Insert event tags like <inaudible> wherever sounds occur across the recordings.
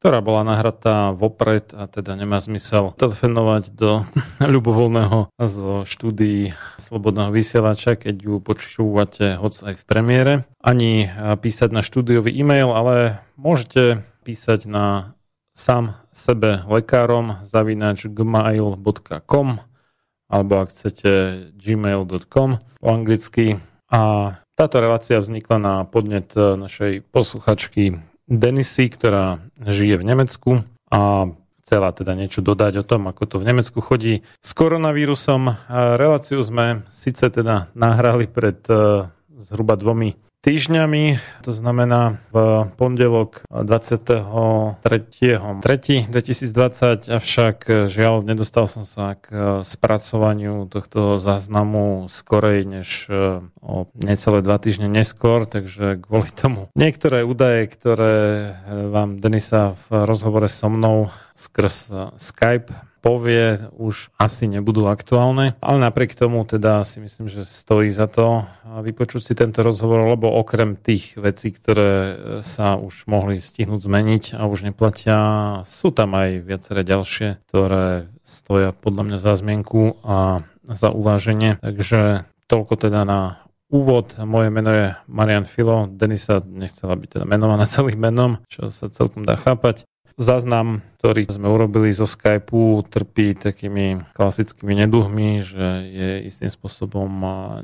ktorá bola nahratá vopred a teda nemá zmysel telefonovať do <laughs> ľubovoľného zo štúdií Slobodného vysielača, keď ju počúvate hoc aj v premiére, ani eh, písať na štúdiový e-mail, ale môžete písať na sám sebe lekárom zavinač gmail.com alebo ak chcete gmail.com po anglicky. A táto relácia vznikla na podnet našej posluchačky Denisy, ktorá žije v Nemecku a chcela teda niečo dodať o tom, ako to v Nemecku chodí s koronavírusom. Reláciu sme síce teda nahrali pred eh, zhruba dvomi týždňami, to znamená v pondelok 23.3.2020, avšak žiaľ nedostal som sa k spracovaniu tohto záznamu skorej než e, o necelé dva týždne neskôr, takže kvôli tomu niektoré údaje, ktoré vám Denisa v rozhovore so mnou skrz Skype povie, už asi nebudú aktuálne. Ale napriek tomu teda si myslím, že stojí za to vypočuť si tento rozhovor, lebo okrem tých vecí, ktoré sa už mohli stihnúť zmeniť a už neplatia, sú tam aj viaceré ďalšie, ktoré stoja podľa mňa za zmienku a za uváženie. Takže toľko teda na úvod. Moje meno je Marian Filo. Denisa nechcela byť teda menovaná <laughs> celým menom, čo sa celkom dá chápať. Záznam, ktorý sme urobili zo Skypeu, trpí takými klasickými neduhmi, že je istým spôsobom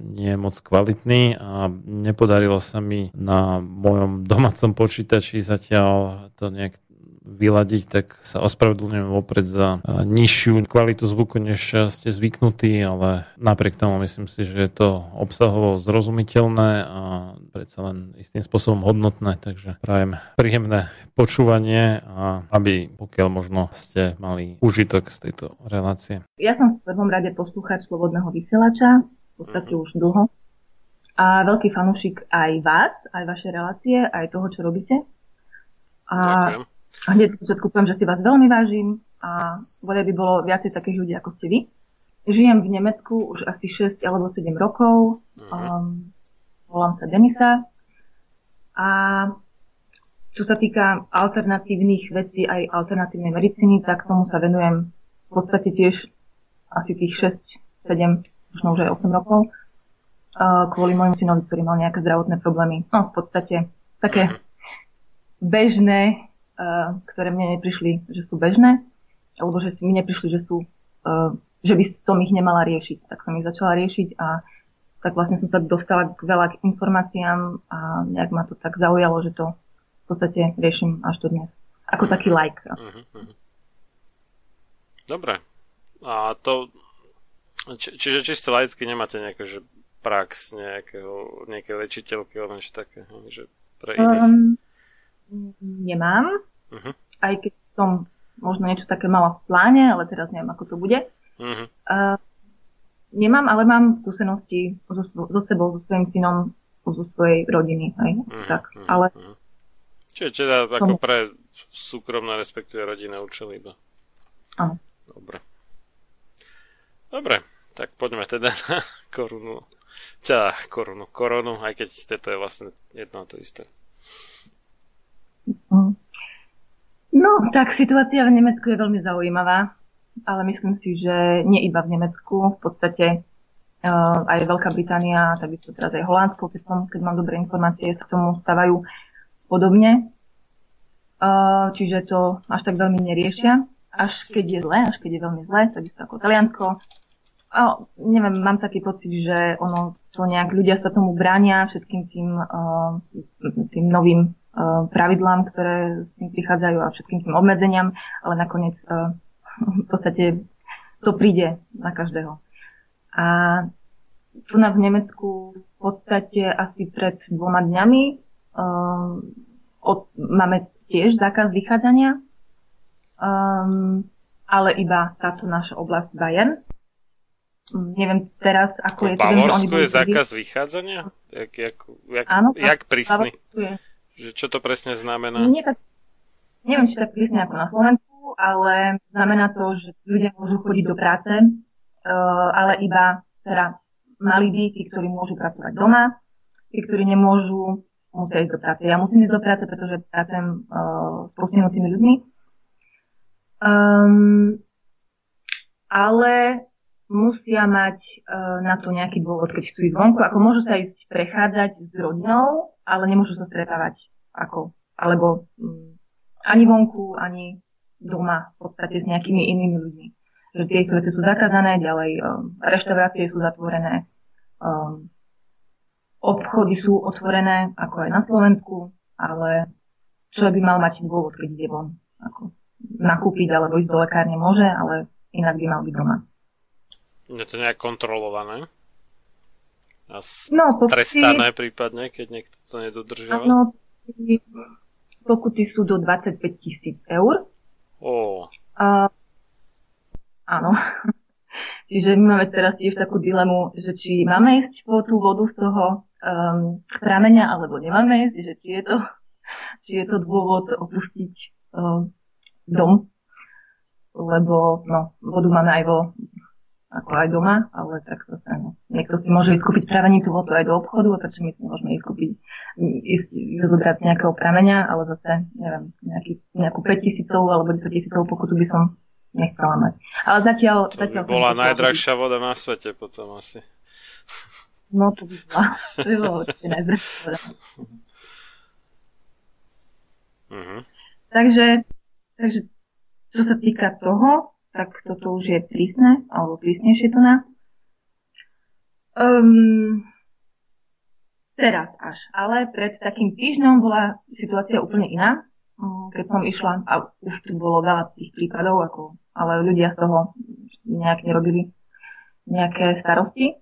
nie moc kvalitný a nepodarilo sa mi na mojom domácom počítači zatiaľ to nejak vyladiť, tak sa ospravedlňujem vopred za nižšiu kvalitu zvuku, než ste zvyknutí, ale napriek tomu myslím si, že je to obsahovo zrozumiteľné a predsa len istým spôsobom hodnotné, takže prajem príjemné počúvanie a aby pokiaľ možno ste mali užitok z tejto relácie. Ja som v prvom rade poslúchať Slobodného vysielača, v podstate už dlho. A veľký fanúšik aj vás, aj vaše relácie, aj toho, čo robíte. A Ďakujem hneď začiatku poviem, že si vás veľmi vážim a voľa by bolo viacej takých ľudí, ako ste vy. žijem v Nemecku už asi 6 alebo 7 rokov. Um, volám sa Denisa. A čo sa týka alternatívnych vecí aj alternatívnej medicíny, tak tomu sa venujem v podstate tiež asi tých 6, 7, možno už aj 8 rokov kvôli môjmu synovi, ktorý mal nejaké zdravotné problémy. No v podstate také bežné, uh, ktoré mne neprišli, že sú bežné, alebo že mi neprišli, že sú, uh, že by som ich nemala riešiť. Tak som ich začala riešiť a tak vlastne som sa dostala k veľa k informáciám a nejak ma to tak zaujalo, že to v podstate riešim až do dnes. Ako taký like. Uh-huh. Dobre. A to... Či, čiže čisto laicky nemáte nejaké, že prax nejakého, nejaké liečiteľky alebo niečo také, že pre iných? Um, nemám. Uh-huh. Aj keď som možno niečo také mala v pláne, ale teraz neviem, ako to bude. Uh-huh. Uh, nemám, ale mám skúsenosti so, so sebou, so svojím synom, zo svojej rodiny. Hej? Uh-huh. Tak, ale uh-huh. Čiže teda ako pre súkromné, respektíve rodinné účely iba. Áno. Dobre. Dobre, tak poďme teda <laughs> na korunu. Teda korunu, koronu, aj keď to je vlastne jedno a to isté. No, tak situácia v Nemecku je veľmi zaujímavá, ale myslím si, že nie iba v Nemecku, v podstate uh, aj Veľká Británia, takisto teraz aj Holandsko, keď, som, keď mám dobré informácie, sa k tomu stávajú podobne. Uh, čiže to až tak veľmi neriešia. Až keď je zle, až keď je veľmi zle, takisto ako Taliansko. Uh, neviem, mám taký pocit, že ono to nejak ľudia sa tomu bránia všetkým tým, uh, tým novým pravidlám, ktoré s tým prichádzajú a všetkým tým obmedzeniam, ale nakoniec <laughs> v podstate to príde na každého. A tu na v Nemecku v podstate asi pred dvoma dňami uh, od, máme tiež zákaz vychádzania, um, ale iba táto naša oblasť Bayern. Um, neviem teraz, ako v je... V Bavorsku je zákaz vychádzania? Jak, jak, jak, Áno, jak prísny? Že čo to presne znamená? Nie tak, neviem, či tak prísne ako na Slovensku, ale znamená to, že ľudia môžu chodiť do práce, uh, ale iba teda mali by tí, ktorí môžu pracovať doma, tí, ktorí nemôžu, musia ísť do práce. Ja musím ísť do práce, pretože pracujem uh, s postihnutými ľuďmi. Um, ale musia mať uh, na to nejaký dôvod, keď chcú ísť vonku. Ako môžu sa ísť prechádzať s rodinou, ale nemôžu sa stretávať ako, alebo um, ani vonku, ani doma v podstate s nejakými inými ľuďmi. Že tieto veci sú zakázané, ďalej um, reštaurácie sú zatvorené, um, obchody sú otvorené, ako aj na Slovensku, ale čo by mal mať dôvod, keď ide von. Ako nakúpiť alebo ísť do lekárne môže, ale inak by mal byť doma. Je to nejak kontrolované? A no, pokuty, trestané prípadne, keď niekto to nedodržiava? Áno, pokuty sú do 25 tisíc eur. Oh. A, áno. <laughs> Čiže my máme teraz tiež takú dilemu, že či máme ísť po tú vodu z toho um, prameňa, alebo nemáme, že či je to, či je to dôvod opustiť um, dom, lebo no, vodu máme aj vo, ako aj doma, ale tak zase no. Niekto si môže ísť kúpiť tú vodu aj do obchodu, a prečo my si môžeme ísť kúpiť, ísť, zobrať nejakého prameňa, ale zase, neviem, nejaký, nejakú 5 tisícov alebo 10 tisícov pokutu by som nechcela mať. Ale zatiaľ... To zatiaľ by bola najdrahšia voda na svete potom asi. No to by bola, to by bolo určite Uh-huh. Takže, takže čo sa týka toho, tak toto už je prísne, alebo prísnejšie to na. Um, teraz až. Ale pred takým týždňom bola situácia úplne iná. Um, keď som išla, a už tu bolo veľa tých prípadov, ako, ale ľudia z toho nejak nerobili nejaké starosti.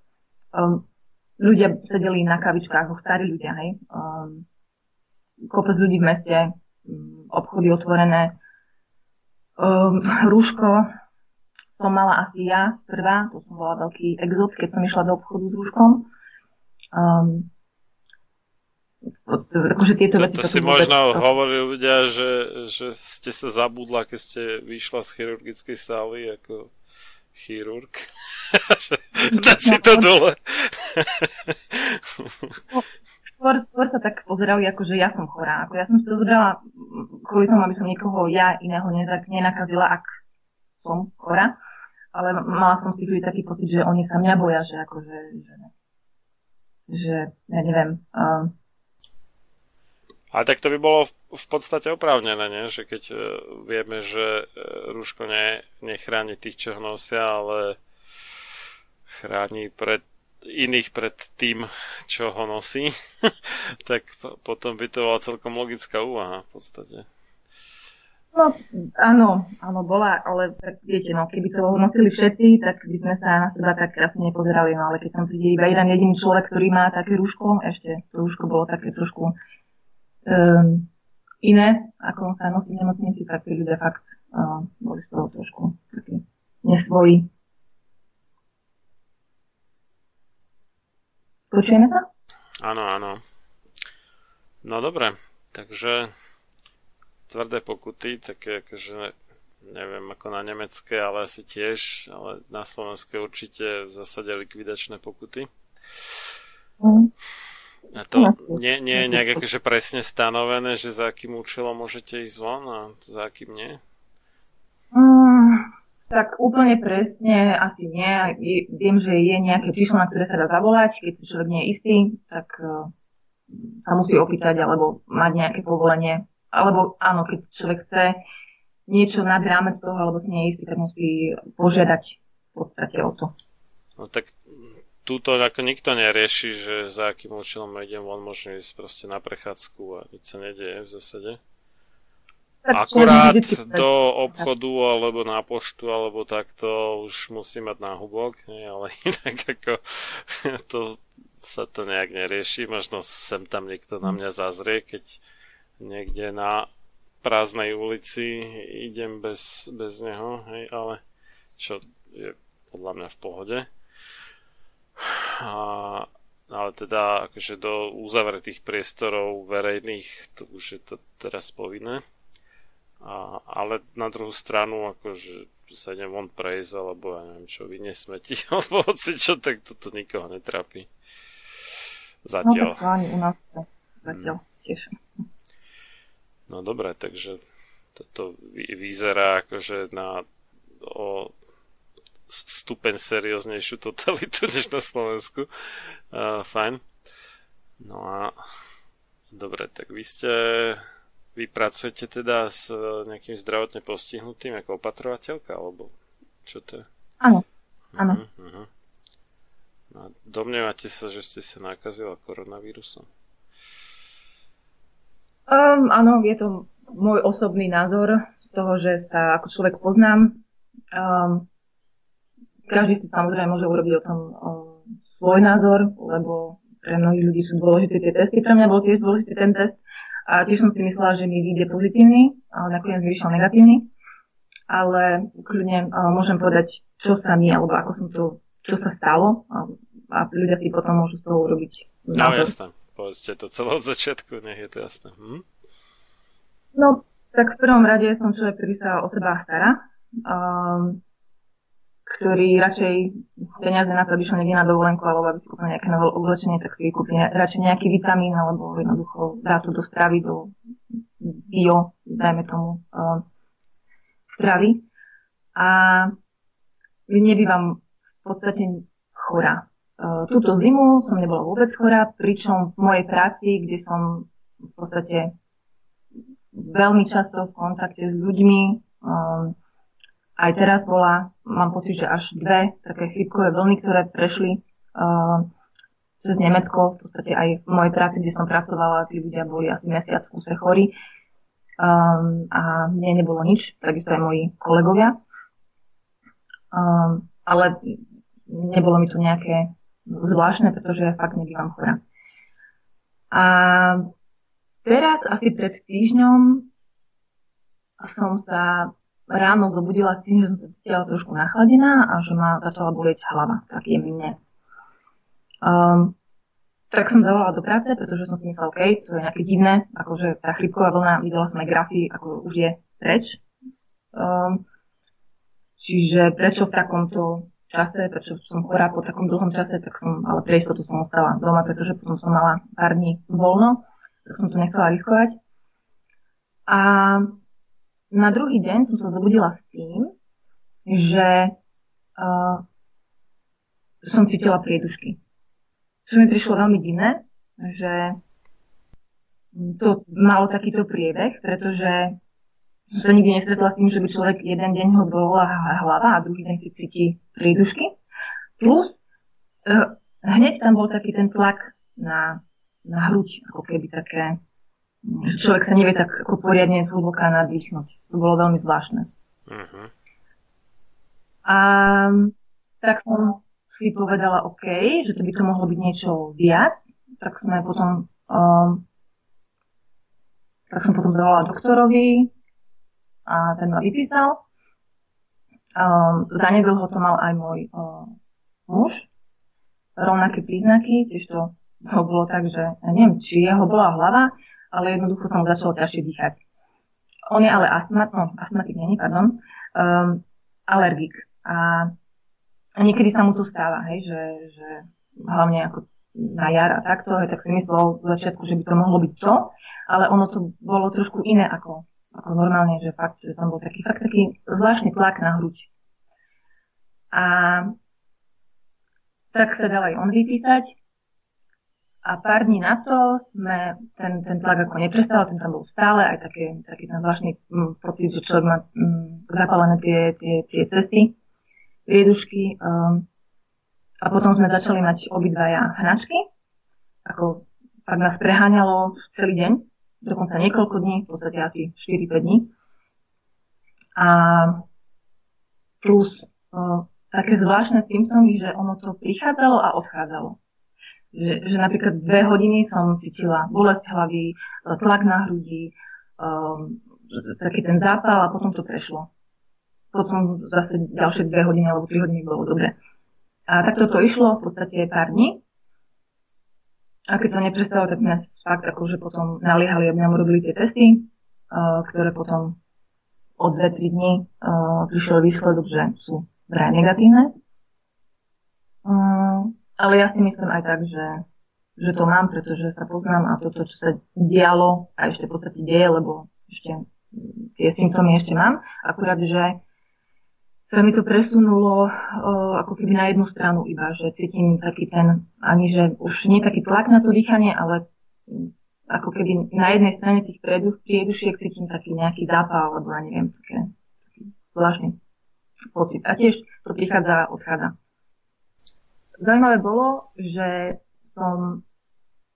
Um, ľudia sedeli na kavičkách, starí ľudia, hej. Um, kopec ľudí v meste, um, obchody otvorené. Um, rúško som mala asi ja prvá, to som bola veľký exot, keď som išla do obchodu s rúškom. Um, akože tieto to, veci... To si možno to... hovorili ľudia, že, že ste sa zabudla, keď ste vyšla z chirurgickej sály, ako chirurg. <laughs> Dať si to dole. skôr, skôr sa tak pozerali, ako že ja som chorá. Ako ja som si to zobrala kvôli tomu, aby som niekoho ja iného nenakazila, ak som chorá. Ale mala som si taký pocit, že oni sa mňa boja, že akože, že, že ja neviem, um, ale tak to by bolo v podstate oprávnené, nie? že keď uh, vieme, že uh, rúško ne, nechráni tých, čo ho nosia, ale chráni pred iných pred tým, čo ho nosí, <laughs> tak potom by to bola celkom logická úvaha v podstate. No, áno, áno, bola, ale tak viete, no, keby to nosili všetci, tak by sme sa na seba tak krásne nepozerali, no ale keď tam príde iba jeden jediný človek, ktorý má také rúško, ešte to rúško bolo také trošku um, iné, ako sa nosí v nemocnici, tak tí ľudia fakt uh, boli z toho trošku takí nesvojí. Počujeme sa? Áno, áno. No dobre, takže tvrdé pokuty, také akože neviem ako na nemecké, ale asi tiež, ale na slovenské určite v zásade likvidačné pokuty. A to nie, nie je nejak akože presne stanovené, že za akým účelom môžete ísť von a za akým nie? Mm, tak úplne presne asi nie. Viem, že je nejaké číslo, na ktoré sa dá zavolať. Keď si človek nie je istý, tak uh, sa musí opýtať alebo mať nejaké povolenie. Alebo áno, keď človek chce niečo nad rámec toho, alebo si nie je istý, tak musí požiadať v podstate o to. No tak túto ako nikto nerieši, že za akým účelom idem von, môžem ísť proste na prechádzku a nič sa nedieje v zásade. Akurát do obchodu alebo na poštu alebo takto už musí mať náhubok, ale <laughs> inak ako to sa to nejak nerieši. Možno sem tam niekto na mňa zazrie, keď niekde na prázdnej ulici idem bez, bez neho, hej, ale čo je podľa mňa v pohode. A, ale teda akože do uzavretých priestorov verejných to už je to teraz povinné. A, ale na druhú stranu akože sa idem von prejsť alebo ja neviem čo, vynie smeti alebo <laughs> hoci čo, tak toto nikoho netrápi. Zatiaľ. No, ani u nás zatiaľ tiež. No dobre, takže toto vyzerá akože na o stupeň serióznejšiu totalitu <laughs> než na Slovensku. Uh, fajn. No a dobre, tak vy ste vy pracujete teda s nejakým zdravotne postihnutým ako opatrovateľka, alebo čo to je? Áno, áno. Uh-huh, uh-huh. No domnievate sa, že ste sa nakazila koronavírusom? Um, áno, je to môj osobný názor z toho, že sa ako človek poznám. Um, každý si samozrejme môže urobiť o tom o, svoj názor, lebo pre mnohých ľudí sú dôležité tie testy. Pre mňa bol tiež dôležitý ten test a tiež som si myslela, že mi vyjde pozitívny, ale nakoniec mi vyšiel negatívny. Ale kľudne môžem povedať, čo sa mi, alebo ako som to, čo sa stalo a, a ľudia si potom môžu z toho urobiť No jasné, povedzte to celé od začiatku, nech je to jasné. Hm? No, tak v prvom rade som človek, ktorý sa o seba stará. Um, ktorý radšej peniaze na to, aby šiel niekde na dovolenku alebo aby si kúpil nejaké nové oblečenie, tak si kúpi radšej nejaký vitamín alebo jednoducho dá to do stravy, do bio, dajme tomu, uh, stravy. A nebývam v podstate chorá. Uh, túto zimu som nebola vôbec chorá, pričom v mojej práci, kde som v podstate veľmi často v kontakte s ľuďmi, um, aj teraz bola, mám pocit, že až dve také chrypkové vlny, ktoré prešli uh, cez Nemecko, v podstate aj v mojej práci, kde som pracovala, tí ľudia boli asi mesiac v kuse chorí um, a mne nebolo nič, takisto aj moji kolegovia. Ale nebolo mi to nejaké zvláštne, pretože ja fakt nebývam chora. A teraz asi pred týždňom som sa ráno zobudila s tým, že som sa cítila trošku nachladená a že ma začala bolieť hlava, tak jemne. Um, tak som zavolala do práce, pretože som si myslela, OK, to je nejaké divné, akože tá chrypková vlna, videla som aj grafy, ako už je preč. Um, Čiže prečo v takomto čase, prečo som chorá po takom dlhom čase, tak som, ale pre istotu som ostala doma, pretože potom som mala pár dní voľno, tak som to nechcela riskovať. A na druhý deň som sa zobudila s tým, že uh, som cítila priedušky. Čo mi prišlo veľmi divné, že to malo takýto priebeh, pretože sa nikdy nestretla s tým, že by človek jeden deň ho bola hlava a druhý deň si cíti prídušky. Plus uh, hneď tam bol taký ten tlak na, na hruď, ako keby také, že človek sa nevie tak ako poriadne zhlboká nadýchnuť. To bolo veľmi zvláštne. Uh-huh. A tak som si povedala, OK, že to by to mohlo byť niečo viac. Tak sme potom um, tak som potom zavolala doktorovi a ten ma vypísal. Um, zanedlho to mal aj môj uh, muž. Rovnaké príznaky, tiež to, to bolo tak, že ja neviem, či jeho bola hlava, ale jednoducho som mu začalo ťažšie dýchať. On je ale astmat, no, astmatik není, pardon, um, alergik. A, niekedy sa mu to stáva, hej, že, že hlavne ako na jar a takto, hej, tak si myslel v začiatku, že by to mohlo byť to, ale ono to bolo trošku iné ako normálne, že fakt, že tam bol taký, fakt taký zvláštny tlak na hruď. A tak sa dal aj on vypísať a pár dní na to sme, ten, ten tlak ako neprestal, ten tam bol stále, aj také, taký ten zvláštny mm, pocit, že človek má mm, zapálené tie, tie, tie cesty, priedušky. Um, a potom sme začali mať obidvaja hnačky, ako tak nás preháňalo celý deň dokonca niekoľko dní, v podstate asi 4-5 dní. A plus o, také zvláštne symptómy, že ono to prichádzalo a odchádzalo. Že, že napríklad dve hodiny som cítila bolesť hlavy, tlak na hrudi, um, taký ten zápal a potom to prešlo. Potom zase ďalšie dve hodiny alebo tri hodiny bolo dobre. A takto to išlo v podstate pár dní. A keď to neprestalo, tak mňa fakt akože potom naliehali, aby nám urobili tie testy, uh, ktoré potom o 2-3 dní uh, prišiel výsledok, že sú vraj negatívne. Um, ale ja si myslím aj tak, že, že to mám, pretože sa poznám a toto, čo sa dialo a ešte v podstate deje, lebo ešte tie symptómy ešte mám. Akurát, že sa mi to presunulo uh, ako keby na jednu stranu iba, že cítim taký ten, ani že už nie taký tlak na to dýchanie, ale ako keby na jednej strane tých priedušiek cítim taký nejaký zápal, alebo ja neviem, také, taký zvláštny pocit. A tiež to prichádza a odchádza. Zaujímavé bolo, že som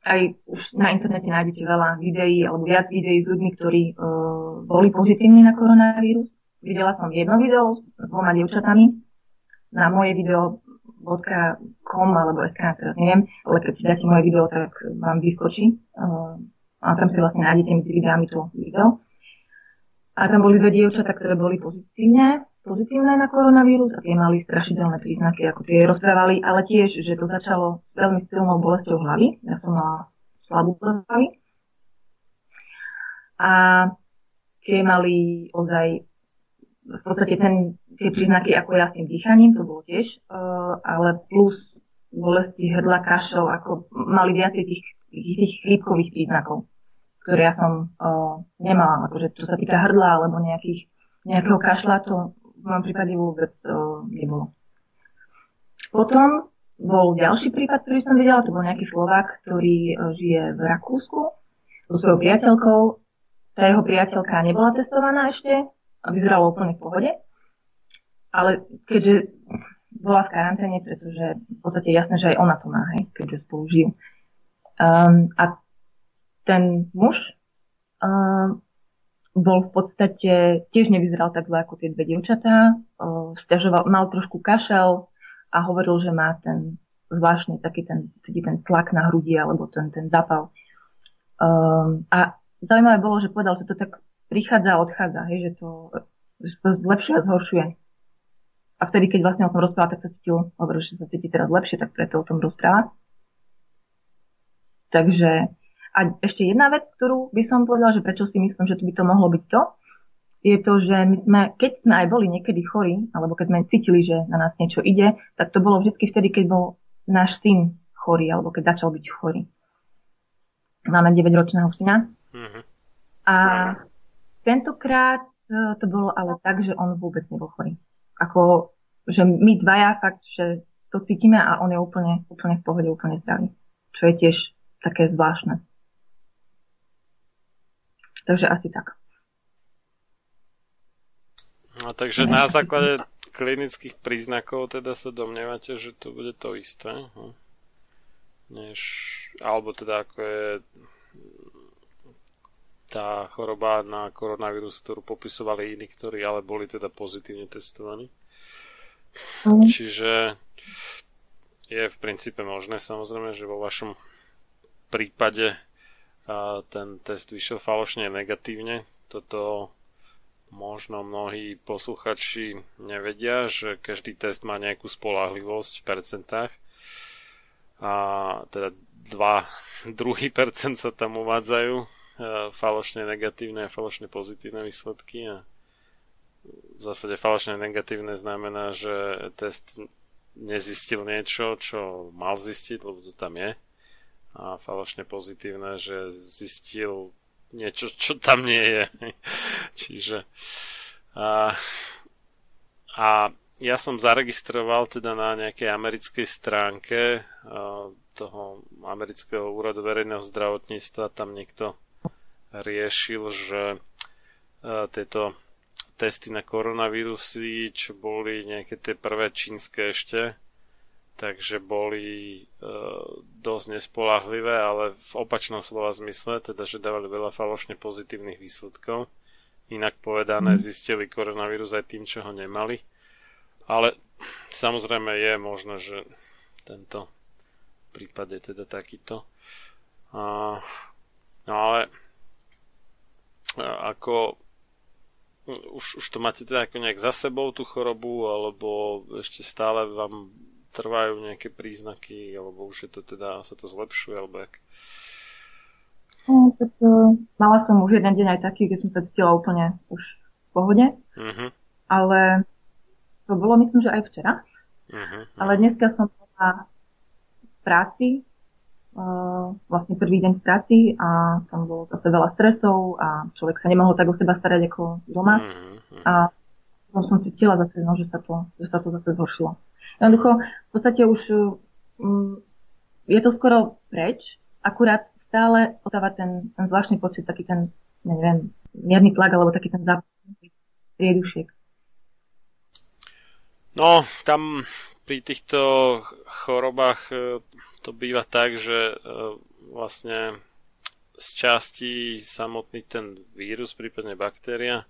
aj už na internete nájdete veľa videí alebo viac videí s ľuďmi, ktorí uh, boli pozitívni na koronavírus Videla som jedno video s dvoma dievčatami na moje video.com alebo SK, teraz neviem, ale keď si dáte moje video, tak vám vyskočí. Uh, a tam si vlastne nájdete medzi videami to video. A tam boli dve dievčatá, ktoré boli pozitívne, pozitívne na koronavírus a tie mali strašidelné príznaky, ako tie rozprávali, ale tiež, že to začalo s veľmi silnou bolesťou hlavy. Ja som mala slabú bolesť hlavy. A tie mali ozaj v podstate ten, tie príznaky ako ja s tým dýchaním, to bolo tiež, uh, ale plus bolesti hrdla, kašel, ako mali viacej tých, tých, tých chrípkových príznakov, ktoré ja som uh, nemala, akože čo sa týka hrdla alebo nejakých, nejakého kašla, to v mojom prípade vôbec uh, nebolo. Potom bol ďalší prípad, ktorý som videla, to bol nejaký Slovak, ktorý uh, žije v Rakúsku so svojou priateľkou. Tá jeho priateľka nebola testovaná ešte, vyzeralo úplne v pohode. Ale keďže bola v karanténe, pretože v podstate jasné, že aj ona to má, hej, keďže spolu žijú. Um, a ten muž um, bol v podstate, tiež nevyzeral tak zle ako tie dve dievčatá, uh, stiažoval, mal trošku kašel a hovoril, že má ten zvláštny taký ten, taký ten tlak na hrudi alebo ten, ten zapal. Um, a zaujímavé bolo, že povedal, že to tak prichádza a odchádza, hej, že to, že to zlepšuje a zhoršuje. A vtedy, keď vlastne o tom rozpráva, tak sa cítil, hovoril, že sa cíti teraz lepšie, tak preto o tom rozpráva. Takže a ešte jedna vec, ktorú by som povedala, že prečo si myslím, že to by to mohlo byť to, je to, že my sme, keď sme aj boli niekedy chorí, alebo keď sme cítili, že na nás niečo ide, tak to bolo vždy vtedy, keď bol náš syn chorý, alebo keď začal byť chorý. Máme 9-ročného syna. Mm-hmm. A tentokrát e, to bolo ale tak, že on vôbec nebol chorý. Ako, že my dvaja fakt, že to cítime a on je úplne, úplne v pohode, úplne zdravý. Čo je tiež také zvláštne. Takže asi tak. No, takže na základe klinických príznakov teda sa domnievate, že to bude to isté? Hm? než, alebo teda ako je tá choroba na koronavírus, ktorú popisovali iní, ktorí ale boli teda pozitívne testovaní. Mm. Čiže je v princípe možné samozrejme, že vo vašom prípade a ten test vyšiel falošne negatívne. Toto možno mnohí posluchači nevedia, že každý test má nejakú spolahlivosť v percentách a teda dva <laughs> druhý percent sa tam uvádzajú falošne negatívne a falošne pozitívne výsledky a v zásade falošne negatívne znamená, že test nezistil niečo, čo mal zistiť, lebo to tam je a falošne pozitívne, že zistil niečo, čo tam nie je. <laughs> Čiže a, a ja som zaregistroval teda na nejakej americkej stránke toho amerického úradu verejného zdravotníctva, tam niekto riešil, že tieto testy na koronavírusy, čo boli nejaké tie prvé čínske ešte, takže boli e, dosť nespolahlivé, ale v opačnom slova zmysle, teda že dávali veľa falošne pozitívnych výsledkov. Inak povedané, mhm. zistili koronavírus aj tým, čo ho nemali. Ale samozrejme je možné, že tento prípad je teda takýto. A, no ale ako už, už to máte teda ako nejak za sebou tú chorobu, alebo ešte stále vám trvajú nejaké príznaky, alebo už je to teda, sa to zlepšuje, alebo jak? No, tak, uh, mala som už jeden deň aj taký, keď som sa cítila úplne už v pohode, uh-huh. ale to bolo myslím, že aj včera. Uh-huh. Ale dneska som bola v práci, vlastne prvý deň v práci a tam bolo zase veľa stresov a človek sa nemohol tak o seba starať ako doma. Uh-huh. A potom som cítila zase, no, že, sa to, že sa to zase zhoršilo. Jednoducho, v podstate už um, je to skoro preč, akurát stále ostáva ten, ten zvláštny pocit, taký ten, neviem, mierny tlak alebo taký ten zápas priedušiek. No, tam pri týchto chorobách e, to býva tak, že e, vlastne z časti samotný ten vírus, prípadne baktéria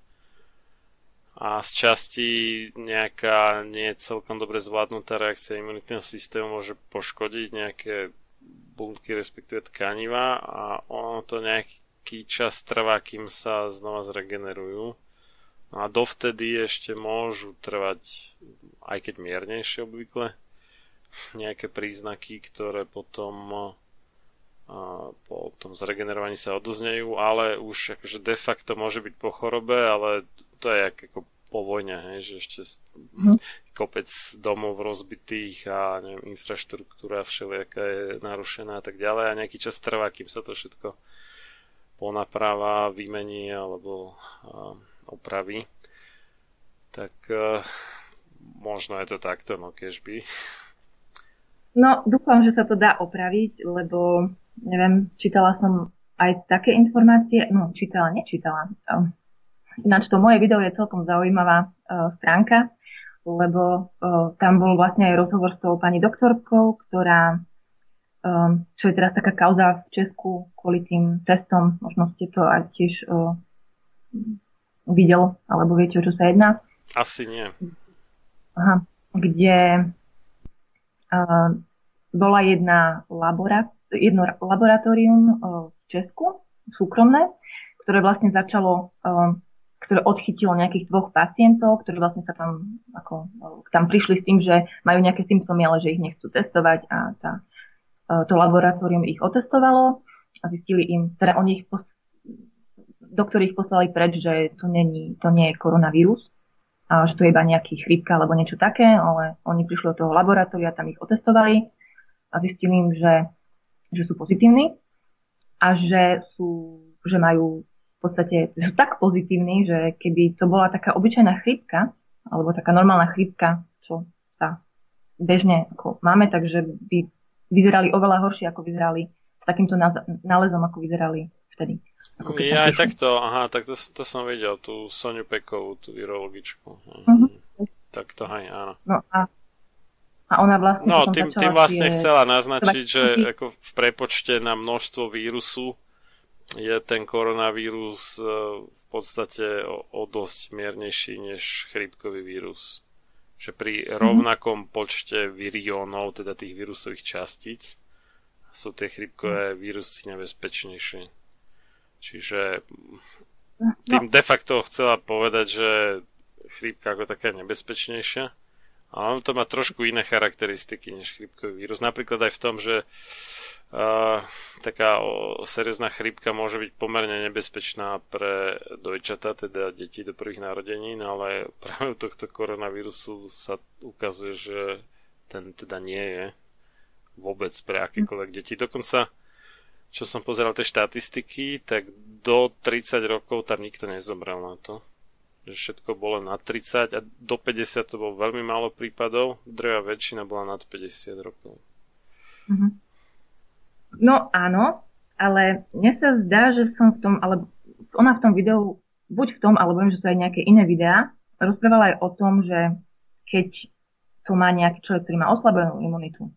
a z časti nejaká nie celkom dobre zvládnutá reakcia imunitného systému môže poškodiť nejaké bunky, respektíve tkaniva a ono to nejaký čas trvá, kým sa znova zregenerujú. No a dovtedy ešte môžu trvať aj keď miernejšie obvykle, nejaké príznaky, ktoré potom po tom zregenerovaní sa odoznejú, ale už akože de facto môže byť po chorobe, ale to je ako po vojne, hej, že ešte mm. kopec domov rozbitých a neviem, infraštruktúra všelijaká je narušená a tak ďalej a nejaký čas trvá, kým sa to všetko ponapráva, vymení alebo a, opraví. Tak a, možno je to takto, no by. No, dúfam, že sa to dá opraviť, lebo, neviem, čítala som aj také informácie, no, čítala, nečítala. Ehm, ináč to moje video je celkom zaujímavá uh, stránka, lebo uh, tam bol vlastne aj rozhovor s tou pani doktorkou, ktorá, um, čo je teraz taká kauza v Česku kvôli tým testom, možno ste to aj tiež uh, videl, alebo viete, o čo sa jedná. Asi nie. Aha, kde bola jedna labora, jedno laboratórium uh, v Česku, súkromné, ktoré vlastne začalo, uh, ktoré odchytilo nejakých dvoch pacientov, ktorí vlastne sa tam, ako, uh, tam prišli s tým, že majú nejaké symptómy, ale že ich nechcú testovať a tá, to laboratórium ich otestovalo a zistili im, teda oni ich pos- doktori ich poslali preč, že to, není, to nie je koronavírus, a že to je iba nejaký chrípka alebo niečo také, ale oni prišli do toho laboratória, tam ich otestovali a zistili im, že, že sú pozitívni a že, sú, že majú v podstate, že sú tak pozitívni, že keby to bola taká obyčajná chrípka, alebo taká normálna chrípka, čo sa bežne ako máme, takže by vyzerali oveľa horšie, ako vyzerali s takýmto nálezom, ako vyzerali vtedy. Ako ja aj takto, aha, tak to, to som videl, tú Soniu Pekovú, tú virologičku. Uh-huh. Tak to aj, áno. No a, a ona vlastne... No, tým, tým vlastne tie... chcela naznačiť, že ako v prepočte na množstvo vírusu je ten koronavírus e, v podstate o, o dosť miernejší než chrípkový vírus. Že pri mhm. rovnakom počte viriónov, teda tých vírusových častíc, sú tie chrípkové vírusy nebezpečnejšie. Čiže tým no. de facto chcela povedať, že chrípka ako taká nebezpečnejšia. Ale on to má trošku iné charakteristiky než chrípkový vírus. Napríklad aj v tom, že uh, taká o, seriózna chrípka môže byť pomerne nebezpečná pre dojčata, teda deti do prvých narodenín, ale práve u tohto koronavírusu sa ukazuje, že ten teda nie je vôbec pre akékoľvek deti. Dokonca čo som pozeral tie štatistiky, tak do 30 rokov tam nikto nezomrel na to. Že všetko bolo na 30 a do 50 to bolo veľmi málo prípadov, drvia väčšina bola nad 50 rokov. Mm-hmm. No áno, ale mne sa zdá, že som v tom, ale ona v tom videu, buď v tom, alebo viem, že sú aj nejaké iné videá, rozprávala aj o tom, že keď to má nejaký človek, ktorý má oslabenú imunitu,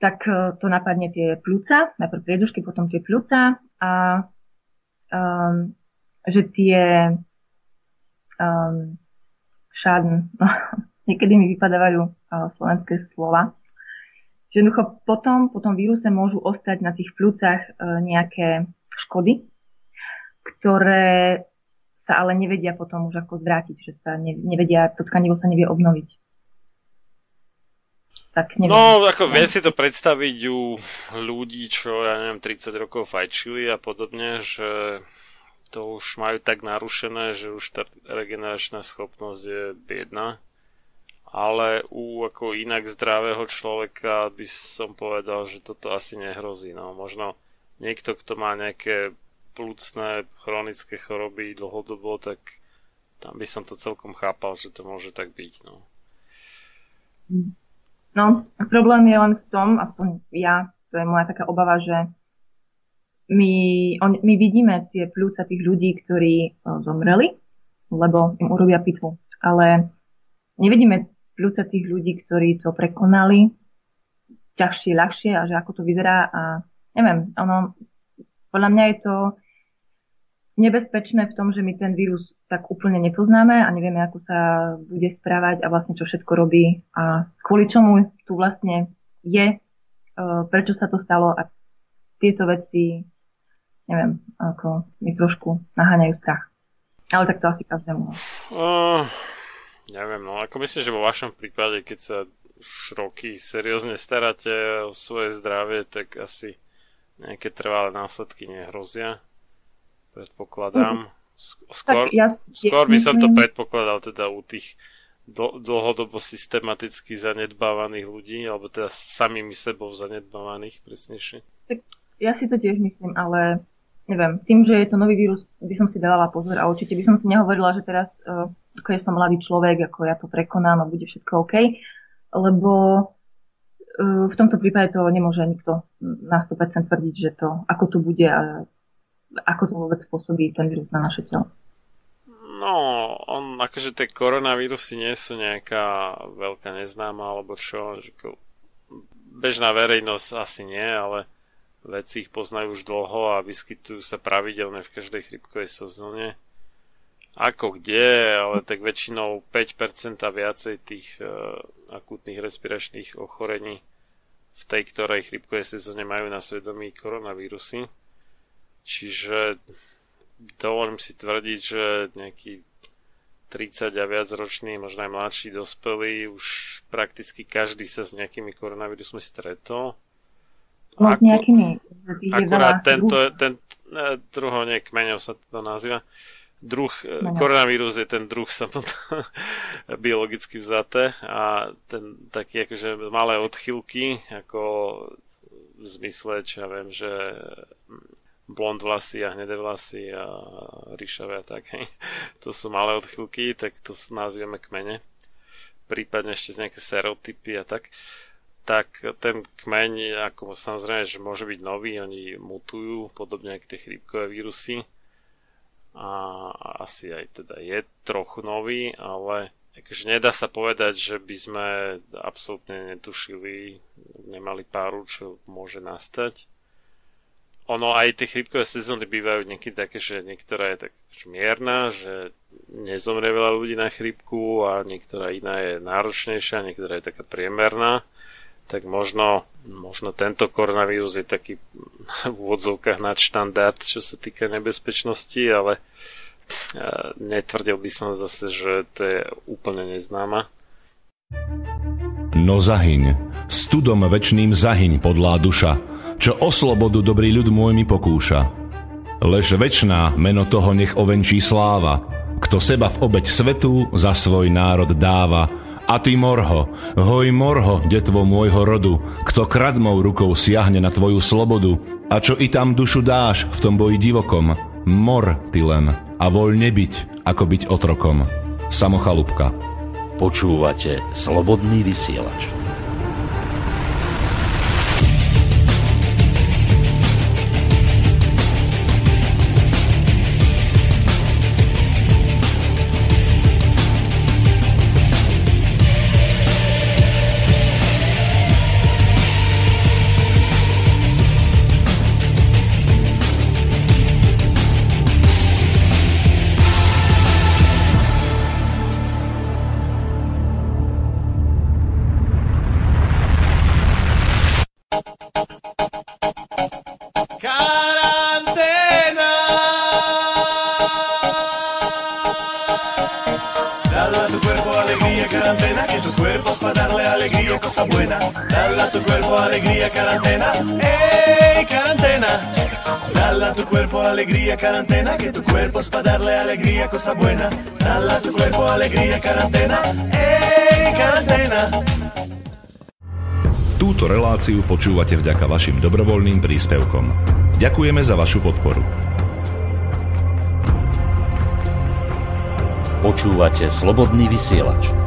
tak e, to napadne tie pľúca, najprv priedušky, potom tie pľúca a um, že tie um, šádn, no, <laughs> niekedy mi vypadávajú uh, slovenské slova, jednoducho potom, po tom víruse môžu ostať na tých pľúcach uh, nejaké škody, ktoré sa ale nevedia potom už ako zvrátiť, že sa nevedia, to tkanivo sa nevie obnoviť. Tak neviem. No, ako vie si to predstaviť u ľudí, čo, ja neviem, 30 rokov fajčili a podobne, že to už majú tak narušené, že už tá regeneračná schopnosť je biedna. Ale u ako inak zdravého človeka by som povedal, že toto asi nehrozí. No, možno niekto, kto má nejaké plúcne chronické choroby dlhodobo, tak tam by som to celkom chápal, že to môže tak byť. No. No, problém je len v tom, aspoň ja, to je moja taká obava, že my, on, my vidíme tie pľúca tých ľudí, ktorí o, zomreli, lebo im urobia pitvu. Ale nevidíme pľúca tých ľudí, ktorí to prekonali ťažšie, ľahšie a že ako to vyzerá a neviem, ono, podľa mňa je to nebezpečné v tom, že my ten vírus tak úplne nepoznáme a nevieme, ako sa bude správať a vlastne čo všetko robí a kvôli čomu tu vlastne je, e, prečo sa to stalo a tieto veci, neviem, ako mi trošku naháňajú strach. Ale tak to asi každému. Uh, neviem, no ako myslím, že vo vašom prípade, keď sa už roky seriózne staráte o svoje zdravie, tak asi nejaké trvalé následky nehrozia predpokladám. Skôr, ja, skôr by som to predpokladal teda u tých dlhodobo systematicky zanedbávaných ľudí, alebo teda samými sebou zanedbávaných, presnejšie. Tak ja si to tiež myslím, ale neviem, tým, že je to nový vírus, by som si dávala pozor a určite by som si nehovorila, že teraz, uh, ako ja som mladý človek, ako ja to prekonám a bude všetko OK, lebo uh, v tomto prípade to nemôže nikto na 100% tvrdiť, že to, ako to bude a ako to vôbec spôsobí ten vírus na naše telo? No, on, akože tie koronavírusy nie sú nejaká veľká neznáma, alebo čo, že bežná verejnosť asi nie, ale vedci ich poznajú už dlho a vyskytujú sa pravidelne v každej chrypkovej sezóne. Ako kde, ale tak väčšinou 5% a viacej tých uh, akútnych respiračných ochorení v tej ktorej chrypkovej sezóne majú na svedomí koronavírusy. Čiže dovolím si tvrdiť, že nejaký 30 a viac ročný, možno aj mladší dospelí, už prakticky každý sa s nejakými koronavírusmi stretol. No, nejakými. Akurát tento, ten, druho, nie, kmeňov sa to nazýva. Druh, no. koronavírus je ten druh samotný <laughs> biologicky vzaté a ten taký akože malé odchylky, ako v zmysle, čo ja viem, že blond vlasy a hnedé vlasy a ríšavé a tak. <laughs> To sú malé odchylky, tak to nazývame kmene. Prípadne ešte z nejaké serotypy a tak. Tak ten kmeň, ako samozrejme, že môže byť nový, oni mutujú, podobne ako tie chrípkové vírusy a asi aj teda je trochu nový, ale akože nedá sa povedať, že by sme absolútne netušili, nemali páru, čo môže nastať. Ono aj tie chrypkové sezóny bývajú niekedy také, že niektorá je tak mierna, že nezomrie veľa ľudí na chrypku a niektorá iná je náročnejšia, niektorá je taká priemerná tak možno, možno tento koronavírus je taký <laughs> v úvodzovkách nadštandard, čo sa týka nebezpečnosti, ale netvrdil by som zase, že to je úplne neznáma. No zahyň, studom večným zahyň podlá duša, čo o slobodu dobrý ľud môj mi pokúša. Lež večná meno toho nech ovenčí sláva, kto seba v obeď svetu za svoj národ dáva, a ty morho, hoj morho, detvo môjho rodu, kto kradmou rukou siahne na tvoju slobodu, a čo i tam dušu dáš v tom boji divokom, mor ty len a voľne byť, ako byť otrokom. Samochalúbka. Počúvate Slobodný vysielač. Que tu cuerpo es para darle alegría, cosa buena. Dale a tu cuerpo alegría, cuarentena, ey, cuarentena. Túto reláciu počúvate vďaka vašim dobrovoľným príspevkom. Ďakujeme za vašu podporu. Počúvate Slobodný vysielač.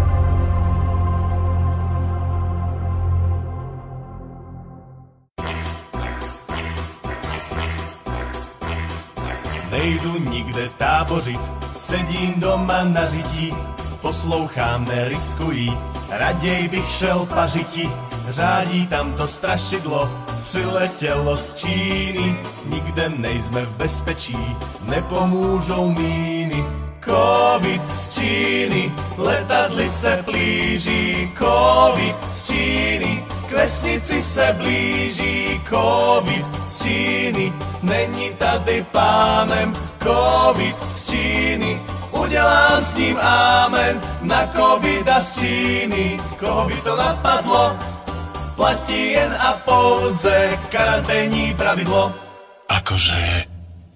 Nejdu nikde tábořit, sedím doma na řiti, poslouchám, neriskují, raději bych šel pařiti, řádí tam to strašidlo, přiletělo z Číny, nikde nejsme v bezpečí, nepomůžou míny. Covid z Číny, letadly se blíží, Covid z Číny, k vesnici se blíží, Covid z Číny, není tady pánem, Covid z Číny, udělám s ním amen, na Covida z Číny, koho to napadlo, platí jen a pouze karanténní pravidlo. Akože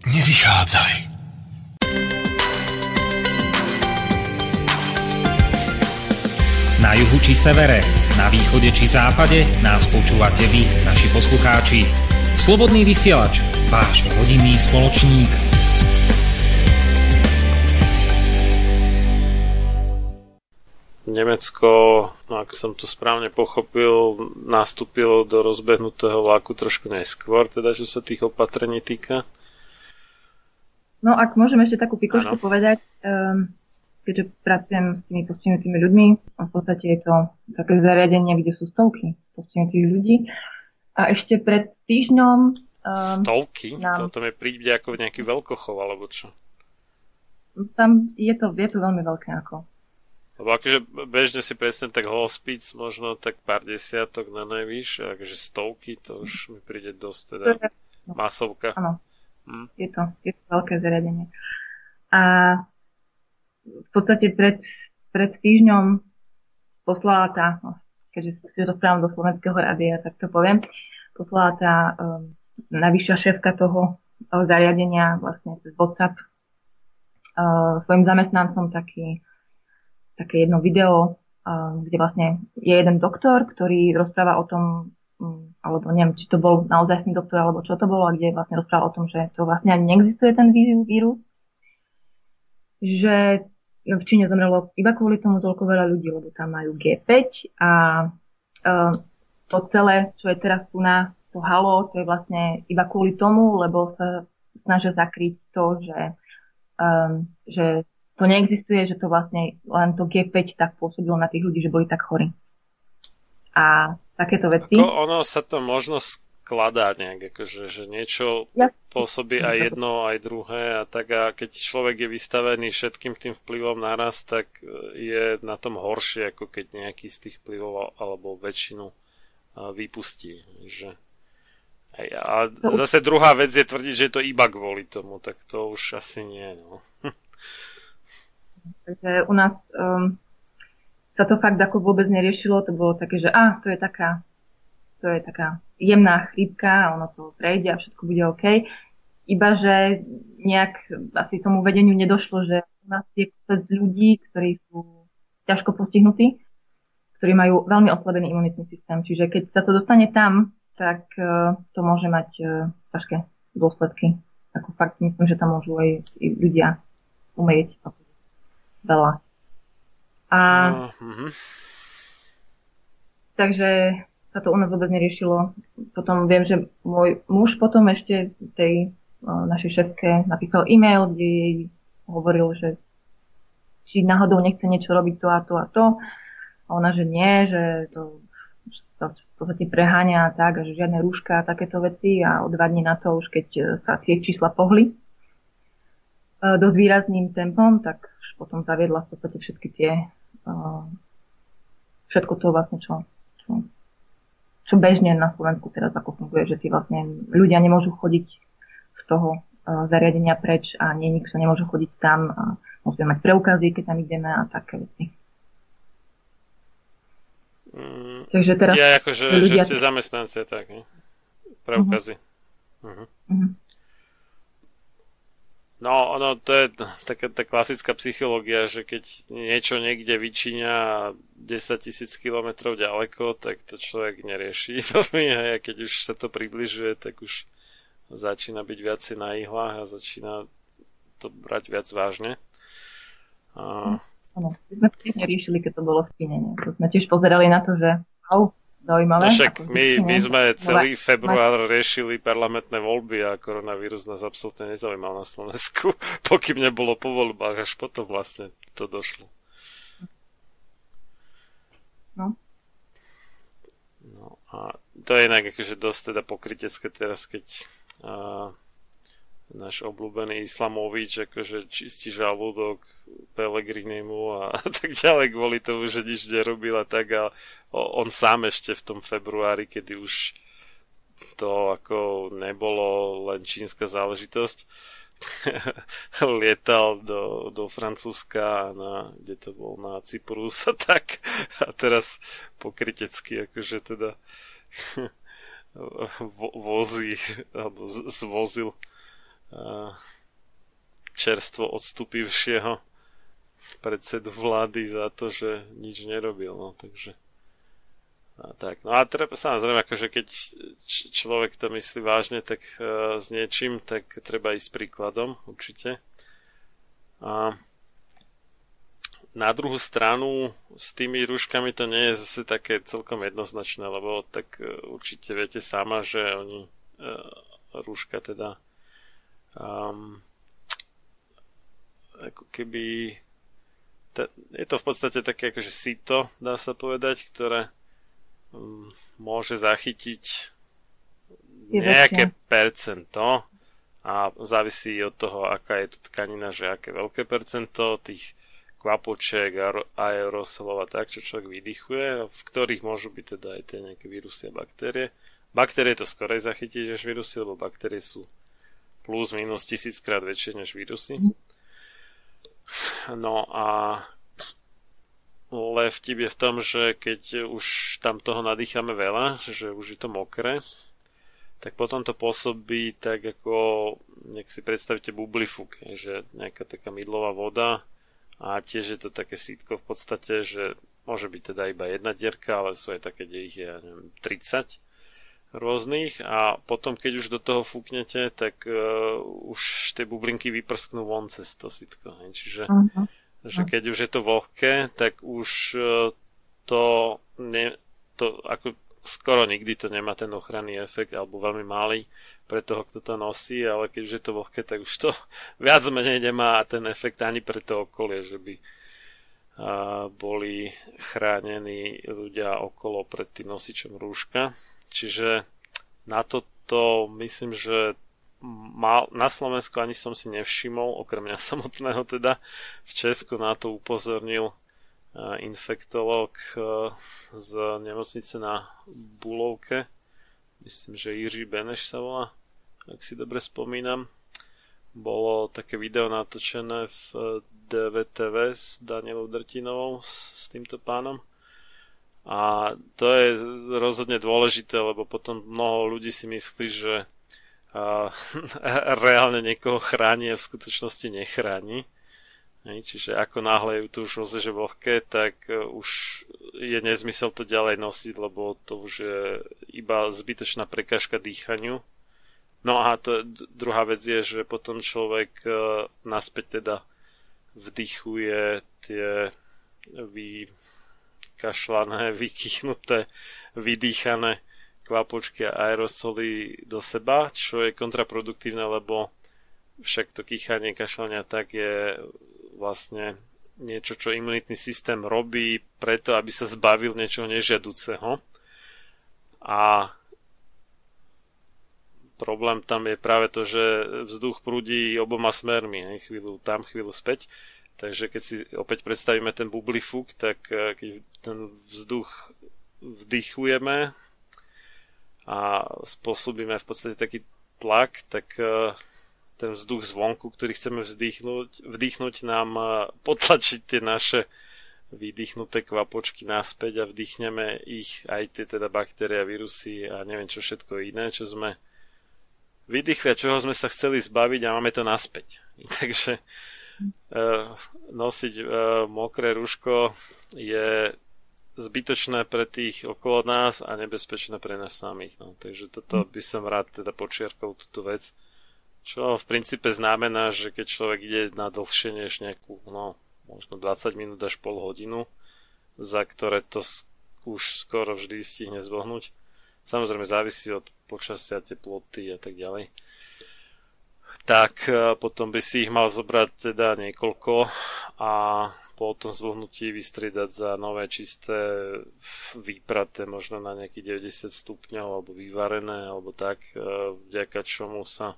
nevychádzaj. Na juhu či severe, na východe či západe nás počúvate vy, naši poslucháči. Slobodný vysielač, váš rodinný spoločník. Nemecko, no ak som to správne pochopil, nastúpilo do rozbehnutého vlaku trošku neskôr, teda čo sa tých opatrení týka. No ak môžem ešte takú pikošku povedať, um, keďže pracujem s tými postihnutými ľuďmi, a v podstate je to také zariadenie, kde sú stovky postihnutých ľudí. A ešte pred týždňom... Um, stovky? Nám... To, to mi príde ako nejaký veľkochov, alebo čo? Tam je to, je to veľmi veľké ako. Lebo akože bežne si predstavím tak hospic, možno tak pár desiatok na najvyš, akože stovky, to už mi príde dosť teda masovka. Áno, hm. je, to, je to veľké zariadenie. A v podstate pred, pred týždňom poslala tá, no, keďže si rozprávam do slovenského rádia, tak to poviem, poslala tá um, najvyššia šéfka toho zariadenia vlastne cez WhatsApp svojim zamestnancom taký, také jedno video, kde vlastne je jeden doktor, ktorý rozpráva o tom, mm, alebo neviem, či to bol naozaj doktor, alebo čo to bolo, kde vlastne rozpráva o tom, že to vlastne ani neexistuje ten vírus, že v Číne zomrelo iba kvôli tomu toľko veľa ľudí, lebo tam majú G5 a uh, to celé, čo je teraz tu na to halo, to je vlastne iba kvôli tomu, lebo sa snažia zakryť to, že, um, že to neexistuje, že to vlastne len to G5 tak pôsobilo na tých ľudí, že boli tak chorí. A takéto veci. Ako ono sa to možno skladá nejak, akože, že niečo ja. pôsobí aj jedno, aj druhé a tak a keď človek je vystavený všetkým tým vplyvom naraz, tak e, je na tom horšie, ako keď nejaký z tých vplyvov alebo väčšinu e, vypustí. Že... A zase druhá vec je tvrdiť, že je to iba kvôli tomu, tak to už asi nie. No. <laughs> Takže u nás um, sa to fakt ako vôbec neriešilo, to bolo také, že a, to je taká to je taká jemná chrípka a ono to prejde a všetko bude OK. Iba, že nejak asi tomu vedeniu nedošlo, že u nás je kopec ľudí, ktorí sú ťažko postihnutí, ktorí majú veľmi oslabený imunitný systém. Čiže keď sa to dostane tam, tak uh, to môže mať uh, ťažké dôsledky. Ako fakt myslím, že tam môžu aj ľudia umrieť veľa. A, uh-huh. Takže sa to u nás vôbec neriešilo. Potom viem, že môj muž potom ešte tej našej šéfke napísal e-mail, kde jej hovoril, že či náhodou nechce niečo robiť to a to a to. A ona, že nie, že to sa v podstate preháňa a tak, a že žiadne rúška a takéto veci a o dva dní na to už keď e, sa tie čísla pohli e, dosť výrazným tempom, tak už potom zaviedla v podstate všetky tie e, všetko to vlastne, čo, čo čo bežne na Slovensku teraz ako funguje, že si vlastne ľudia nemôžu chodiť z toho uh, zariadenia preč a nie, nikto nemôže chodiť tam a musíme mať preukazy, keď tam ideme a také veci. Mm, Takže teraz ja akože, ľudia... že ste zamestnanci, tak, ne? Preukazy. Uh-huh. Uh-huh. No, ono, to je taká tá klasická psychológia, že keď niečo niekde vyčíňa 10 tisíc kilometrov ďaleko, tak to človek nerieši <laughs> a keď už sa to približuje, tak už začína byť viacej na ihlách a začína to brať viac vážne. A... My sme tiež neriešili, keď to bolo v kine. To sme tiež pozerali na to, že au, zaujímavé. No však my, my sme celý február riešili parlamentné voľby a koronavírus nás absolútne nezaujímal na Slovensku, <laughs> pokým nebolo po voľbách, až potom vlastne to došlo. No. No a to je inak akože dosť teda pokrytecké teraz, keď uh, náš obľúbený Islamovič akože čistí žalúdok Pelegrinemu <laughs> a, tak ďalej kvôli tomu, že nič nerobil a tak a on sám ešte v tom februári, kedy už to ako nebolo len čínska záležitosť, <laughs> lietal do, do Francúzska, na, kde to bol, na Cyprus a tak. A teraz pokrytecky akože teda <laughs> vozí, alebo zvozil čerstvo odstupivšieho predsedu vlády za to, že nič nerobil. No, takže a tak. No a treba samozrejme, akože keď č- človek to myslí vážne tak uh, s niečím, tak treba ísť príkladom, určite. A na druhú stranu s tými rúškami to nie je zase také celkom jednoznačné, lebo tak uh, určite viete sama, že oni uh, rúška teda um, ako keby ta, je to v podstate také akože sito, dá sa povedať, ktoré um, môže zachytiť nejaké percento a závisí od toho, aká je to tkanina, že aké veľké percento tých kvapočiek a aerosolov a tak, čo človek vydychuje, v ktorých môžu byť teda aj tie nejaké vírusy a baktérie. Baktérie to skorej zachytiť než vírusy, lebo baktérie sú plus minus tisíckrát väčšie než vírusy. No a ale vtip je v tom, že keď už tam toho nadýchame veľa, že už je to mokré, tak potom to pôsobí tak ako, nech si predstavíte bublifuk, že nejaká taká mydlová voda a tiež je to také sítko v podstate, že môže byť teda iba jedna dierka, ale sú aj také, kde ich je, ja neviem, 30 rôznych a potom keď už do toho fúknete, tak uh, už tie bublinky vyprsknú von cez to sitko. Čiže uh-huh. že keď už je to vlhké, tak už uh, to, ne, to ako skoro nikdy to nemá ten ochranný efekt alebo veľmi malý pre toho, kto to nosí, ale keď už je to vlhké, tak už to <laughs> viac menej nemá ten efekt ani pre to okolie, že by uh, boli chránení ľudia okolo pred tým nosičom rúška. Čiže na toto myslím, že mal, na Slovensku ani som si nevšimol, okrem mňa <laughs> samotného teda, v Česku na to upozornil uh, infektolog uh, z nemocnice na Bulovke. Myslím, že Jiří Beneš sa volá, ak si dobre spomínam. Bolo také video natočené v DVTV s Danielou Drtinovou, s týmto pánom a to je rozhodne dôležité, lebo potom mnoho ľudí si myslí, že <laughs> reálne niekoho chráni a v skutočnosti nechráni. Čiže ako náhle ju tu už rozeže vlhké, tak e, už je nezmysel to ďalej nosiť, lebo to už je iba zbytočná prekážka dýchaniu. No a to, druhá vec je, že potom človek e, naspäť teda vdychuje tie vy, vykašľané, <laughs> vykychnuté, vydýchané kvapočky a aerosoly do seba, čo je kontraproduktívne, lebo však to kýchanie, kašľania tak je vlastne niečo, čo imunitný systém robí preto, aby sa zbavil niečoho nežiaduceho. A problém tam je práve to, že vzduch prúdi oboma smermi, hej, chvíľu tam, chvíľu späť. Takže keď si opäť predstavíme ten bublifuk, tak eh, keď ten vzduch vdychujeme a spôsobíme v podstate taký tlak, tak eh, ten vzduch zvonku, ktorý chceme vzdýchnuť, vdýchnuť nám eh, potlačí tie naše vydýchnuté kvapočky naspäť a vdýchneme ich aj tie teda baktérie, vírusy a neviem čo všetko iné, čo sme vydýchli a čoho sme sa chceli zbaviť a máme to naspäť. <laughs> Takže nosiť uh, mokré rúško je zbytočné pre tých okolo nás a nebezpečné pre nás samých. No. Takže toto by som rád teda počiarkol túto vec. Čo v princípe znamená, že keď človek ide na dlhšie než nejakú, no, možno 20 minút až pol hodinu, za ktoré to už skoro vždy stihne zbohnúť. Samozrejme závisí od počasia, teploty a tak ďalej tak e, potom by si ich mal zobrať teda niekoľko a po tom zvohnutí vystriedať za nové čisté výpraté možno na nejakých 90 stupňov alebo vyvarené alebo tak, e, vďaka čomu sa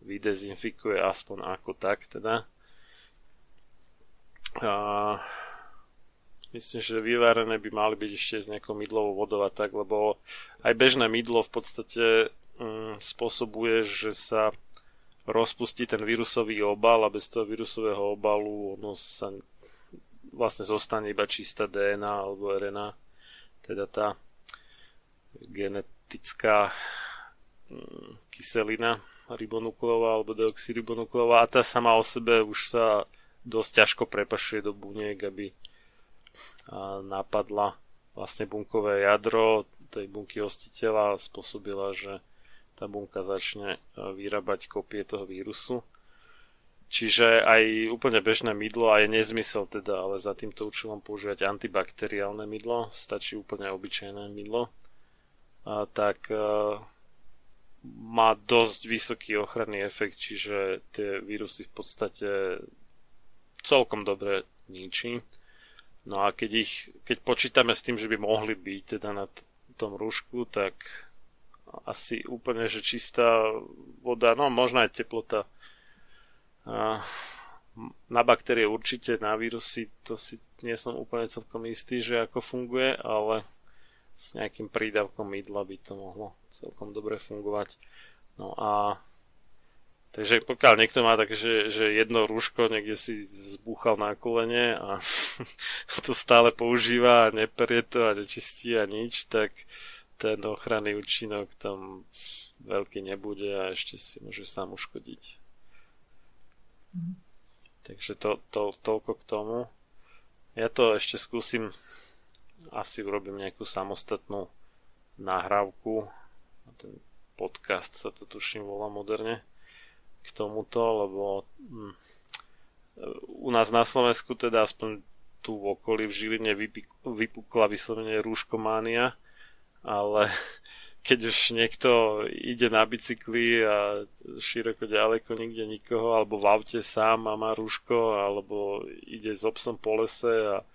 vydezinfikuje aspoň ako tak teda. A myslím, že vyvarené by mali byť ešte s nejakou mydlovou vodou a tak, lebo aj bežné mydlo v podstate mm, spôsobuje, že sa rozpustí ten vírusový obal a bez toho vírusového obalu ono sa vlastne zostane iba čistá DNA alebo RNA, teda tá genetická mm, kyselina ribonukleová alebo deoxyribonukleová a tá sama o sebe už sa dosť ťažko prepašuje do buniek, aby napadla vlastne bunkové jadro tej bunky hostiteľa a spôsobila, že tá bunka začne e, vyrábať kopie toho vírusu. Čiže aj úplne bežné mydlo a je nezmysel teda, ale za týmto účelom používať antibakteriálne mydlo, stačí úplne obyčajné mydlo, a tak uh, má dosť vysoký ochranný efekt, čiže tie vírusy v podstate celkom dobre ničí. No a keď ich, keď počítame s tým, že by mohli byť teda na t- tom rúšku, tak asi úplne, že čistá voda, no možno aj teplota. Na baktérie určite, na vírusy to si nie som úplne celkom istý, že ako funguje, ale s nejakým prídavkom mydla by to mohlo celkom dobre fungovať. No a takže pokiaľ niekto má tak, že, že jedno rúško niekde si zbúchal na kolene a <laughs> to stále používa a neperie to a nečistí a nič, tak ten ochranný účinok tam veľký nebude a ešte si môže sám uškodiť. Mm. Takže to, to, toľko k tomu. Ja to ešte skúsim, asi urobím nejakú samostatnú nahrávku. Ten podcast sa to tuším volá moderne k tomuto, lebo hm, u nás na Slovensku teda aspoň tu v okolí v Žiline vypukla vyslovene rúškománia, ale <laughs> keď už niekto ide na bicykli a široko ďaleko nikde nikoho, alebo v aute sám a má rúško, alebo ide s obsom po lese a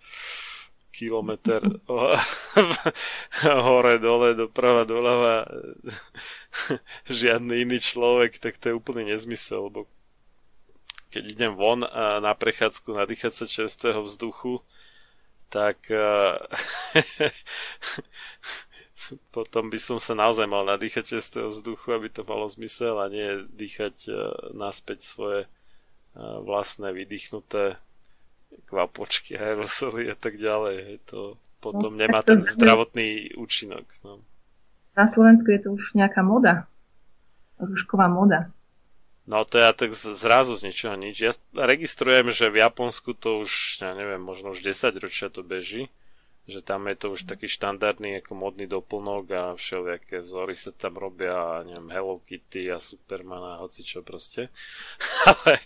kilometr <laughs> hore, dole, doprava, doľava <laughs> žiadny iný človek, tak to je úplný nezmysel, lebo keď idem von a na prechádzku nadýchať sa čerstvého vzduchu, tak potom by som sa naozaj mal nadýchať čerstvého vzduchu, aby to malo zmysel a nie dýchať naspäť svoje vlastné vydýchnuté kvapočky, aerosoly a tak ďalej. To potom no, nemá ten zdravotný účinok. No. Na Slovensku je to už nejaká moda. Rúšková moda. No to ja tak zrazu z ničoho nič. Ja registrujem, že v Japonsku to už, ja neviem, možno už 10 ročia to beží že tam je to už taký štandardný ako modný doplnok a všelijaké vzory sa tam robia, neviem, Hello Kitty a Superman a hoci čo proste. <laughs> Ale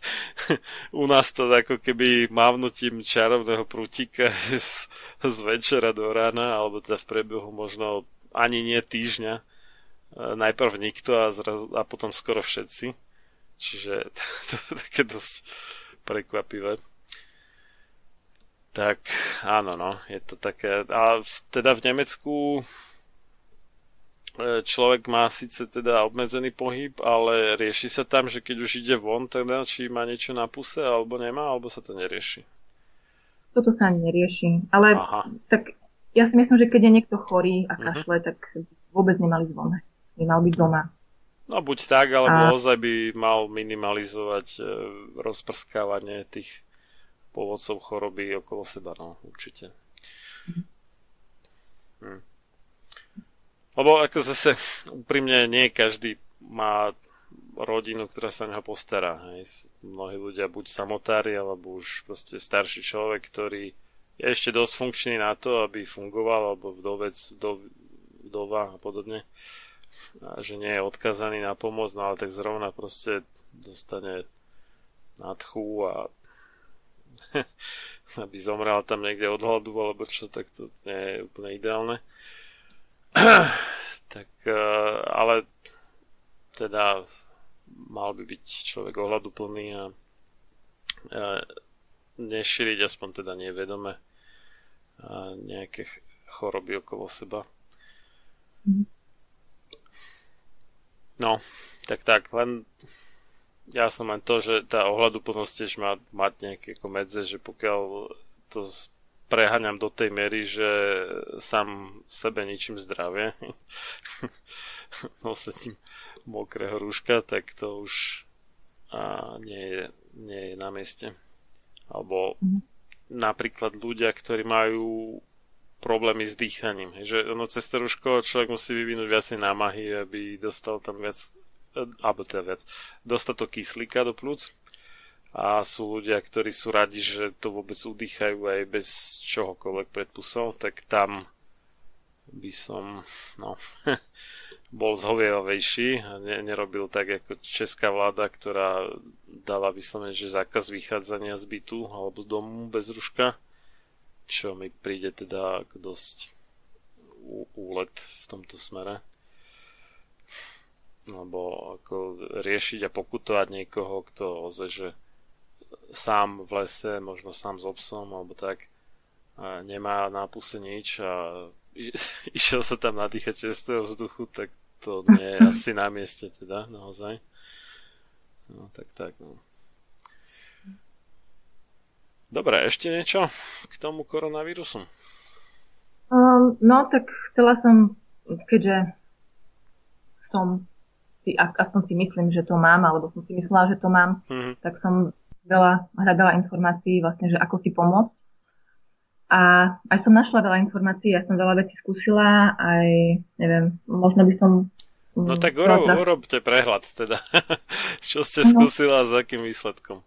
u nás to ako keby mávnutím čarovného prútika z, z večera do rána, alebo teda v priebehu možno ani nie týždňa. E, najprv nikto a, zraz, a potom skoro všetci. Čiže <laughs> to je také dosť prekvapivé. Tak áno, no, je to také. A teda v Nemecku e, človek má síce teda obmedzený pohyb, ale rieši sa tam, že keď už ide von, teda, či má niečo na puse, alebo nemá, alebo sa to nerieši. Toto sa nerieši, ale Aha. tak ja si myslím, že keď je niekto chorý a mhm. kašle, uh-huh. tak vôbec nemali zvon. Nemal byť doma. No buď tak, alebo a... ozaj by mal minimalizovať e, rozprskávanie tých pôvodcov choroby okolo seba, no, určite. Hm. Lebo ako zase úprimne nie každý má rodinu, ktorá sa neho postará. Hej. Mnohí ľudia buď samotári, alebo už proste starší človek, ktorý je ešte dosť funkčný na to, aby fungoval, alebo vdovec, vdov, vdova a podobne. A že nie je odkazaný na pomoc, no ale tak zrovna proste dostane nadchu a <laughs> aby zomrel tam niekde od hladu alebo čo, tak to nie je úplne ideálne. <clears throat> tak, eh, ale teda mal by byť človek ohľaduplný a, a nešíriť aspoň teda nevedome a nejaké choroby okolo seba. Mhm. No, tak tak, len ja som len to, že tá ohľaduplnosť tiež má mať nejaké ako medze, že pokiaľ to preháňam do tej mery, že sám sebe ničím zdravie <laughs> nosením mokrého rúška, tak to už a nie, je, nie je na mieste. Alebo mm. napríklad ľudia, ktorí majú problémy s dýchaním. Že ono cez to rúško človek musí vyvinúť viacej námahy, aby dostal tam viac alebo teda viac, dostatok kyslíka do plúc. A sú ľudia, ktorí sú radi, že to vôbec udýchajú aj bez čohokoľvek pred pusou, tak tam by som no, <laughs> bol zhovievavejší a ne, nerobil tak ako česká vláda, ktorá dala vyslovene, že zákaz vychádzania z bytu alebo domu bez ruška, čo mi príde teda dosť úlet v tomto smere alebo ako riešiť a pokutovať niekoho, kto oze, že sám v lese, možno sám s obsom, alebo tak, a nemá na puse nič a <laughs> išiel sa tam nadýchať čerstvého vzduchu, tak to nie je <laughs> asi na mieste teda, naozaj. No, tak tak, no. Dobre, ešte niečo k tomu koronavírusu? Um, no, tak chcela som, keďže som si, aspoň si myslím, že to mám, alebo som si myslela, že to mám, mm-hmm. tak som veľa hľadala informácií vlastne, že ako si pomôcť. A aj som našla veľa informácií, ja som veľa vecí skúsila, aj neviem, možno by som... No tak urob, urobte prehľad teda. <laughs> Čo ste no. skúsila s akým výsledkom?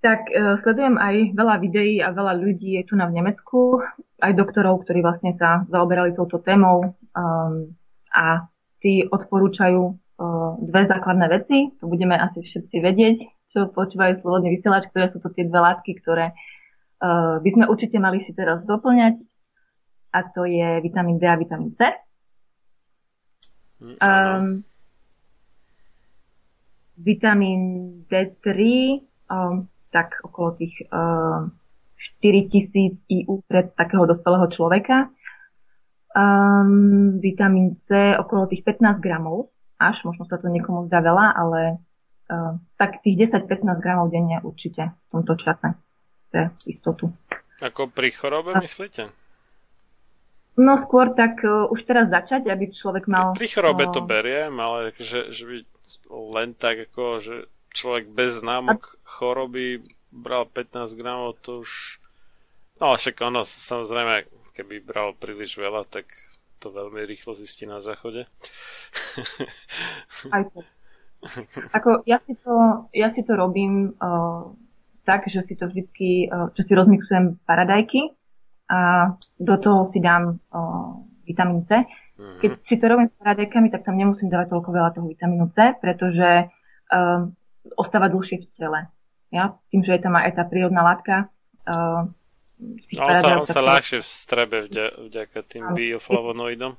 Tak uh, sledujem aj veľa videí a veľa ľudí je tu na v Nemecku, aj doktorov, ktorí vlastne sa zaoberali touto témou um, a tí odporúčajú uh, dve základné veci, to budeme asi všetci vedieť, čo počúvajú slobodný vysielač, ktoré sú to tie dve látky, ktoré uh, by sme určite mali si teraz doplňať a to je vitamín D a vitamín C. Um, vitamín D3 um, tak okolo tých uh, 4000 IU pre takého dospelého človeka. Um, vitamín C okolo tých 15 gramov, až možno sa to niekomu zdá veľa, ale uh, tak tých 10-15 gramov denne určite v tomto čase. Pre istotu. Ako pri chorobe myslíte? No skôr tak uh, už teraz začať, aby človek mal... Pri chorobe uh, to beriem, ale že, že by len tak ako, že človek bez známok choroby bral 15 gramov, to už... No však ono, samozrejme, keby bral príliš veľa, tak to veľmi rýchlo zistí na záchode. Aj to. Ako, ja, si to, ja si to robím uh, tak, že si to vždycky, uh, že si rozmixujem paradajky a do toho si dám uh, vitamín C. Mm-hmm. Keď si to robím s paradajkami, tak tam nemusím dávať toľko veľa toho vitamínu C, pretože um, ostáva dlhšie v tele. Ja? Tým, že je tam aj tá prírodná látka. Uh, no, on sa, on sa ľahšie strebe vďaka, vďaka tým bioflavonoidom.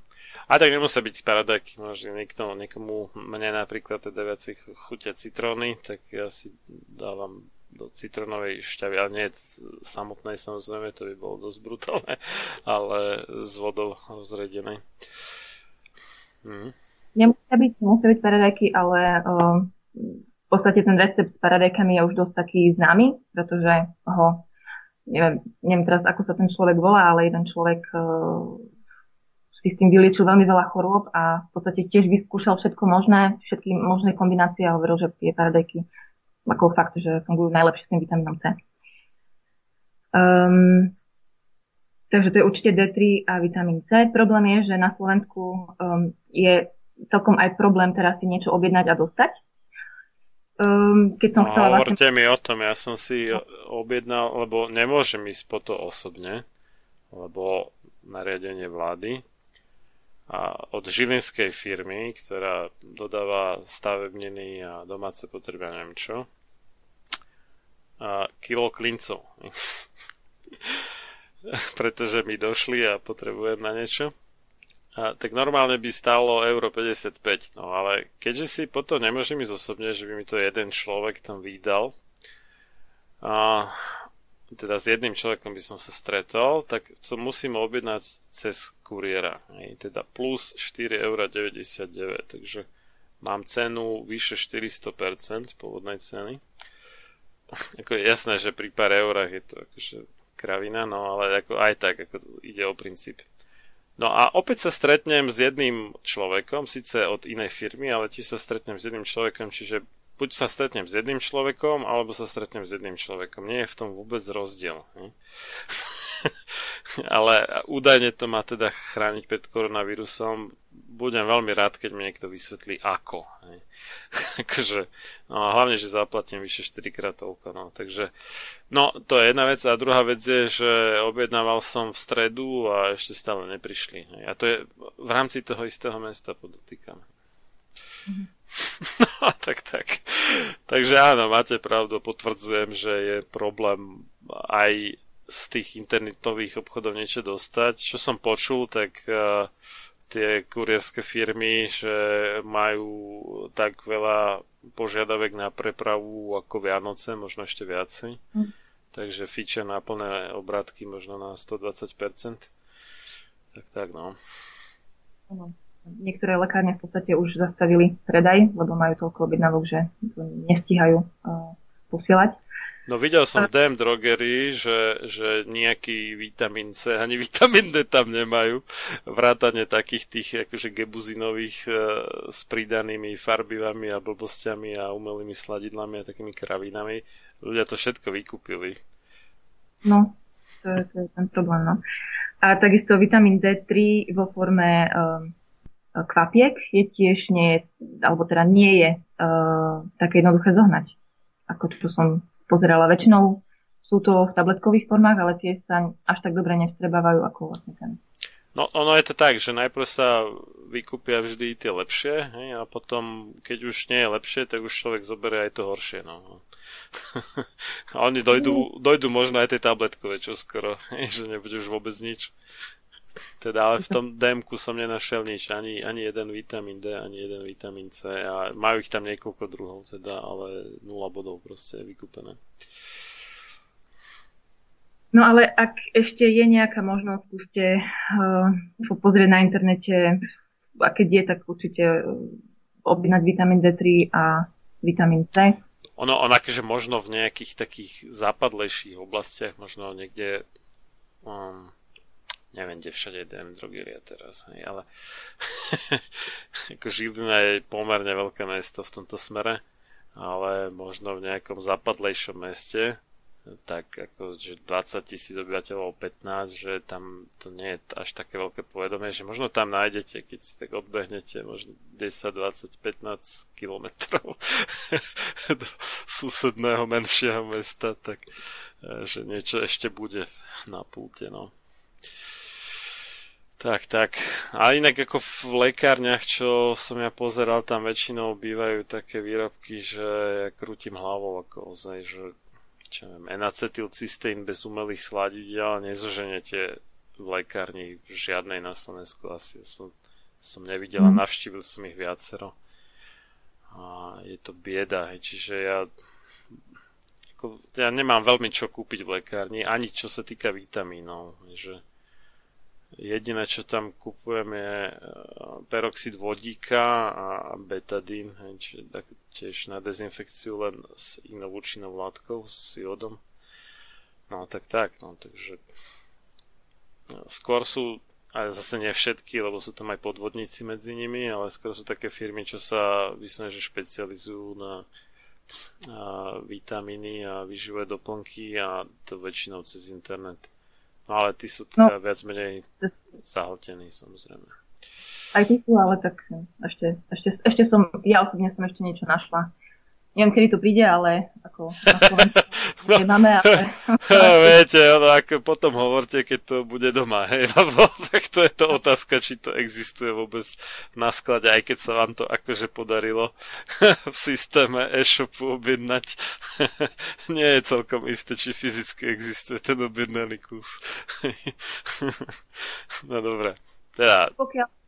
A tak nemusia byť paradajky, možno niekto, niekomu, mne napríklad teda viac chutia citróny, tak ja si dávam do citrónovej šťavy, ale nie samotnej samozrejme, to by bolo dosť brutálne, ale s vodou rozredenej. Hm. Nemusia byť, nemusia byť paradajky, ale uh, podstate ten recept s paradajkami je už dosť taký známy, pretože ho, neviem, neviem teraz, ako sa ten človek volá, ale jeden človek uh, si s tým vyliečil veľmi veľa chorôb a v podstate tiež vyskúšal všetko možné, všetky možné kombinácie a hovoril, že tie paradajky ako fakt, že fungujú najlepšie s tým vitamínom C. Um, takže to je určite D3 a vitamín C. Problém je, že na Slovensku um, je celkom aj problém teraz si niečo objednať a dostať um, keď som no, chcela... Hovorte vlastne... mi o tom, ja som si objednal, lebo nemôžem ísť po to osobne, lebo nariadenie vlády a od žilinskej firmy, ktorá dodáva stavebniny a domáce potreby, neviem čo, a kilo klincov. <laughs> Pretože mi došli a potrebujem na niečo. A, tak normálne by stálo euro 55, no ale keďže si potom nemôžem ísť osobne, že by mi to jeden človek tam vydal, a, teda s jedným človekom by som sa stretol, tak to musím objednať cez kuriéra, teda plus 4,99 eur, takže mám cenu vyše 400% pôvodnej ceny. Ako je jasné, že pri pár eurách je to akože kravina, no ale ako aj tak, ako ide o princíp. No a opäť sa stretnem s jedným človekom, síce od inej firmy, ale tiež sa stretnem s jedným človekom, čiže buď sa stretnem s jedným človekom, alebo sa stretnem s jedným človekom. Nie je v tom vôbec rozdiel. <laughs> ale údajne to má teda chrániť pred koronavírusom budem veľmi rád, keď mi niekto vysvetlí ako. Takže, <laughs> no a hlavne, že zaplatím vyše 4 krát toľko. No. Takže, no to je jedna vec. A druhá vec je, že objednával som v stredu a ešte stále neprišli. Hej. A to je v rámci toho istého mesta podotýkam. Mm-hmm. <laughs> No, tak, tak. Takže áno, máte pravdu, potvrdzujem, že je problém aj z tých internetových obchodov niečo dostať. Čo som počul, tak uh, tie kurierské firmy, že majú tak veľa požiadavek na prepravu ako Vianoce, možno ešte viacej. Mm. Takže fičia na plné obratky možno na 120%. Tak tak, no. Niektoré lekárne v podstate už zastavili predaj, lebo majú toľko objednávok, že to nestíhajú uh, posielať. No videl som v DM drogerii, že, že nejaký vitamín C ani <laughs> vitamín D tam nemajú. Vrátane takých tých akože gebuzinových e, s pridanými farbivami a blbosťami a umelými sladidlami a takými kravinami. Ľudia to všetko vykúpili. No, to je, to je ten problém, no. A takisto vitamín D3 vo forme um, kvapiek je tiež nie, alebo teda nie je uh, také jednoduché zohnať, ako čo som pozerala. Väčšinou sú to v tabletkových formách, ale tie sa až tak dobre nevstrebávajú ako vlastne ten. No, ono je to tak, že najprv sa vykúpia vždy tie lepšie hej, a potom, keď už nie je lepšie, tak už človek zoberie aj to horšie. No. <laughs> a oni dojdú, dojdú možno aj tej tabletkové čo skoro, že nebude už vôbec nič. Teda ale v tom DMku som nenašiel nič, ani, ani jeden vitamín D, ani jeden vitamín C. A majú ich tam niekoľko druhov, teda, ale nula bodov proste vykúpené. No ale ak ešte je nejaká možnosť, skúste uh, pozrieť na internete, aké je, tak určite uh, objednať vitamín D3 a vitamín C. Ono, ono akože možno v nejakých takých západlejších oblastiach, možno niekde um, neviem, kde všade idem drogeria teraz, hej, ale <laughs> ako Žilina je pomerne veľké mesto v tomto smere, ale možno v nejakom západlejšom meste tak ako, že 20 tisíc obyvateľov 15, že tam to nie je až také veľké povedomie, že možno tam nájdete, keď si tak odbehnete možno 10, 20, 15 kilometrov <laughs> do susedného menšieho mesta, tak e, že niečo ešte bude na pulte, no. Tak, tak. A inak ako v lekárniach, čo som ja pozeral, tam väčšinou bývajú také výrobky, že ja krútim hlavou ako ozaj, že čo neviem, enacetylcysteín bez umelých sladidiel nezoženete v lekárni žiadnej na Slovensku asi. Som, som nevidel a mhm. navštívil som ich viacero. A je to bieda, čiže ja ako, ja nemám veľmi čo kúpiť v lekárni, ani čo sa týka vitamínov, že Jediné, čo tam kupujem je eh, peroxid vodíka a betadín, čiže tiež na dezinfekciu len s inou účinnou látkou, s jodom. No tak tak, no takže eh, skôr sú aj zase nie všetky, lebo sú tam aj podvodníci medzi nimi, ale skôr sú také firmy, čo sa vysne, že špecializujú na a, vitamíny a vyživové doplnky a to väčšinou cez internet. No ale tí sú teda no, viac menej zahltení samozrejme. Aj tí sú, ale tak ešte, ešte, ešte som, ja osobne som ešte niečo našla neviem, kedy to príde, ale ako na <laughs> no, nemáme, ale... <laughs> Viete, ono, ako potom hovorte, keď to bude doma, hej, <laughs> lebo tak to je to otázka, či to existuje vôbec na sklade, aj keď sa vám to akože podarilo v systéme e-shopu objednať. Nie je celkom isté, či fyzicky existuje ten objednaný kus. no dobre. Teda... Pokiaľ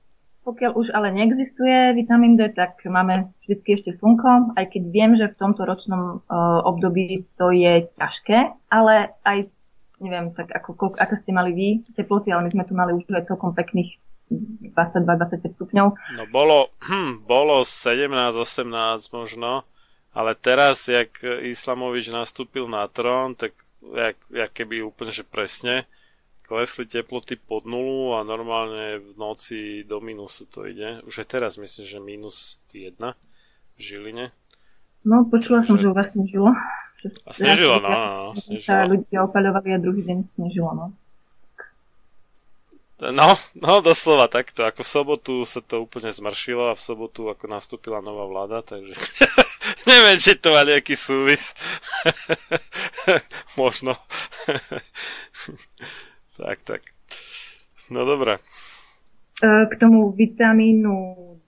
pokiaľ už ale neexistuje vitamín D, tak máme vždy ešte slnko, aj keď viem, že v tomto ročnom uh, období to je ťažké, ale aj, neviem, tak ako, ako ste mali vy teploty, ale my sme tu mali už aj celkom pekných 22-25 stupňov. No bolo, hm, bolo 17-18 možno, ale teraz, jak Islamovič nastúpil na trón, tak jak, jak keby úplne, že presne, klesli teploty pod nulu a normálne v noci do minusu to ide. Už aj teraz myslím, že minus 1 v Žiline. No, počula som, že u vás snežilo. A snežilo, no, no, snežilo. Sa ľudia opaľovali a druhý deň snežilo, no. No, no doslova takto. Ako v sobotu sa to úplne zmršilo a v sobotu ako nastúpila nová vláda, takže <laughs> neviem, či to má nejaký súvis. <laughs> Možno. <laughs> Tak, tak. No dobré. E, k tomu vitamínu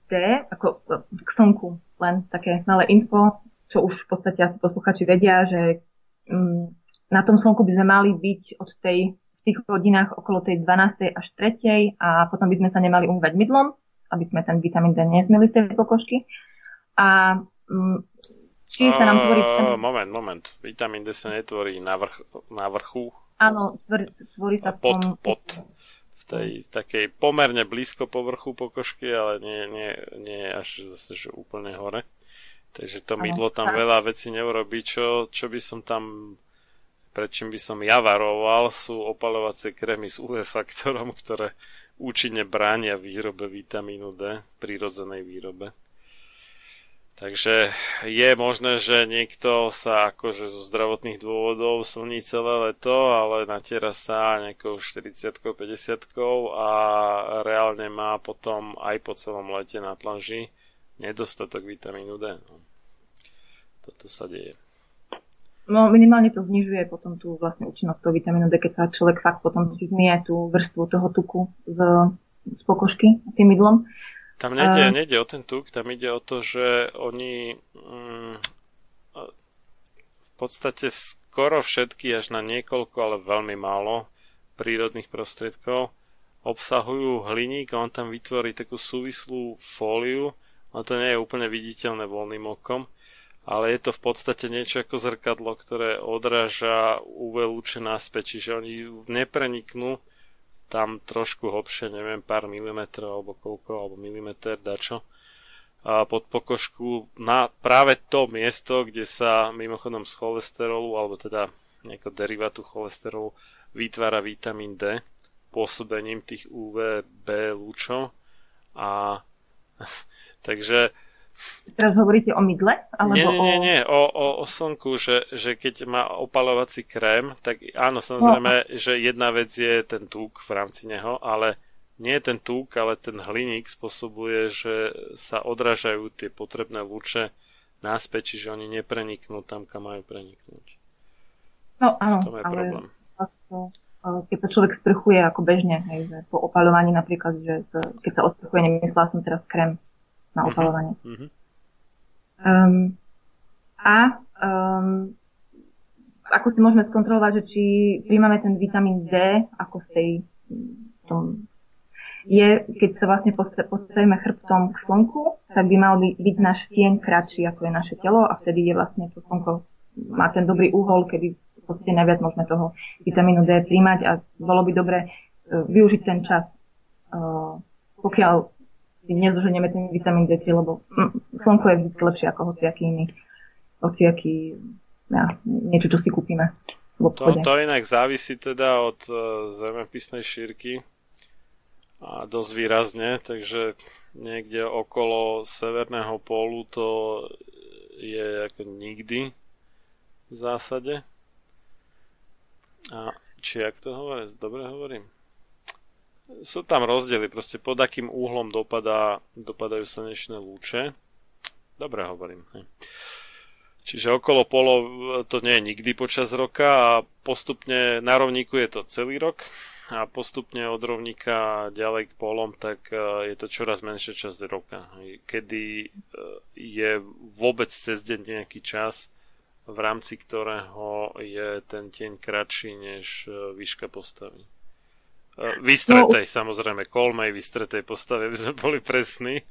D, ako e, k slnku, len také malé info, čo už v podstate asi posluchači vedia, že mm, na tom slnku by sme mali byť od tej, v tých hodinách okolo tej 12. až 3. a potom by sme sa nemali umývať mydlom, aby sme ten vitamín D nezmili z tej pokožky. A mm, či sa nám tvorí... Moment, moment. Vitamín D sa netvorí na, vrch, na vrchu Áno, tvorí sa pod, tom... pod v tej takej pomerne blízko povrchu pokožky, ale nie, nie, nie až zase, že úplne hore. Takže to mydlo tam veľa vecí neurobí, čo, čo by som tam prečím by som ja varoval, sú opalovacie krémy s <laughs> UV faktorom, ktoré účinne bránia výrobe vitamínu D, prírodzenej výrobe. Takže je možné, že niekto sa akože zo zdravotných dôvodov slní celé leto, ale natiera sa nejakou 40 50 a reálne má potom aj po celom lete na planži nedostatok vitamínu D. No. Toto sa deje. No minimálne to znižuje potom tú vlastne účinnosť toho vitamínu D, keď sa človek fakt potom zmie tú vrstvu toho tuku z, z pokožky tým mydlom. Tam nejde, uh, nejde o ten tuk, tam ide o to, že oni mm, v podstate skoro všetky, až na niekoľko, ale veľmi málo prírodných prostriedkov obsahujú hliník a on tam vytvorí takú súvislú fóliu, no to nie je úplne viditeľné voľným okom, ale je to v podstate niečo ako zrkadlo, ktoré odráža UV lúče naspäť, čiže oni nepreniknú tam trošku hlbšie, neviem, pár milimetrov alebo koľko, alebo milimeter, dačo, pod pokožku na práve to miesto, kde sa mimochodom z cholesterolu, alebo teda nejakého derivátu cholesterolu vytvára vitamín D pôsobením tých UVB lúčov a <laughs> takže Teraz hovoríte o mydle? Alebo nie, nie, nie, o, o, o slnku, že, že keď má opalovací krém, tak áno, samozrejme, no. že jedna vec je ten tuk v rámci neho, ale nie ten tuk, ale ten hliník spôsobuje, že sa odrážajú tie potrebné lúče naspäť, čiže oni nepreniknú tam, kam majú preniknúť. No áno, je ale problém. keď sa človek sprchuje ako bežne, hej, že po opalovaní napríklad, že keď sa osprchuje, nemyslela som teraz krém, na mhm. opalovanie. Mm-hmm. Um, a um, ako si môžeme skontrolovať, že či príjmame ten vitamín D ako v tej tom, je, keď sa vlastne postavíme chrbtom k slnku, tak by mal by byť náš tieň kratší ako je naše telo a vtedy je vlastne to slnko má ten dobrý úhol, kedy v podstate najviac môžeme toho vitamínu D príjmať a bolo by dobre uh, využiť ten čas, uh, pokiaľ si nezoženieme ten vitamín D, lebo slnko je vždy lepšie ako hociaký iný, hociaký, ja, niečo, čo si kúpime. To, to inak závisí teda od uh, zemepisnej šírky a dosť výrazne, takže niekde okolo severného pólu to je ako nikdy v zásade. A či jak to hovorí? Dobre hovorím? Sú tam rozdiely, proste pod akým úhlom dopadá, dopadajú slnečné lúče. Dobre hovorím. Čiže okolo polov to nie je nikdy počas roka a postupne na rovníku je to celý rok a postupne od rovníka ďalej k polom, tak e, je to čoraz menšia časť roka. Kedy e, je vôbec cez deň nejaký čas, v rámci ktorého je ten tieň kratší než e, výška postavy. Vystretej, no, samozrejme, kolmej vystretej postave, aby sme boli presní.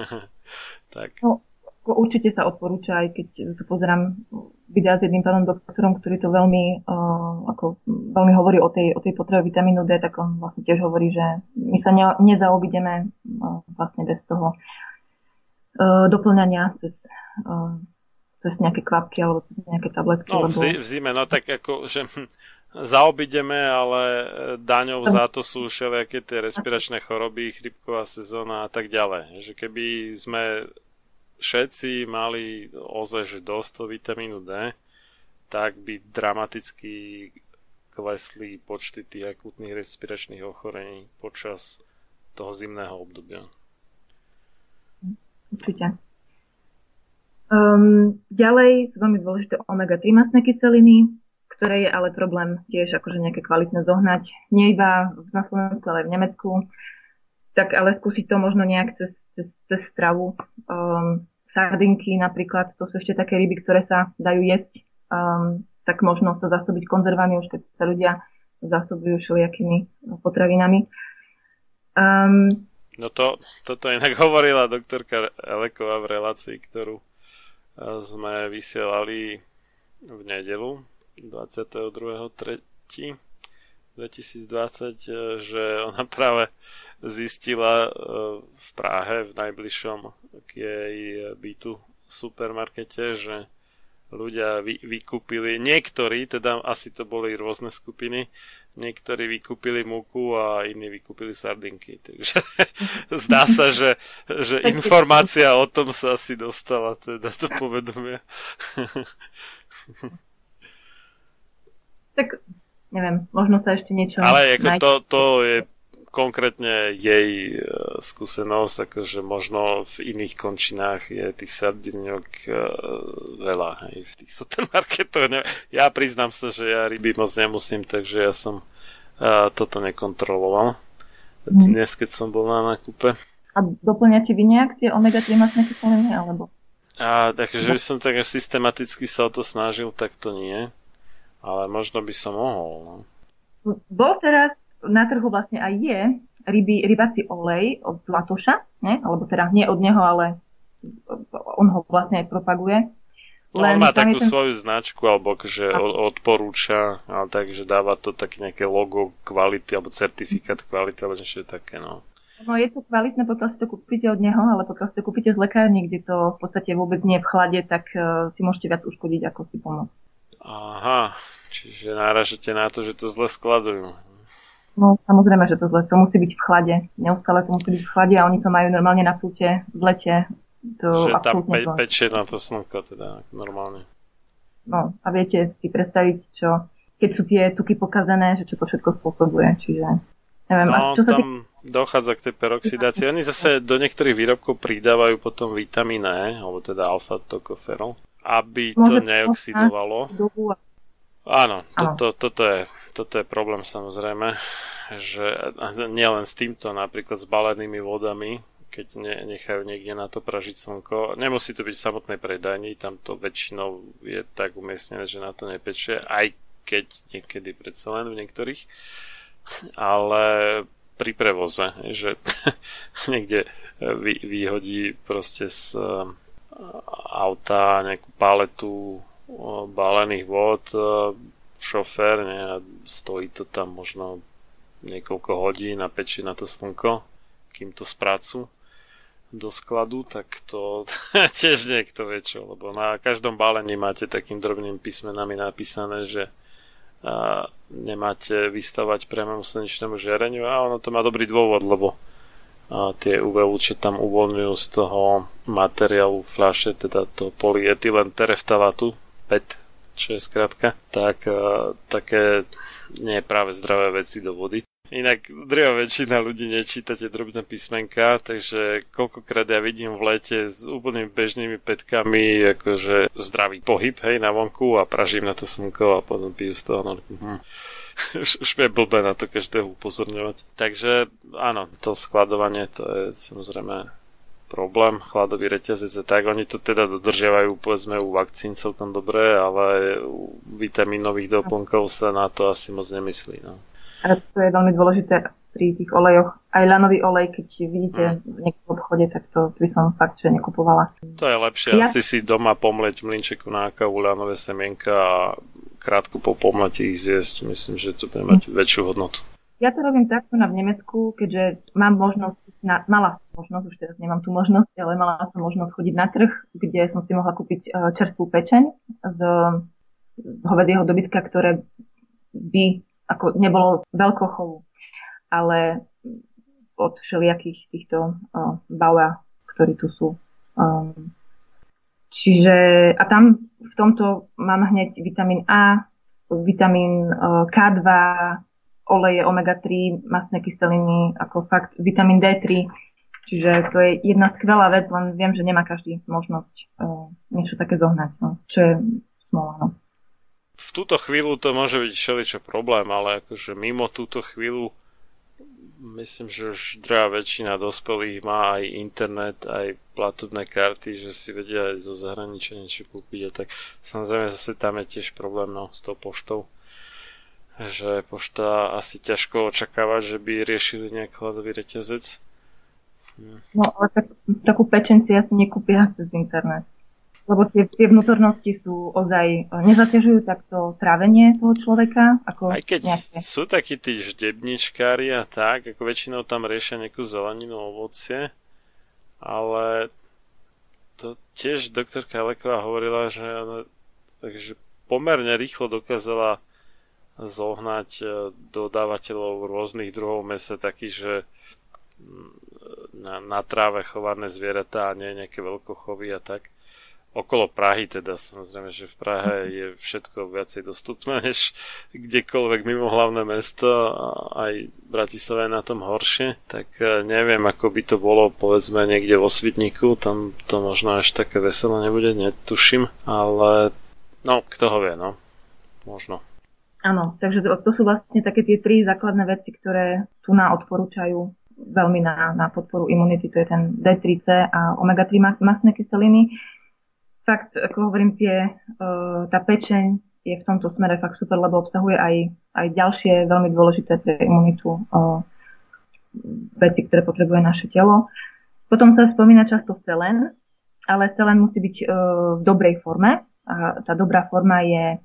<laughs> tak. No, určite sa odporúča, aj keď sa pozerám videa s jedným pánom doktorom, ktorý to veľmi, uh, ako, veľmi hovorí o tej, o tej potrebe vitamínu D, tak on vlastne tiež hovorí, že my sa ne, nezaobideme uh, vlastne bez toho uh, doplňania cez, uh, cez nejaké kvapky alebo cez nejaké tabletky. No, lebo... v zime, no tak ako, že zaobideme, ale e, daňou za to sú všelijaké tie respiračné choroby, chrypková sezóna a tak ďalej. Že keby sme všetci mali ozaj dosť vitamínu D, tak by dramaticky klesli počty tých akutných respiračných ochorení počas toho zimného obdobia. Určite. Um, ďalej sú veľmi dôležité omega-3 masné kyseliny, ktoré je ale problém tiež akože nejaké kvalitné zohnať, nie iba na Slovensku, ale aj v Nemecku, tak ale skúsiť to možno nejak cez, cez, cez stravu. Um, sardinky napríklad, to sú ešte také ryby, ktoré sa dajú jesť, um, tak možno sa zasobiť konzervami, už keď sa ľudia zásobujú všelijakými potravinami. Um, no to, toto inak <laughs> hovorila doktorka Eleková v relácii, ktorú uh, sme vysielali v nedelu 22.3.2020, že ona práve zistila e, v Prahe v najbližšom k jej bytu supermarkete, že ľudia vy, vykúpili, niektorí, teda asi to boli rôzne skupiny, niektorí vykúpili múku a iní vykúpili sardinky. Takže <laughs> zdá sa, že, že informácia o tom sa asi dostala teda to povedomie. <laughs> tak neviem, možno sa ešte niečo... Ale ako to, to je konkrétne jej e, skúsenosť, akože možno v iných končinách je tých sardiniok e, veľa hej, v tých supermarketoch. Ja priznám sa, že ja ryby moc nemusím, takže ja som uh, toto nekontroloval. Hmm. Dnes, keď som bol na nákupe. A doplňate vy nejak tie omega-3 masné kyseliny, alebo? A takže by som tak systematicky sa o to snažil, tak to nie. Ale možno by som mohol. No. Bol teraz na trhu vlastne aj je ryby, rybací olej od Latoša, ne? alebo teda nie od neho, ale on ho vlastne aj propaguje. No, Len on má takú ten... svoju značku, alebo že akože odporúča, ale takže dáva to také nejaké logo kvality, alebo certifikát kvality, alebo niečo také, no. No je to kvalitné, pokiaľ si to kúpite od neho, ale pokiaľ si to kúpite z lekárny, kde to v podstate vôbec nie je v chlade, tak uh, si môžete viac uškodiť, ako si pomôcť. Aha, čiže náražete na to, že to zle skladujú. No samozrejme, že to zle. To musí byť v chlade. Neustále to musí byť v chlade a oni to majú normálne na púte v lete. To že tam pe- pečie na to slnko teda normálne. No a viete si predstaviť, čo, keď sú tie tuky pokazené, že čo to všetko spôsobuje. Čiže neviem. No, a čo tam tý... dochádza k tej peroxidácii. Oni zase do niektorých výrobkov pridávajú potom vitamín E, alebo teda alfa-tokoferol, aby to neoxidovalo. Áno, toto, toto, je, toto je problém samozrejme, že nielen s týmto, napríklad s balenými vodami, keď ne, nechajú niekde na to pražiť slnko. Nemusí to byť v samotnej predajni, tam to väčšinou je tak umiestnené, že na to nepečie, aj keď niekedy predsa len v niektorých. Ale pri prevoze, že <laughs> niekde vy, vyhodí proste z auta nejakú paletu balených vod šofér ne, a stojí to tam možno niekoľko hodín a pečí na to slnko, kým to sprácu do skladu, tak to <laughs> tiež niekto vie čo, lebo na každom balení máte takým drobným písmenami napísané, že a nemáte vystavať priamému slnečnému žiareniu a ono to má dobrý dôvod, lebo a tie UV čo tam uvoľňujú z toho materiálu fľaše, teda to polyetylen tereftalátu, PET, čo je skratka, tak uh, také nie práve zdravé veci do vody. Inak drvá väčšina ľudí nečíta tie drobné písmenka, takže koľkokrát ja vidím v lete s úplne bežnými petkami akože zdravý pohyb, hej, na vonku a pražím na to slnko a potom pijú z toho. No, hm. <laughs> už je blbé na to každého upozorňovať. Takže áno, to skladovanie to je samozrejme problém, chladový reťazec a tak. Oni to teda dodržiavajú povedzme u vakcín celkom dobre, ale u vitamínových doplnkov sa na to asi moc nemyslí. No. A to je veľmi dôležité pri tých olejoch. Aj lanový olej, keď vidíte mm. v nejakom obchode, tak to by som fakt, že nekupovala. To je lepšie ja... asi si doma pomleť mlinčeku na kávu, lanové semienka a krátko po pomleti ich zjesť. Myslím, že to bude mať mm. väčšiu hodnotu. Ja to robím takto na v Nemecku, keďže mám možnosť, na, mala možnosť, už teraz nemám tú možnosť, ale mala som možnosť chodiť na trh, kde som si mohla kúpiť e, čerstvú pečeň z, hovedzieho dobytka, ktoré by ako nebolo chovu, ale od všelijakých týchto uh, bauer, ktorí tu sú. Um, čiže a tam v tomto mám hneď vitamín A, vitamín uh, K2, oleje omega-3, masné kyseliny, ako fakt vitamín D3. Čiže to je jedna skvelá vec, len viem, že nemá každý možnosť uh, niečo také zohnať, no, čo je smola. No. V túto chvíľu to môže byť všeličo problém, ale akože mimo túto chvíľu myslím, že už druhá väčšina dospelých má aj internet, aj platobné karty, že si vedia aj zo zahraničia niečo kúpiť a tak samozrejme zase tam je tiež problém no, s tou poštou že pošta asi ťažko očakávať, že by riešili nejaký hľadový reťazec. No ale tak, takú pečen si asi nekúpia cez internet. Lebo tie, tie vnútornosti sú ozaj, nezaťažujú takto trávenie toho človeka. Ako Aj keď nejaké... sú takí tí ždebničkári a tak, ako väčšinou tam riešia nejakú zeleninu, ovocie, ale to tiež doktorka Leková hovorila, že takže pomerne rýchlo dokázala zohnať e, dodávateľov rôznych druhov mesa takých, že na, na tráve chované zvieratá a nie nejaké veľkochovy a tak. Okolo Prahy teda, samozrejme, že v Prahe je všetko viacej dostupné <laughs> než kdekoľvek mimo hlavné mesto a aj Bratislava je na tom horšie, tak e, neviem, ako by to bolo povedzme niekde vo Svitniku, tam to možno až také veselé nebude, netuším, ale no, kto ho vie, no, možno. Áno, takže to, to sú vlastne také tie tri základné veci, ktoré tu na odporúčajú veľmi na, na podporu imunity, to je ten D3C a omega-3 masné kyseliny. Fakt, ako hovorím, tie, uh, tá pečeň je v tomto smere fakt super, lebo obsahuje aj, aj ďalšie veľmi dôležité pre imunitu uh, veci, ktoré potrebuje naše telo. Potom sa spomína často selen, ale selen musí byť uh, v dobrej forme. A tá dobrá forma je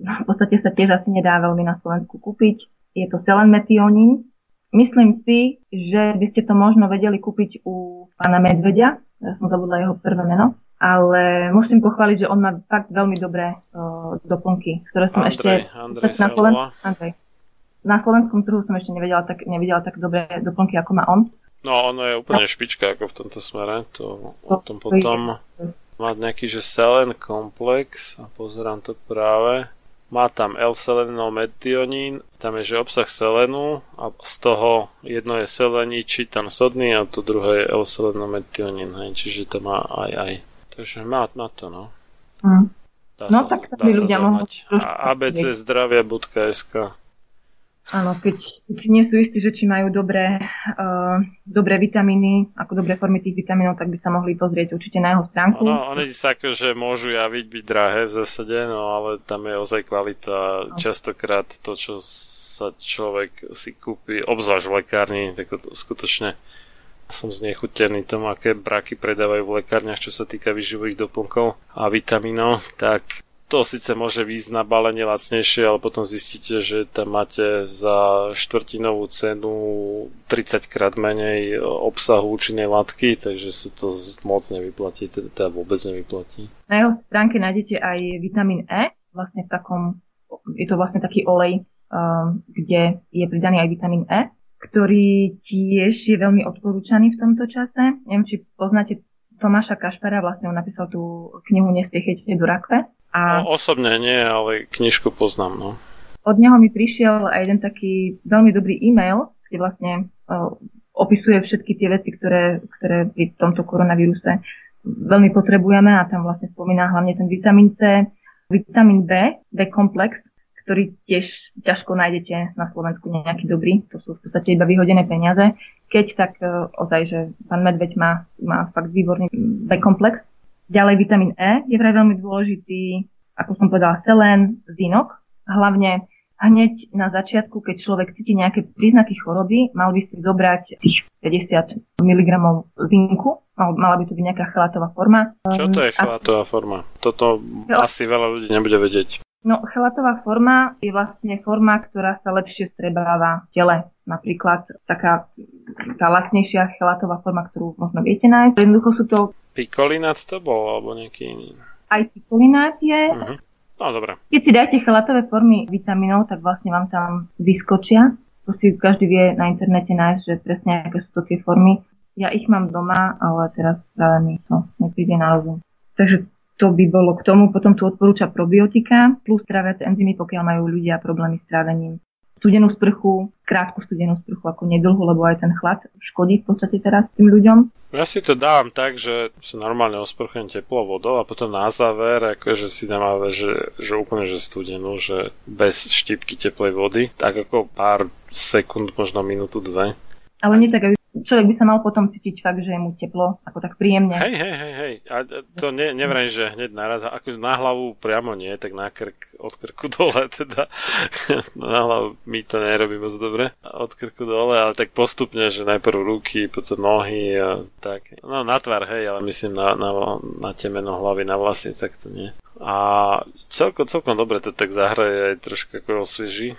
v podstate sa tiež asi nedá veľmi na Slovensku kúpiť. Je to selenmetionín. Myslím si, že by ste to možno vedeli kúpiť u pána Medvedia, ja som zabudla jeho prvé meno, ale musím pochváliť, že on má fakt veľmi dobré uh, doplnky, ktoré som Andrej, ešte Andrej na, Sloven... Andrej. na slovenskom trhu som ešte nevedela tak, nevidela tak dobré doplnky, ako má on. No, ono je úplne no. špička ako v tomto smere, to o tom potom má nejaký, že selen komplex a pozerám to práve má tam L-selenometionín, tam je že obsah selenu a z toho jedno je seleničitan sodný a to druhé je L-selenometionín, hej, čiže to má aj aj. Takže má, má to, no. Mm. Dá no sa, tak to by ľudia mohli abczdravia.sk Áno, keď, keď nie sú istí, že či majú dobré, uh, dobré vitamíny, ako dobré formy tých vitamínov, tak by sa mohli pozrieť určite na jeho stránku. No, oni sa akože môžu javiť byť drahé v zásade, no ale tam je ozaj kvalita. No. Častokrát to, čo sa človek si kúpi, obzvlášť v lekárni, tak to skutočne som znechutený tomu, aké braky predávajú v lekárniach, čo sa týka výživových doplnkov a vitamínov, tak to síce môže výjsť na balenie lacnejšie, ale potom zistíte, že tam máte za štvrtinovú cenu 30 krát menej obsahu účinnej látky, takže sa to moc nevyplatí, teda, teda vôbec nevyplatí. Na jeho stránke nájdete aj vitamín E, vlastne v takom, je to vlastne taký olej, um, kde je pridaný aj vitamín E, ktorý tiež je veľmi odporúčaný v tomto čase. Neviem, či poznáte Tomáša Kašpara, vlastne on napísal tú knihu Nestriechajte do rakve. A no, osobne nie, ale knižku poznám. No. Od neho mi prišiel aj jeden taký veľmi dobrý e-mail, kde vlastne uh, opisuje všetky tie veci, ktoré, ktoré pri tomto koronavíruse veľmi potrebujeme a tam vlastne spomína hlavne ten vitamín C, vitamín B, B-komplex, ktorý tiež ťažko nájdete na Slovensku nejaký dobrý. To sú v podstate iba vyhodené peniaze. Keď tak ozaj, že pán Medveď má, má fakt výborný B-komplex, Ďalej vitamín E je vraj veľmi dôležitý, ako som povedala, selen, zinok. Hlavne hneď na začiatku, keď človek cíti nejaké príznaky choroby, mal by si zobrať tých 50 mg zinku, mala by to byť nejaká chalatová forma. Čo to je chalatová forma? Toto asi veľa ľudí nebude vedieť. No, chalatová forma je vlastne forma, ktorá sa lepšie strebáva v tele. Napríklad taká tá lacnejšia chalatová forma, ktorú možno viete nájsť. Jednoducho sú to Pikolinát to bol, alebo nejaký iný? Aj pikolinát je. Uh-huh. No, dobre. Keď si dáte chalatové formy vitamínov, tak vlastne vám tam vyskočia. To si každý vie na internete nájsť, že presne aké sú to tie formy. Ja ich mám doma, ale teraz práve mi to nepríde na rozum. Takže to by bolo k tomu. Potom tu odporúča probiotika plus tráviace enzymy, pokiaľ majú ľudia problémy s trávením studenú sprchu, krátku studenú sprchu ako nedlhu, lebo aj ten chlad škodí v podstate teraz tým ľuďom. Ja si to dávam tak, že si normálne osprchujem teplou vodou a potom na záver, akože si dám ale, že, že úplne že studenú, že bez štipky teplej vody, tak ako pár sekúnd, možno minútu, dve. Ale nie tak, aby človek by sa mal potom cítiť fakt, že je mu teplo, ako tak príjemne. Hej, hej, hej, hej. A to ne, nevraj, že hneď naraz, ako na hlavu priamo nie, tak na krk, od krku dole <laughs> teda. na hlavu mi to nerobí moc dobre, od krku dole, ale tak postupne, že najprv ruky, potom nohy a tak. No na tvár, hej, ale myslím na, na, na temeno hlavy, na vlasy, tak to nie. A celkom, celkom dobre to tak zahraje aj trošku ako osvieží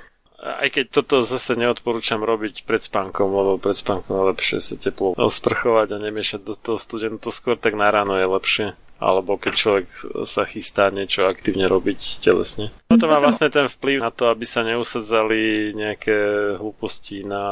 aj keď toto zase neodporúčam robiť pred spánkom, lebo pred spánkom je lepšie sa teplo sprchovať a nemiešať do toho studenu, to skôr tak na ráno je lepšie. alebo keď človek sa chystá niečo aktívne robiť telesne. No to má vlastne ten vplyv na to, aby sa neusadzali nejaké hlúposti na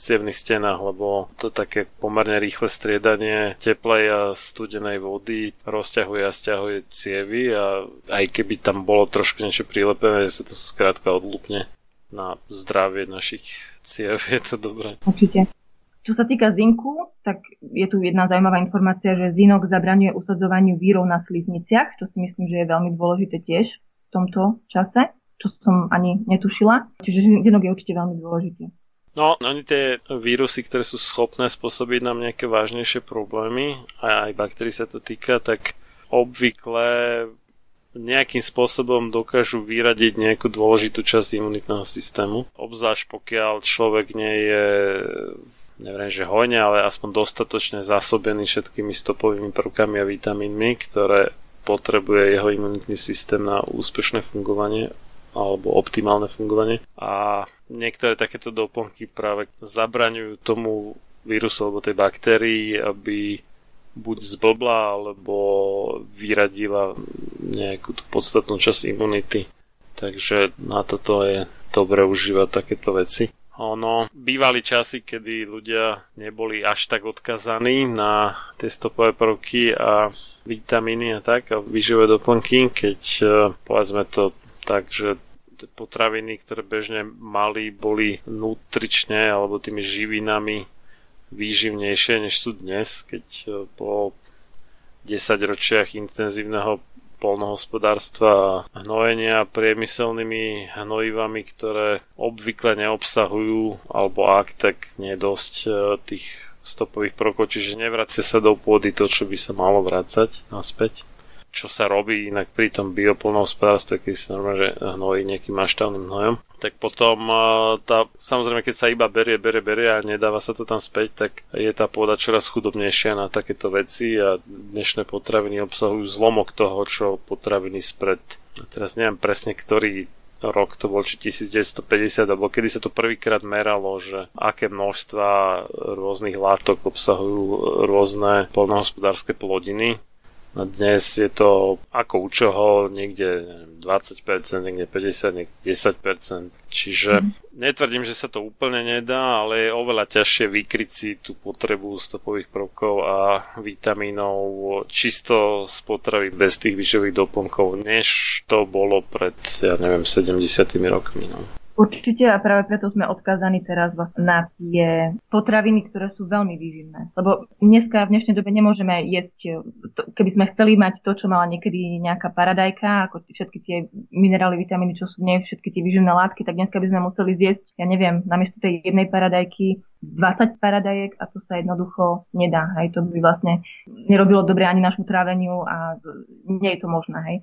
cievných stenách, lebo to také pomerne rýchle striedanie teplej a studenej vody rozťahuje a stiahuje cievy a aj keby tam bolo trošku niečo prilepené, sa to skrátka odlúpne na zdravie našich ciev, je to dobré. Určite. Čo sa týka zinku, tak je tu jedna zaujímavá informácia, že zinok zabraňuje usadzovaniu vírov na slizniciach, čo si myslím, že je veľmi dôležité tiež v tomto čase, čo som ani netušila. Čiže zinok je určite veľmi dôležitý. No, oni tie vírusy, ktoré sú schopné spôsobiť nám nejaké vážnejšie problémy, a aj baktérií sa to týka, tak obvykle nejakým spôsobom dokážu vyradiť nejakú dôležitú časť imunitného systému. Obzvlášť pokiaľ človek nie je neviem, že hojne, ale aspoň dostatočne zásobený všetkými stopovými prvkami a vitamínmi, ktoré potrebuje jeho imunitný systém na úspešné fungovanie alebo optimálne fungovanie. A niektoré takéto doplnky práve zabraňujú tomu vírusu alebo tej baktérii, aby buď zblbla alebo vyradila nejakú tú podstatnú časť imunity. Takže na toto je dobre užívať takéto veci. Ono, bývali časy, kedy ľudia neboli až tak odkazaní na tie stopové prvky a vitamíny a tak a výživové doplnky, keď e, povedzme to tak, že potraviny, ktoré bežne mali, boli nutrične alebo tými živinami výživnejšie, než sú dnes, keď e, po 10 ročiach intenzívneho polnohospodárstva hnojenia priemyselnými hnojivami, ktoré obvykle neobsahujú, alebo ak tak nie dosť e, tých stopových prvkov, čiže nevracia sa do pôdy to, čo by sa malo vrácať naspäť čo sa robí inak pri tom biopolnohospodárstve, keď sa normálne že hnojí nejakým maštavným hnojom, tak potom tá, samozrejme keď sa iba berie, berie, berie a nedáva sa to tam späť, tak je tá pôda čoraz chudobnejšia na takéto veci a dnešné potraviny obsahujú zlomok toho, čo potraviny spred, teraz neviem presne, ktorý rok to bol, či 1950, alebo kedy sa to prvýkrát meralo, že aké množstva rôznych látok obsahujú rôzne polnohospodárske plodiny a dnes je to ako u čoho, niekde 20%, niekde 50%, niekde 10%. Čiže mm. netvrdím, že sa to úplne nedá, ale je oveľa ťažšie vykryť si tú potrebu stopových prvkov a vitamínov čisto z potravy bez tých vyšových doplnkov, než to bolo pred, ja neviem, 70 rokmi. No. Určite a práve preto sme odkázaní teraz na tie potraviny, ktoré sú veľmi výživné. Lebo dneska v dnešnej dobe nemôžeme jesť, keby sme chceli mať to, čo mala niekedy nejaká paradajka, ako všetky tie minerály, vitamíny, čo sú v nej, všetky tie výživné látky, tak dneska by sme museli zjesť, ja neviem, namiesto tej jednej paradajky 20 paradajek a to sa jednoducho nedá. Hej. To by vlastne nerobilo dobre ani našu tráveniu a nie je to možné. Hej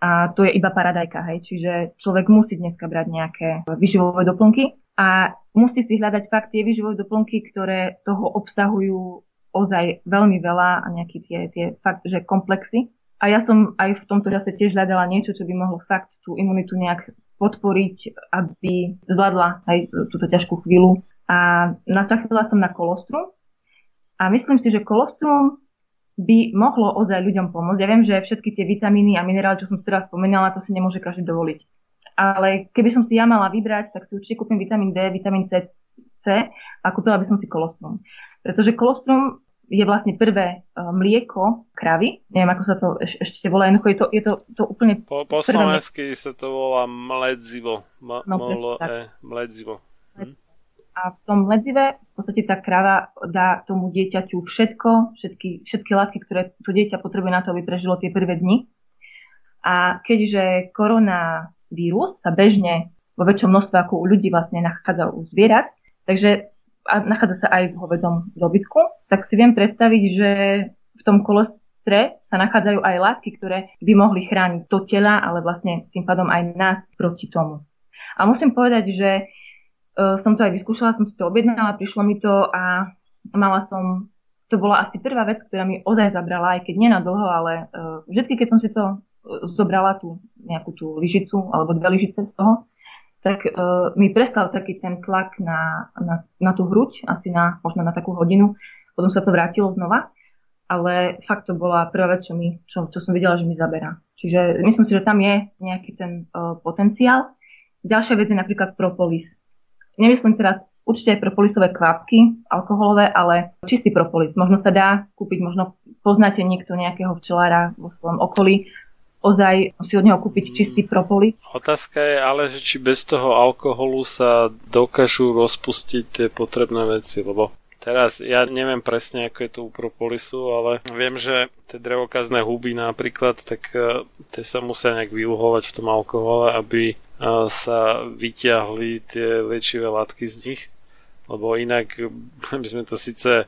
a to je iba paradajka, hej. Čiže človek musí dneska brať nejaké vyživové doplnky a musí si hľadať fakt tie vyživové doplnky, ktoré toho obsahujú ozaj veľmi veľa a nejaký tie, tie fakt, že komplexy. A ja som aj v tomto čase tiež hľadala niečo, čo by mohlo fakt tú imunitu nejak podporiť, aby zvládla aj túto ťažkú chvíľu. A natrafila som na kolostrum a myslím si, že kolostrum by mohlo ozaj ľuďom pomôcť. Ja viem, že všetky tie vitamíny a minerály, čo som teraz spomínala, to si nemôže každý dovoliť. Ale keby som si ja mala vybrať, tak si určite kúpim vitamín D, vitamín C, C a kúpila by som si kolostrum. Pretože kolostrum je vlastne prvé uh, mlieko kravy. Neviem, ako sa to eš- ešte volá. Jednoducho je to, je to, to úplne... Po, po slovensky sa to volá mledzivo. Ma, no, molo, e, mledzivo. A v tom ledzive v podstate tá krava dá tomu dieťaťu všetko, všetky, všetky látky, ktoré to dieťa potrebuje na to, aby prežilo tie prvé dni. A keďže koronavírus sa bežne vo väčšom množstve ako u ľudí vlastne nachádza u zvierat, takže a nachádza sa aj v hovedom dobytku, tak si viem predstaviť, že v tom kolostre sa nachádzajú aj látky, ktoré by mohli chrániť to tela, ale vlastne tým pádom aj nás proti tomu. A musím povedať, že som to aj vyskúšala, som si to objednala, prišlo mi to a mala som, to bola asi prvá vec, ktorá mi ozaj zabrala, aj keď nie na dlho, ale uh, vždy, keď som si to uh, zobrala, tú nejakú tú lyžicu alebo dve lyžice z toho, tak uh, mi prestal taký ten tlak na, na, na tú hruď, asi na, možno na takú hodinu, potom sa to vrátilo znova. Ale fakt to bola prvá vec, čo, mi, čo, čo som videla, že mi zaberá. Čiže myslím si, že tam je nejaký ten uh, potenciál. Ďalšia vec je napríklad propolis. Nemyslím teraz určite aj propolisové kvapky alkoholové, ale čistý propolis. Možno sa dá kúpiť, možno poznáte niekto nejakého včelára vo svojom okolí, ozaj si od neho kúpiť čistý propolis. Otázka je ale, že či bez toho alkoholu sa dokážu rozpustiť tie potrebné veci, lebo Teraz ja neviem presne, ako je to u propolisu, ale viem, že tie drevokazné huby napríklad, tak uh, tie sa musia nejak vyluhovať v tom alkohole, aby sa vyťahli tie liečivé látky z nich, lebo inak <laughs> by sme to síce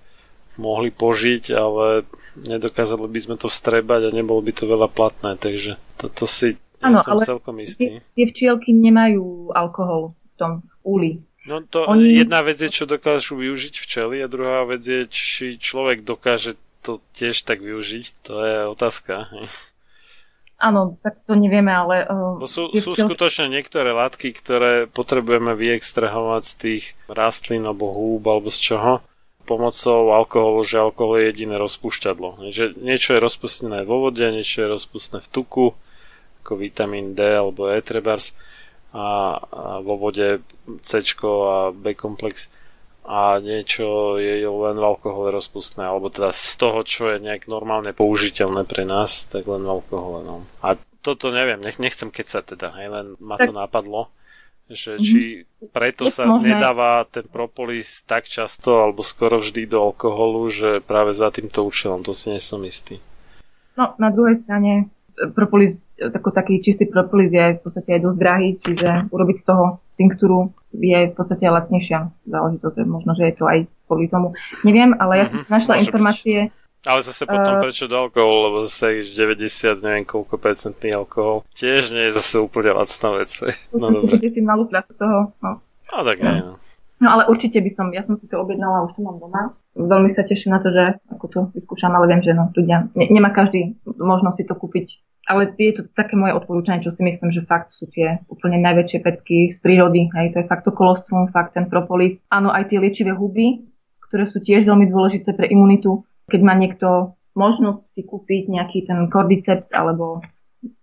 mohli požiť, ale nedokázali by sme to vstrebať a nebolo by to veľa platné, takže toto si ja ano, som ale celkom istý. Tie včielky nemajú alkohol v tom úli. No to Oni... jedna vec je, čo dokážu využiť včely a druhá vec je, či človek dokáže to tiež tak využiť. To je otázka. Áno, tak to nevieme, ale... Uh, sú, sú včel... skutočne niektoré látky, ktoré potrebujeme vyextrahovať z tých rastlín alebo húb alebo z čoho pomocou alkoholu, že alkohol je jediné rozpúšťadlo. Že niečo je rozpustené vo vode, niečo je rozpustné v tuku, ako vitamín D alebo E trebárs a, a vo vode C a B komplex a niečo je len v alkohole rozpustné, alebo teda z toho, čo je nejak normálne použiteľné pre nás, tak len v alkohole. No. A toto neviem, nech, nechcem keď sa teda, hej, len ma to napadlo že mm-hmm. či preto sa nedáva ten propolis tak často alebo skoro vždy do alkoholu, že práve za týmto účelom, to si nie som istý. No, na druhej strane propolis, tako, taký čistý propolis je v podstate aj dosť drahý, čiže urobiť z toho tinktúru je v podstate lacnejšia záležitosť. Možno, že je to aj kvôli tomu. Neviem, ale ja som mm-hmm, našla informácie, byť ale zase potom uh, prečo do alkoholu, lebo zase 90, neviem koľko percentný alkohol, tiež nie je zase úplne lacná vec. <laughs> No dobre. si malú fľašu toho. No. no tak nie, no. No ale určite by som, ja som si to objednala, už to mám doma. Veľmi sa teším na to, že ako to vyskúšam, ale viem, že no, ľudia, ne, nemá každý možnosť si to kúpiť. Ale je to také moje odporúčanie, čo si myslím, že fakt sú tie úplne najväčšie petky z prírody. Hej, to je fakt to kolostrum, fakt ten propolis. Áno, aj tie liečivé huby, ktoré sú tiež veľmi dôležité pre imunitu keď má niekto možnosť si kúpiť nejaký ten kordyceps alebo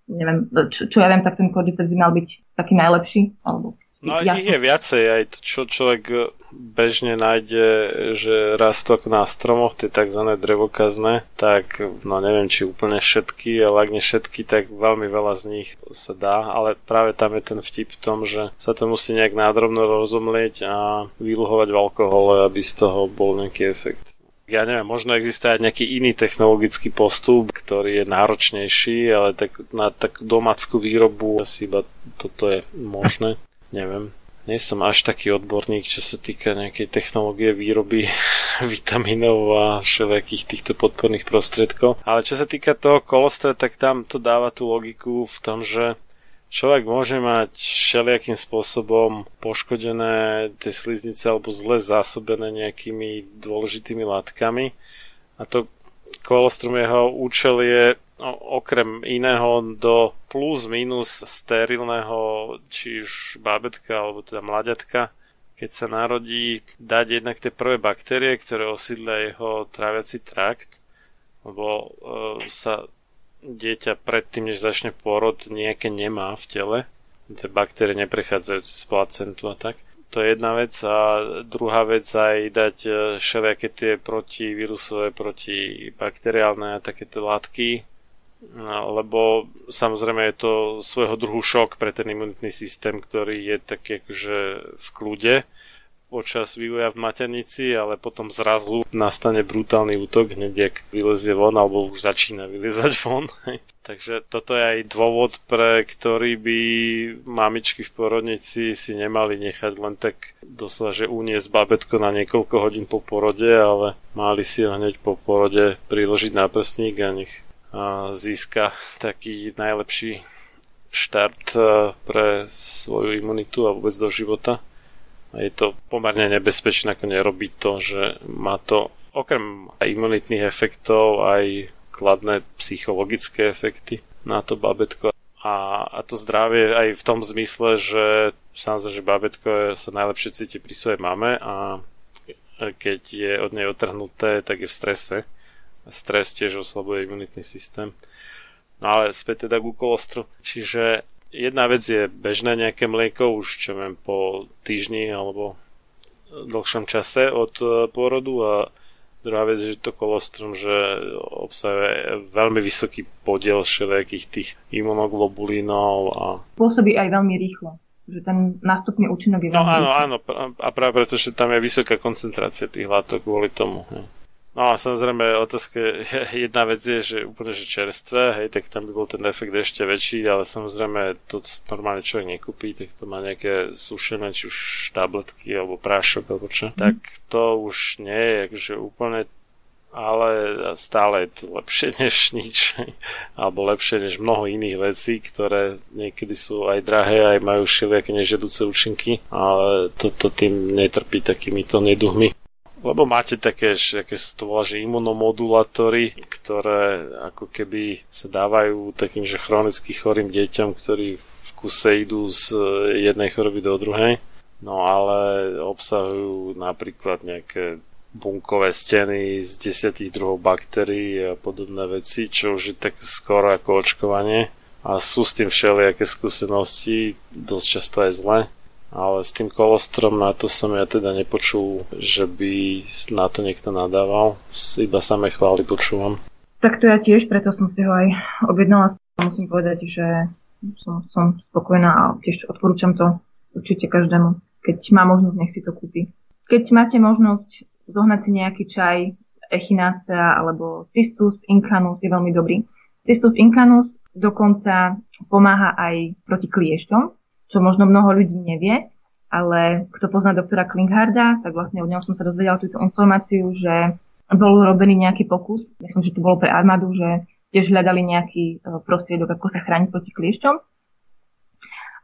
neviem, čo, čo ja viem, tak ten kordyceps by mal byť taký najlepší. Alebo No ja ich je viacej, aj to, čo človek bežne nájde, že rastú ako na stromoch, tie tzv. drevokazné, tak no neviem, či úplne všetky, ale ak nie všetky, tak veľmi veľa z nich sa dá, ale práve tam je ten vtip v tom, že sa to musí nejak nádrobno rozumlieť a vyluhovať v alkohole, aby z toho bol nejaký efekt ja neviem, možno existuje aj nejaký iný technologický postup, ktorý je náročnejší, ale tak na takú domácku výrobu asi iba toto je možné. Neviem. Nie som až taký odborník, čo sa týka nejakej technológie výroby <laughs> vitamínov a všelijakých týchto podporných prostriedkov. Ale čo sa týka toho kolostra, tak tam to dáva tú logiku v tom, že človek môže mať všelijakým spôsobom poškodené tie sliznice alebo zle zásobené nejakými dôležitými látkami a to kolostrum jeho účel je okrem iného do plus minus sterilného či už bábetka alebo teda mladiatka keď sa narodí dať jednak tie prvé baktérie, ktoré osídlia jeho tráviaci trakt lebo e, sa dieťa predtým, než začne porod, nejaké nemá v tele. Tie baktérie neprechádzajú cez placentu a tak. To je jedna vec a druhá vec aj dať e, všelijaké tie protivírusové, protibakteriálne a takéto látky, no, lebo samozrejme je to svojho druhu šok pre ten imunitný systém, ktorý je taký akože v kľude počas vývoja v maternici, ale potom zrazu nastane brutálny útok, hneď jak vylezie von, alebo už začína vyliezať von. <laughs> Takže toto je aj dôvod, pre ktorý by mamičky v porodnici si nemali nechať len tak doslova, že uniesť babetko na niekoľko hodín po porode, ale mali si ho hneď po porode priložiť na prsník a nech získa taký najlepší štart pre svoju imunitu a vôbec do života je to pomerne nebezpečné, ako nerobiť to, že má to okrem imunitných efektov aj kladné psychologické efekty na to babetko. A, a to zdravie aj v tom zmysle, že samozrejme, že babetko sa najlepšie cíti pri svojej mame a keď je od nej otrhnuté, tak je v strese. Stres tiež oslabuje imunitný systém. No ale späť teda ku kolostru. Čiže jedna vec je bežné nejaké mlieko, už čo viem po týždni alebo dlhšom čase od e, pôrodu a druhá vec je, že to kolostrum, že obsahuje veľmi vysoký podiel všelijakých tých imunoglobulínov a... Pôsobí aj veľmi rýchlo že ten nástupný účinok je No áno, áno, a práve preto, že tam je vysoká koncentrácia tých látok kvôli tomu. Hej. No a samozrejme otázka, <laughs> jedna vec je, že úplne že čerstvé, hej, tak tam by bol ten efekt ešte väčší, ale samozrejme to normálne človek nekúpí, tak to má nejaké sušené, či už tabletky alebo prášok alebo čo, mm. tak to už nie je akože úplne ale stále je to lepšie <laughs> než nič, alebo lepšie než mnoho iných vecí, ktoré niekedy sú aj drahé, aj majú všelijaké nežiaduce účinky, ale toto tým netrpí takýmito neduhmi. Lebo máte také, aké sa to volá, že imunomodulátory, ktoré ako keby sa dávajú takým, že chronicky chorým deťom, ktorí v kuse idú z jednej choroby do druhej. No ale obsahujú napríklad nejaké bunkové steny z desiatých druhov baktérií a podobné veci, čo už je tak skoro ako očkovanie. A sú s tým všelijaké skúsenosti, dosť často aj zle ale s tým kolostrom na to som ja teda nepočul, že by na to niekto nadával. Iba samé chvály počúvam. Tak to ja tiež, preto som si ho aj objednala. Musím povedať, že som, som spokojná a tiež odporúčam to určite každému. Keď má možnosť, nech si to kúpi. Keď máte možnosť zohnať si nejaký čaj Echinacea alebo Cistus incanus je veľmi dobrý. Cistus incanus dokonca pomáha aj proti kliešťom, čo možno mnoho ľudí nevie, ale kto pozná doktora Klingharda, tak vlastne od neho som sa dozvedela túto informáciu, že bol robený nejaký pokus, myslím, že to bolo pre armádu, že tiež hľadali nejaký e, prostriedok, ako sa chrániť proti kliešťom.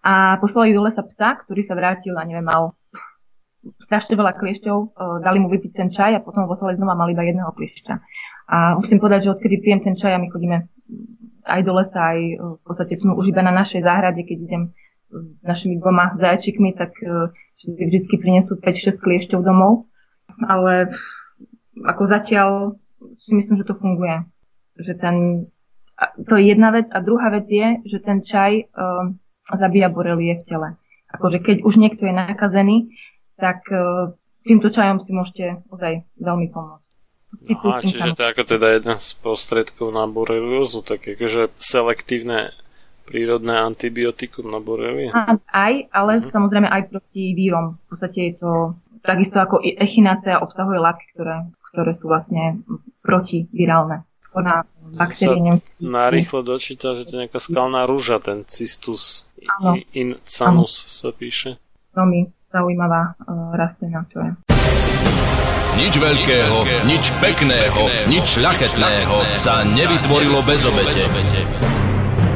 A poslali do lesa psa, ktorý sa vrátil a neviem, mal strašne veľa kliešťov, e, dali mu vypiť ten čaj a potom ho poslali znova, mal iba jedného kliešťa. A musím povedať, že odkedy pijem ten čaj a my chodíme aj do lesa, aj e, v podstate som už iba na našej záhrade, keď idem s našimi dvoma zajčikmi, tak uh, vždy prinesú 5-6 kliešťov domov. Ale ako zatiaľ si myslím, že to funguje. Že ten, to je jedna vec. A druhá vec je, že ten čaj uh, zabíja borelie v tele. Akože keď už niekto je nakazený, tak uh, týmto čajom si môžete ozaj veľmi pomôcť. Aha, čiže to je ako teda jeden z prostredkov na boreliózu, tak akože selektívne prírodné antibiotikum na borelie? Aj, ale uh-huh. samozrejme aj proti vírom. V podstate je to takisto ako echinácia obsahuje látky, ktoré, ktoré sú vlastne protivirálne. Na baktérie narýchlo dočíta, že to je nejaká skalná rúža, ten cistus ano. insanus ano. sa píše. Veľmi zaujímavá uh, rastlina, čo je. Nič veľkého, nič pekného, nič šľachetného sa nevytvorilo bez obete.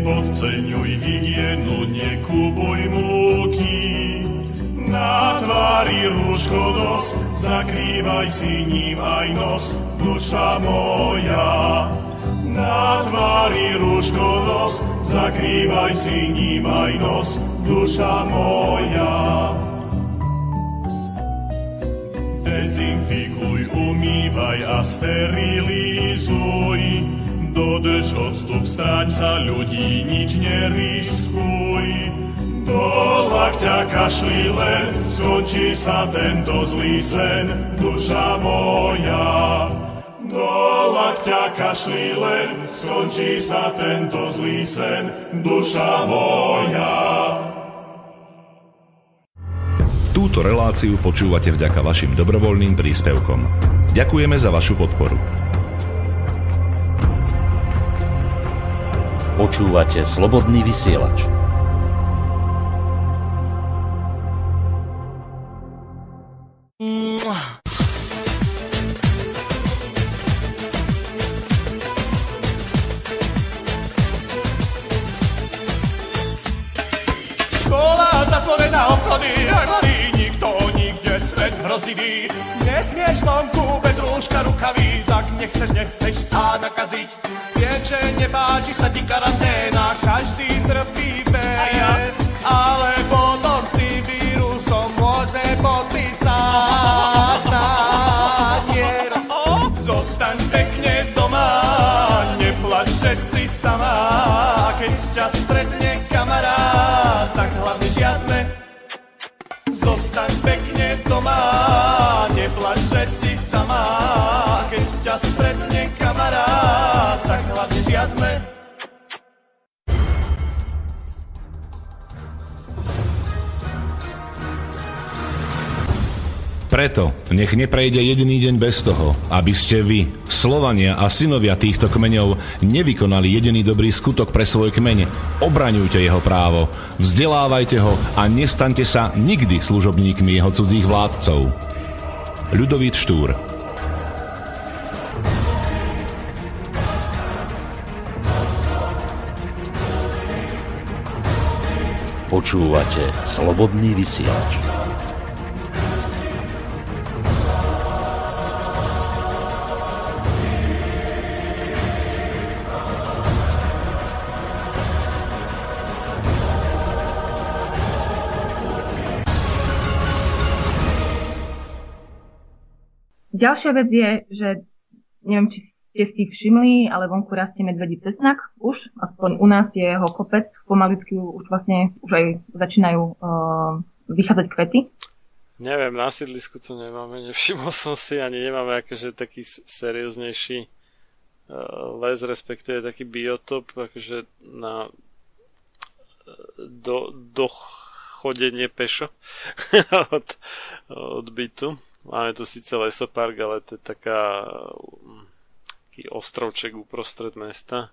Nepodceňuj hygienu, nekupuj múky. Na tvári rúško nos, zakrývaj si ním aj nos, duša moja. Na tvári rúško nos, zakrývaj si ním aj nos, duša moja. Dezinfikuj, umývaj a sterilizuj, Dodrž odstup, stráť sa ľudí, nič neriskuj. Do lakťa kašli len, skončí sa tento zlý sen, duša moja. Do lakťa kašli len, skončí sa tento zlý sen, duša moja. Túto reláciu počúvate vďaka vašim dobrovoľným príspevkom. Ďakujeme za vašu podporu. Počúvate slobodný vysielač. Škola zatvorená, obchody aj malý, nikto nikde svet hrozivý. Nesmieš vonku bez rúška rukavíc, ak nechceš, nechceš sa nakaziť. Že nepáči sa ti karanténa, každý trpí bez, ale potom si vírusom môžeme podpísať zánier. Zostaň pekne doma, neplač, že si sama, keď ťa stretne kamarát, tak hlavne žiadne. Zostaň pekne doma, neplač, že si sama, keď ťa stretne kamarát, tak hlavne žiadne Preto nech neprejde jediný deň bez toho, aby ste vy, Slovania a synovia týchto kmeňov, nevykonali jediný dobrý skutok pre svoj kmeň. Obraňujte jeho právo, vzdelávajte ho a nestaňte sa nikdy služobníkmi jeho cudzích vládcov. Ľudovít Štúr Počúvate Slobodný vysielač. Ďalšia vec je, že neviem, či ste si všimli, ale vonku rastie medvedí cesnak už, aspoň u nás je jeho kopec, pomalicky už vlastne už aj začínajú uh, vychádzať kvety. Neviem, na sídlisku to nemáme, nevšimol som si, ani nemáme akože taký serióznejší uh, les, respektíve taký biotop, akože na do, do chodenie pešo <laughs> od, od bytu. Máme tu síce lesopark, ale to je taká taký ostrovček uprostred mesta,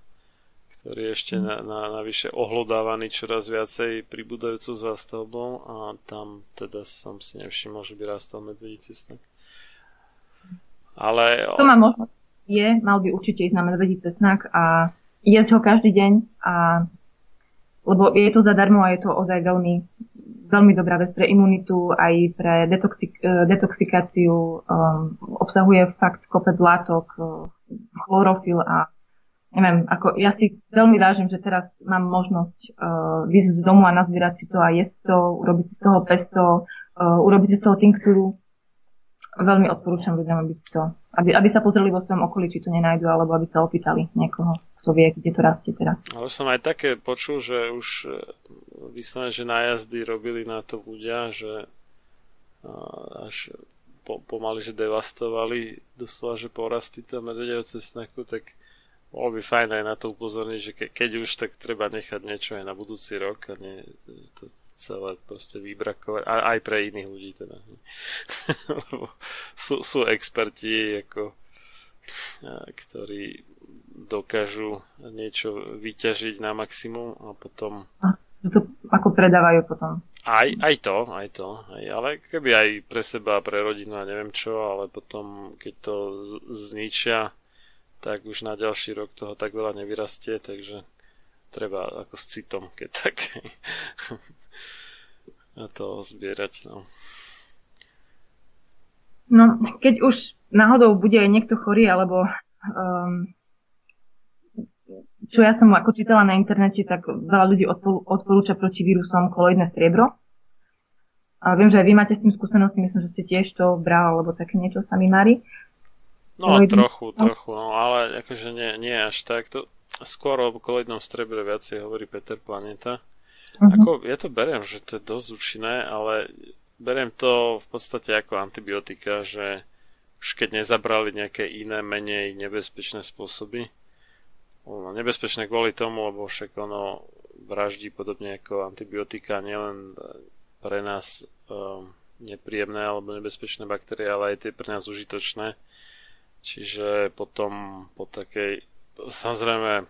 ktorý je ešte na, na, navyše ohlodávaný čoraz viacej pribúdajúcou zástavbou a tam teda som si nevšimol, že by rastal medvedí cesnak. Ale... To má možnosť je, mal by určite ísť na medvedí cesnak a jesť ho každý deň a lebo je to zadarmo a je to ozaj veľmi veľmi dobrá vec pre imunitu, aj pre detoxik- e, detoxikáciu. Um, obsahuje fakt kopec látok, uh, chlorofil a neviem, ako ja si veľmi vážim, že teraz mám možnosť uh, vyjsť z domu a nazbierať si to a jesť to, urobiť si z toho pesto, uh, urobiť si z toho tinktúru. Veľmi odporúčam ľuďom, aby, to, aby, aby sa pozreli vo svojom okolí, či to nenajdu, alebo aby sa opýtali niekoho kto vie, kde to rastie teraz. Ale som aj také počul, že už e, vyslovene, že nájazdy robili na to ľudia, že až po, pomaly, že devastovali doslova, že porasty toho medvedieho cesnaku, tak bolo by fajn aj na to upozorniť, že ke, keď už, tak treba nechať niečo aj na budúci rok a nie to celé proste vybrakovať, a, aj pre iných ľudí teda. <laughs> Sú, sú experti, ako, ktorí dokážu niečo vyťažiť na maximum a potom... A to ako predávajú potom. Aj, aj to, aj to. Aj, ale keby aj pre seba, pre rodinu a neviem čo, ale potom, keď to zničia, tak už na ďalší rok toho tak veľa nevyrastie, takže treba ako s citom, keď tak <laughs> a to zbierať. No. no, keď už náhodou bude niekto chorý, alebo um, čo ja som ako čítala na internete, tak veľa ľudí odporúča proti vírusom koloidné striebro. A viem, že aj vy máte s tým skúsenosti, myslím, že ste tiež to bral, alebo také niečo sa mi mári. No koloidný... trochu, trochu, no ale akože nie, nie až tak. To, skôr o koloidnom striebre viacej hovorí Peter Planeta. Uh-huh. Ako, ja to beriem, že to je dosť účinné, ale beriem to v podstate ako antibiotika, že už keď nezabrali nejaké iné, menej nebezpečné spôsoby, ono nebezpečné kvôli tomu, lebo však ono vraždí podobne ako antibiotika nielen pre nás um, nepríjemné alebo nebezpečné baktérie, ale aj tie pre nás užitočné. Čiže potom po takej, samozrejme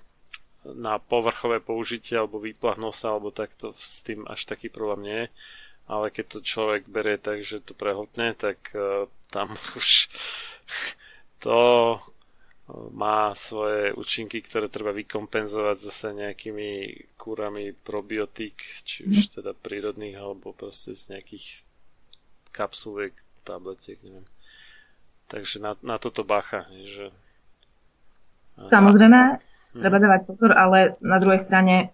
na povrchové použitie alebo vyplachnú sa alebo takto s tým až taký problém nie je. Ale keď to človek berie tak, že to prehltne, tak uh, tam <laughs> už to má svoje účinky, ktoré treba vykompenzovať zase nejakými kúrami probiotík, či už mhm. teda prírodných, alebo proste z nejakých kapsuliek tabletiek, neviem. Takže na, na toto bacha, že... Samozrejme, hm. treba dávať pozor, ale na druhej strane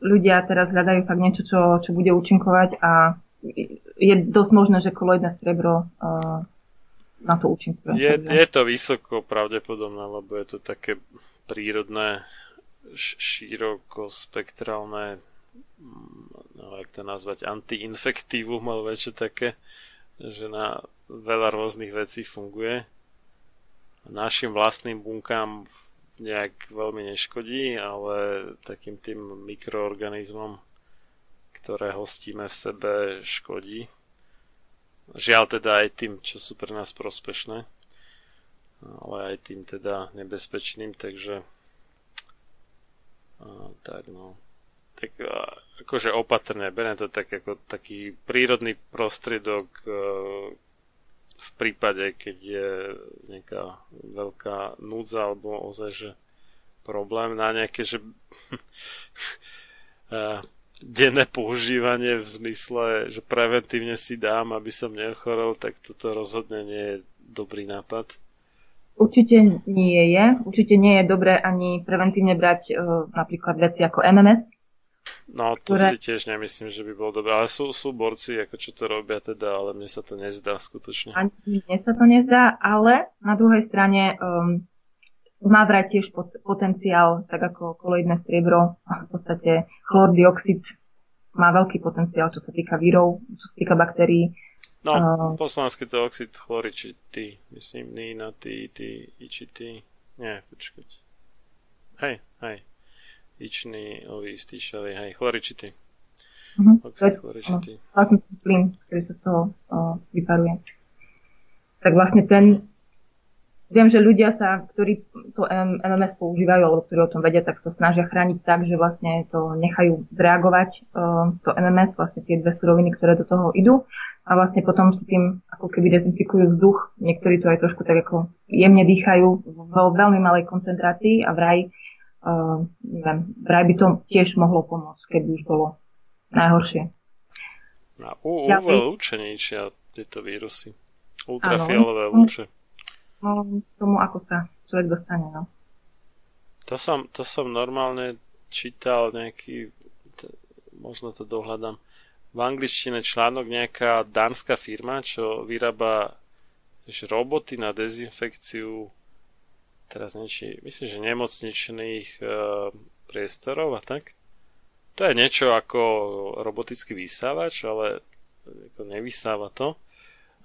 ľudia teraz hľadajú fakt niečo, čo, čo bude účinkovať a je dosť možné, že koloidné striebro uh, na to účinkuje. Je, je to vysoko pravdepodobné, lebo je to také prírodné, širokospektrálne no, jak to nazvať, antiinfektívum alebo niečo také, že na veľa rôznych vecí funguje. Našim vlastným bunkám nejak veľmi neškodí, ale takým tým mikroorganizmom, ktoré hostíme v sebe, škodí. Žiaľ teda aj tým, čo sú pre nás prospešné, ale aj tým teda nebezpečným, takže a, tak no. Tak a, akože opatrne, beriem to tak ako taký prírodný prostriedok a, v prípade, keď je nejaká veľká núdza alebo ozaj, že problém na nejaké, že <laughs> denné používanie v zmysle, že preventívne si dám, aby som neochorel, tak toto rozhodne nie je dobrý nápad. Určite nie je. Určite nie je dobré ani preventívne brať uh, napríklad veci ako MMS, No, to ktoré... si tiež nemyslím, že by bolo dobré. Ale sú, sú borci, ako čo to robia teda, ale mne sa to nezdá skutočne. Ani mne sa to nezdá, ale na druhej strane um, má vraj tiež potenciál, tak ako koloidné striebro, v podstate chlordioxid má veľký potenciál, čo sa týka vírov, čo sa týka baktérií. No, uh, po slovensky to oxid chloričitý, myslím, ní na ty, ty, ičitý. Nie, počkať. Hej, hej, Ičný, ový, stýšavý, hej, chloričitý. Uh-huh. Oxid chloričitý. Vlastne plyn, ktorý sa z toho uh, vyparuje. Tak vlastne ten, viem, že ľudia sa, ktorí to MMS používajú, alebo ktorí o tom vedia, tak to snažia chrániť tak, že vlastne to nechajú zreagovať uh, to MMS, vlastne tie dve suroviny, ktoré do toho idú a vlastne potom s tým ako keby dezinfikujú vzduch. Niektorí to aj trošku tak ako jemne dýchajú vo veľmi malej koncentrácii a vraj uh, neviem, vraj by to tiež mohlo pomôcť, keby už bolo najhoršie. A U, ja, ničia tieto vírusy. Ultrafialové lúče. No, tomu ako sa človek dostane, no. To som, to som normálne čítal nejaký, t- možno to dohľadám, v angličtine článok nejaká dánska firma, čo vyrába roboty na dezinfekciu teraz niečo, myslím, že nemocničných e, priestorov a tak. To je niečo ako robotický vysávač, ale ako nevysáva to,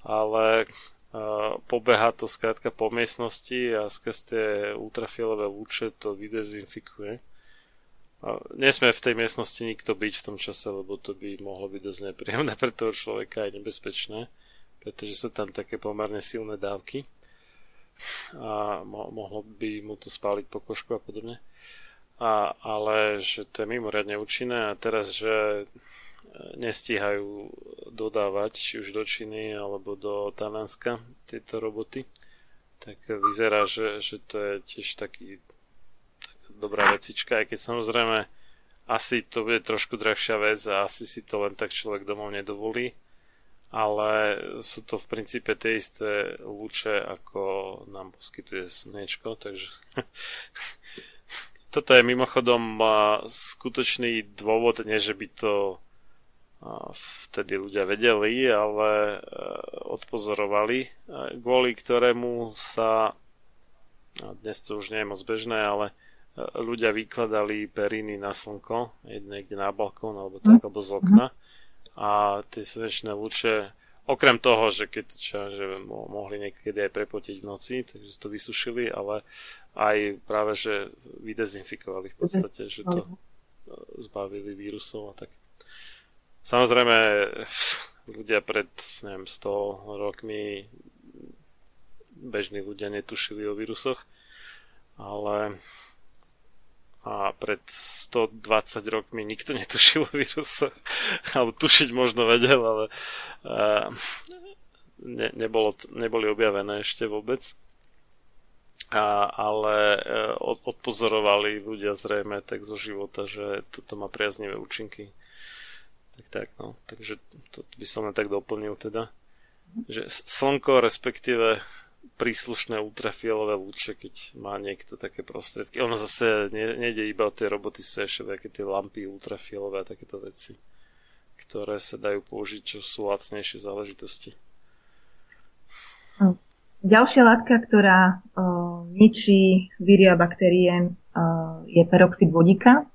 ale e, pobeha to skrátka po miestnosti a skrz tie ultrafialové lúče to vydezinfikuje. A nesmie v tej miestnosti nikto byť v tom čase, lebo to by mohlo byť dosť nepríjemné <laughs> pre toho človeka aj nebezpečné, pretože sú tam také pomerne silné dávky a mo- mohlo by mu to spáliť pokožku a podobne. A, ale že to je mimoriadne účinné a teraz, že nestíhajú dodávať či už do Číny alebo do Talianska tieto roboty, tak vyzerá, že, že to je tiež taký taká dobrá vecička, aj keď samozrejme asi to bude trošku drahšia vec a asi si to len tak človek domov nedovolí, ale sú to v princípe tie isté lúče, ako nám poskytuje slnečko, takže <laughs> toto je mimochodom skutočný dôvod, nie že by to vtedy ľudia vedeli, ale e, odpozorovali, kvôli ktorému sa dnes to už nie je moc bežné, ale e, ľudia vykladali periny na slnko, niekde na balkón alebo tak, alebo z okna. A tie slnečné lúče okrem toho, že keď čo, že mohli niekedy aj prepotiť v noci, takže to vysušili, ale aj práve, že vydezinfikovali v podstate, že to zbavili vírusov a tak. Samozrejme, ľudia pred, neviem, 100 rokmi bežní ľudia netušili o vírusoch, ale a pred 120 rokmi nikto <laughs> netušil o vírusoch, alebo tušiť možno vedel, ale ne, nebolo, neboli objavené ešte vôbec. A, ale uh, odpozorovali ľudia zrejme tak zo života, že toto má priaznivé účinky. Tak tak, no. Takže to by som len tak doplnil teda. že slnko, respektíve príslušné ultrafialové lúče, keď má niekto také prostriedky. Ono zase ne, nejde iba o tie roboty, sú ešte také tie lampy ultrafialové a takéto veci, ktoré sa dajú použiť, čo sú lacnejšie záležitosti. Ďalšia látka, ktorá uh, ničí víry a baktérie, uh, je peroxid vodíka.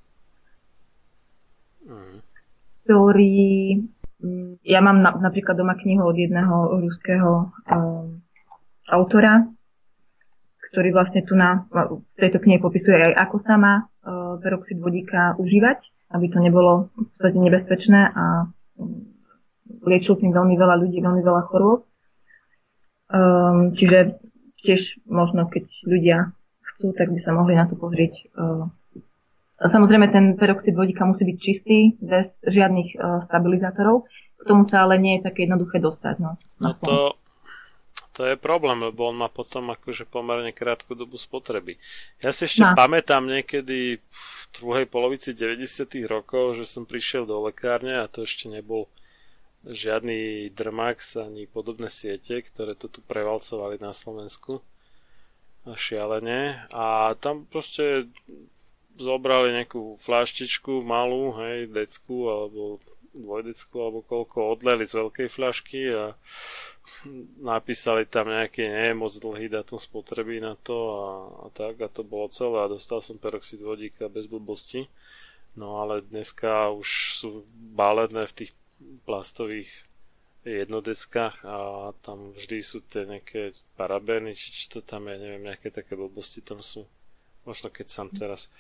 Ktorý um, ja mám na, napríklad doma knihu od jedného ruského um, autora, ktorý vlastne tu na, v tejto knihe popisuje aj ako sa má uh, peroxid vodíka užívať, aby to nebolo v podstate nebezpečné a um, liečil tým veľmi veľa ľudí, veľmi veľa chorôb. Um, čiže tiež možno, keď ľudia chcú, tak by sa mohli na to pozrieť. Uh, samozrejme, ten peroxid vodíka musí byť čistý, bez žiadnych uh, stabilizátorov. K tomu sa ale nie je také jednoduché dostať. No, no to, to je problém, lebo on má potom akože pomerne krátku dobu spotreby. Ja si ešte no. pamätám niekedy v druhej polovici 90. rokov, že som prišiel do lekárne a to ešte nebol žiadny Drmax ani podobné siete, ktoré to tu prevalcovali na Slovensku šialene a tam proste zobrali nejakú fľaštičku malú, hej, decku alebo dvojdecku alebo koľko odleli z veľkej fľašky a napísali tam nejaký nie moc dlhý datum spotreby na to a, a tak a to bolo celé a dostal som peroxid vodíka bez blbosti. No ale dneska už sú bálené v tých plastových jednodeckách a tam vždy sú tie nejaké parabény, či čo to tam je, neviem, nejaké také blbosti tam sú. Možno keď som teraz...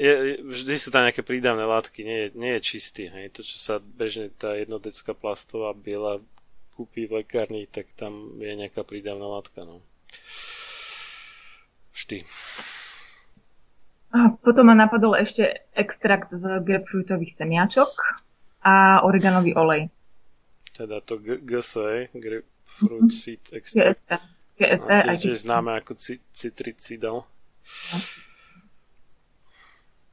Je, vždy sú tam nejaké prídavné látky, nie je, nie je čistý. Hej. To, čo sa bežne tá jednodecká plastová biela kúpi v lekárni, tak tam je nejaká prídavná látka. No. Vždy. A potom ma napadol ešte extrakt z grapefruitových semiačok a oreganový olej. Teda to GSE, Grapefruit mhm. Seed Extract. GSE, a tiež známe ako citricidal.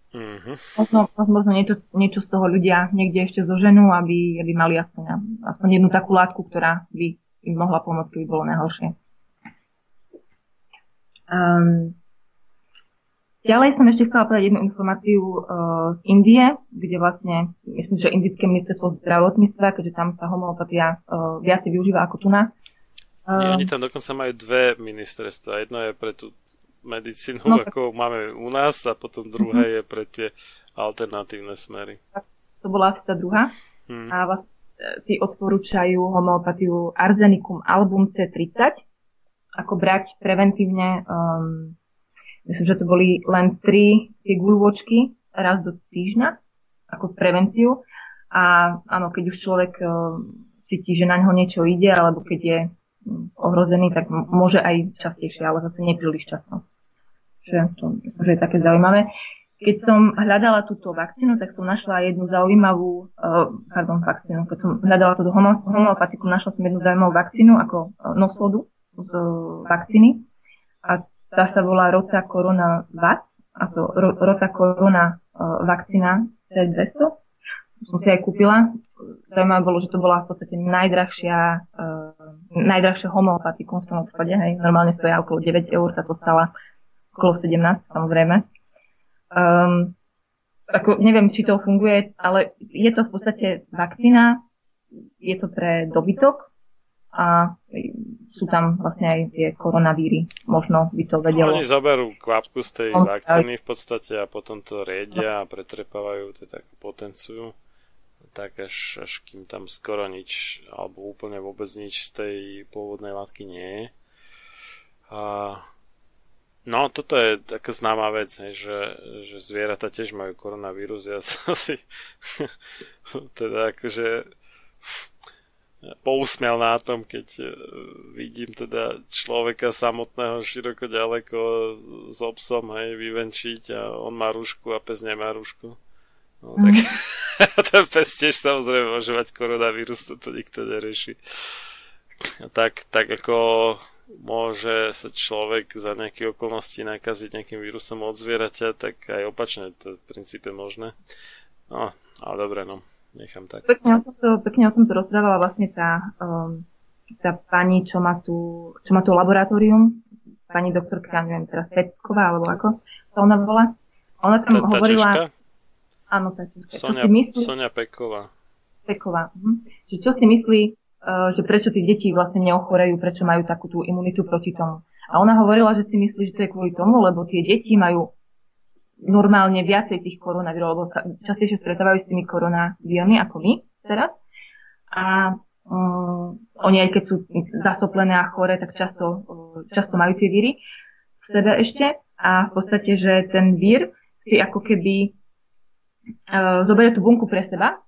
Mm-hmm. Možno, možno niečo, niečo z toho ľudia niekde ešte zoženú, aby, aby mali aspoň, aspoň jednu takú látku, ktorá by im mohla pomôcť, keby bolo najhoršie. Um, Ďalej som ešte chcela povedať jednu informáciu uh, z Indie, kde vlastne, myslím, že indické ministerstvo zdravotníctva, keďže tam sa homeopatia uh, viac využíva ako tu na. Uh, oni tam dokonca majú dve ministerstva. Jedno je pre tú medicínu, no, ako máme u nás, a potom druhé uh-huh. je pre tie alternatívne smery. To bola asi tá druhá. Hmm. A vlastne si odporúčajú homeopatiu Arzenicum album C30, ako brať preventívne um, Myslím, že to boli len tri tie guľôčky raz do týždňa ako prevenciu. A áno, keď už človek uh, cíti, že na ňo niečo ide, alebo keď je um, ohrozený, tak môže aj častejšie, ale zase nepríliš často. Že to že je také zaujímavé. Keď som hľadala túto vakcínu, tak som našla jednu zaujímavú, uh, pardon, vakcínu, keď som hľadala túto homeopatiku, našla som jednu zaujímavú vakcínu ako uh, noslodu z vakcíny. A tá sa volá Rota Corona Vac, a to Rota Corona uh, vakcína C200. Som si aj kúpila. Zaujímavé bolo, že to bola v podstate najdrahšia, uh, najdrahšia homeopatikum v tom obchode. Hej. Normálne stojí okolo 9 eur, sa to stala okolo 17, samozrejme. Um, ako, neviem, či to funguje, ale je to v podstate vakcína, je to pre dobytok, a sú tam vlastne aj tie koronavíry. Možno by to vedelo. Oni zoberú kvapku z tej vakcíny v podstate a potom to riedia a pretrepávajú, teda potenciu tak až, až kým tam skoro nič alebo úplne vôbec nič z tej pôvodnej látky nie je. A No, toto je taká známa vec, že, že zvieratá tiež majú koronavírus. Ja som <laughs> si teda akože pousmial na tom, keď e, vidím teda človeka samotného široko ďaleko s obsom hej, vyvenčiť a on má rúšku a pes nemá rúšku. No, tak mm. <laughs> ten pes tiež samozrejme môže mať koronavírus, toto nikto nerieši. A tak, tak ako môže sa človek za nejaké okolnosti nakaziť nejakým vírusom od zvieraťa, tak aj opačne to v princípe možné. No, ale dobre, no nechám tak. Pekne o tomto, pekne o tomto rozprávala vlastne tá um, tá pani, čo má tu, čo má tu laboratórium, pani doktorka, neviem teraz, Petková, alebo ako sa ona volá. Ona tam tá, hovorila... Čižka? Áno, čižka. Sonia, myslí... Sonia Peková. Peková. Mhm. Že čo si myslí, uh, že prečo tí deti vlastne neochorejú, prečo majú takú tú imunitu proti tomu. A ona hovorila, že si myslí, že to je kvôli tomu, lebo tie deti majú normálne viacej tých koronavírov, lebo sa častejšie stretávajú s tými koronavírmi ako my teraz. A um, oni aj keď sú zasoplené a chore, tak často, často majú tie víry v sebe ešte. A v podstate, že ten vír si ako keby zoberie tú bunku pre seba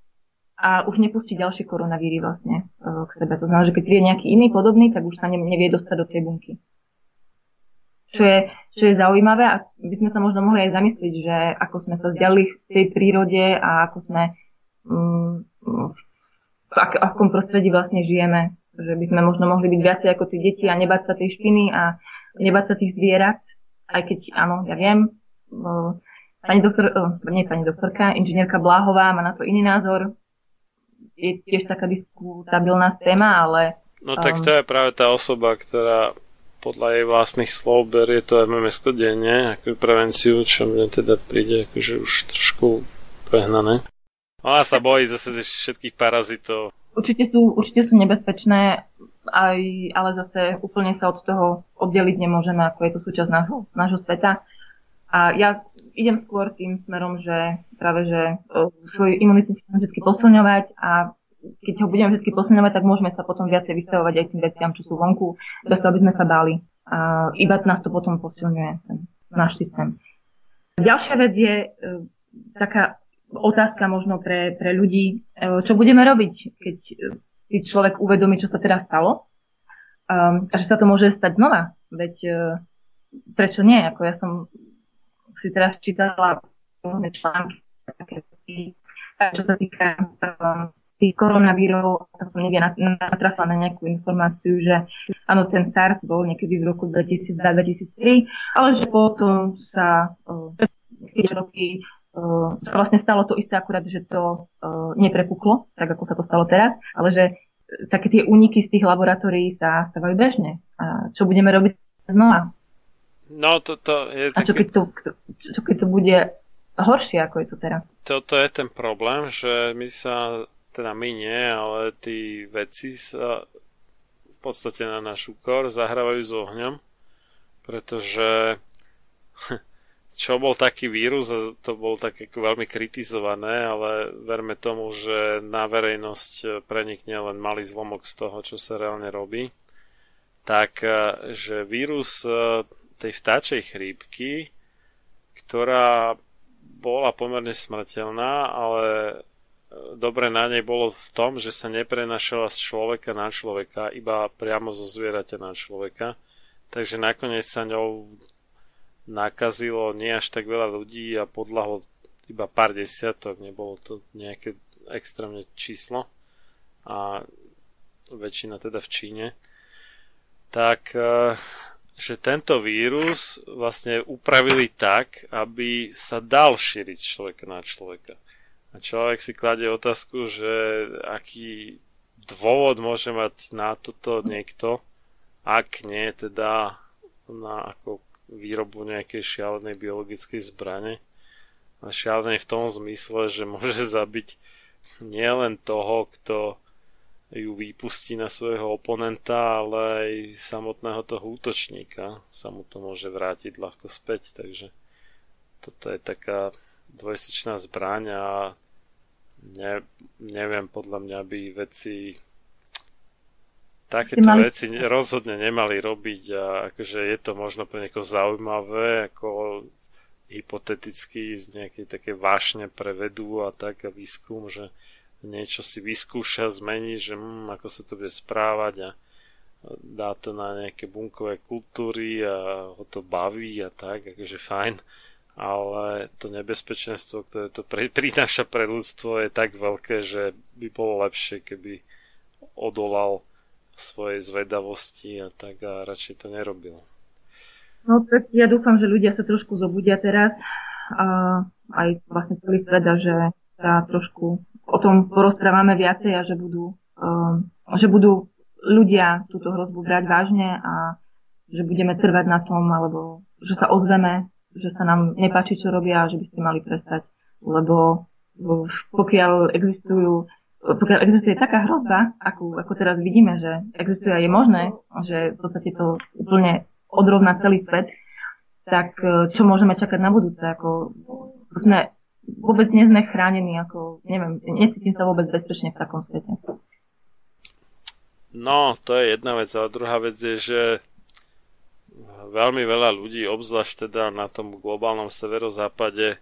a už nepustí ďalšie koronavíry vlastne uh, k sebe. To znamená, že keď je nejaký iný podobný, tak už sa nevie dostať do tej bunky čo je, čo je zaujímavé a by sme sa možno mohli aj zamyslieť, že ako sme sa vzdialili v tej prírode a ako sme um, v ak, akom prostredí vlastne žijeme. Že by sme možno mohli byť viacej ako tí deti a nebať sa tej špiny a nebať sa tých zvierat, aj keď áno, ja viem, pani doktor, nie pani doktorka, inžinierka Bláhová má na to iný názor. Je tiež taká diskutabilná téma, ale... No tak to je práve tá osoba, ktorá podľa jej vlastných slov berie to MMS denne ako prevenciu, čo mne teda príde akože už trošku prehnané. Ona sa bojí zase všetkých parazitov. Určite sú, určite sú nebezpečné, aj, ale zase úplne sa od toho oddeliť nemôžeme, ako je to súčasť nášho, nášho sveta. A ja idem skôr tým smerom, že práve, že svoj imunitný systém vždy posilňovať a keď ho budeme vždy posunovať, tak môžeme sa potom viacej vystavovať aj tým veciam, čo sú vonku, bez toho, aby sme sa báli. A iba nás to potom posilňuje, ten náš systém. Ďalšia vec je e, taká otázka možno pre, pre ľudí, e, čo budeme robiť, keď si človek uvedomí, čo sa teraz stalo um, a že sa to môže stať znova. Veď e, prečo nie? Ako ja som si teraz čítala články, čo sa týka um, tých koronavírov, som niekde natrafla na nejakú informáciu, že áno, ten SARS bol niekedy v roku 2002-2003, ale že potom sa uh, roky uh, vlastne stalo to isté, akurát, že to uh, neprepuklo, tak ako sa to stalo teraz, ale že také tie úniky z tých laboratórií sa stávajú bežne. A čo budeme robiť znova? No, to, to je A čo keď to, čo keď to bude horšie, ako je to teraz? Toto je ten problém, že my sa teda my nie, ale tí vedci sa v podstate na náš úkor zahrávajú s ohňom, pretože <laughs> čo bol taký vírus a to bol tak veľmi kritizované, ale verme tomu, že na verejnosť prenikne len malý zlomok z toho, čo sa reálne robí. Tak, e, že vírus e, tej vtáčej chrípky, ktorá bola pomerne smrteľná, ale dobre na nej bolo v tom, že sa neprenašala z človeka na človeka, iba priamo zo zvieraťa na človeka. Takže nakoniec sa ňou nakazilo nie až tak veľa ľudí a podľahlo iba pár desiatok, nebolo to nejaké extrémne číslo a väčšina teda v Číne. Tak, e, že tento vírus vlastne upravili tak, aby sa dal šíriť človeka na človeka. A človek si kladie otázku, že aký dôvod môže mať na toto niekto, ak nie teda na ako výrobu nejakej šialenej biologickej zbrane. A šialenej v tom zmysle, že môže <laughs> zabiť nielen toho, kto ju vypustí na svojho oponenta, ale aj samotného toho útočníka. Sa mu to môže vrátiť ľahko späť, takže toto je taká dvojsečná zbraň a ne, neviem, podľa mňa by veci takéto mali... veci rozhodne nemali robiť a akože je to možno pre niekoho zaujímavé, ako hypoteticky z nejakej také vášne pre vedu a tak a výskum, že niečo si vyskúša, zmení, že hm, ako sa to bude správať a dá to na nejaké bunkové kultúry a ho to baví a tak, akože fajn ale to nebezpečenstvo, ktoré to prináša pre ľudstvo je tak veľké, že by bolo lepšie, keby odolal svojej zvedavosti a tak a radšej to nerobil. No tak ja dúfam, že ľudia sa trošku zobudia teraz a aj vlastne celý svet že sa trošku o tom porozprávame viacej a že budú, um, že budú ľudia túto hrozbu brať vážne a že budeme trvať na tom, alebo že sa ozveme, že sa nám nepáči, čo robia a že by ste mali prestať. Lebo pokiaľ existujú pokiaľ existuje taká hrozba, ako, ako teraz vidíme, že existuje a je možné, že v podstate to úplne odrovná celý svet, tak e, čo môžeme čakať na budúce? Ako, sme, vôbec nie sme chránení, ako, neviem, necítim sa vôbec bezpečne v takom svete. No, to je jedna vec, ale druhá vec je, že veľmi veľa ľudí, obzvlášť teda na tom globálnom severozápade,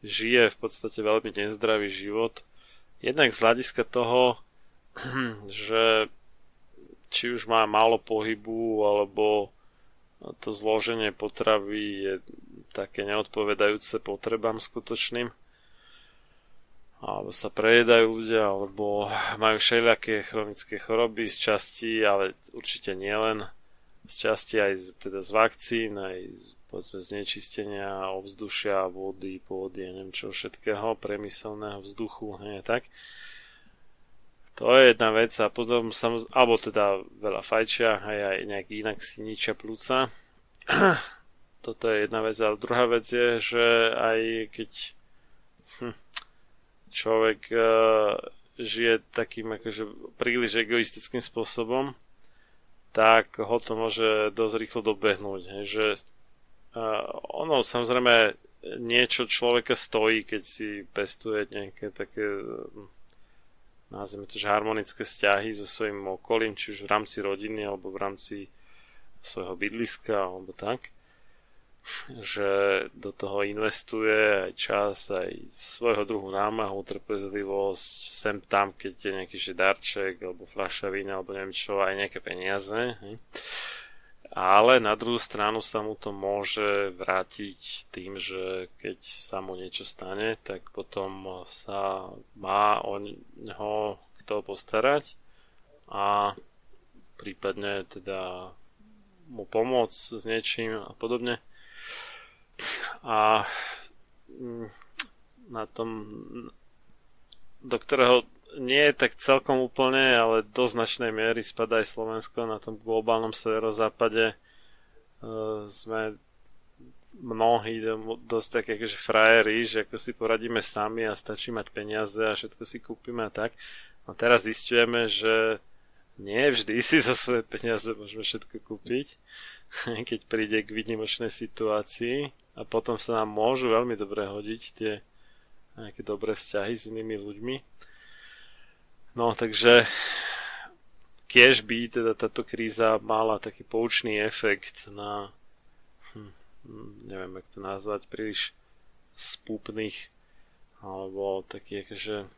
žije v podstate veľmi nezdravý život jednak z hľadiska toho, <clears throat> že či už má málo pohybu, alebo to zloženie potravy je také neodpovedajúce potrebám skutočným, alebo sa prejedajú ľudia, alebo majú všelijaké chronické choroby z časti, ale určite nielen z časti aj z, teda z vakcín, aj povedzme znečistenia ovzdušia, vody, pôdy, neviem čo všetkého, priemyselného vzduchu, nie tak. To je jedna vec a potom samoz... alebo teda veľa fajčia, aj, aj nejak inak si ničia plúca. <clears throat> Toto je jedna vec. A druhá vec je, že aj keď hm, človek uh, žije takým akože príliš egoistickým spôsobom, tak ho to môže dosť rýchlo dobehnúť. Hej, že ono samozrejme niečo človeka stojí, keď si pestuje nejaké také nazvime to, že harmonické vzťahy so svojím okolím, či už v rámci rodiny alebo v rámci svojho bydliska alebo tak že do toho investuje aj čas, aj svojho druhu námahu, trpezlivosť, sem tam, keď je nejaký že darček, alebo fľaša vína, alebo neviem čo, aj nejaké peniaze. Ale na druhú stranu sa mu to môže vrátiť tým, že keď sa mu niečo stane, tak potom sa má o neho kto postarať a prípadne teda mu pomôcť s niečím a podobne. A mm, na tom, do ktorého nie je tak celkom úplne, ale do značnej miery spadá aj Slovensko na tom globálnom severozápade. Uh, sme mnohí dosť také akože frajeri, že ako si poradíme sami a stačí mať peniaze a všetko si kúpime a tak. A teraz zistujeme, že nie vždy si za svoje peniaze môžeme všetko kúpiť, <laughs> keď príde k výnimočnej situácii a potom sa nám môžu veľmi dobre hodiť tie nejaké dobré vzťahy s inými ľuďmi. No takže kiež by teda táto kríza mala taký poučný efekt na hm, neviem, jak to nazvať, príliš spúpnych alebo taký akože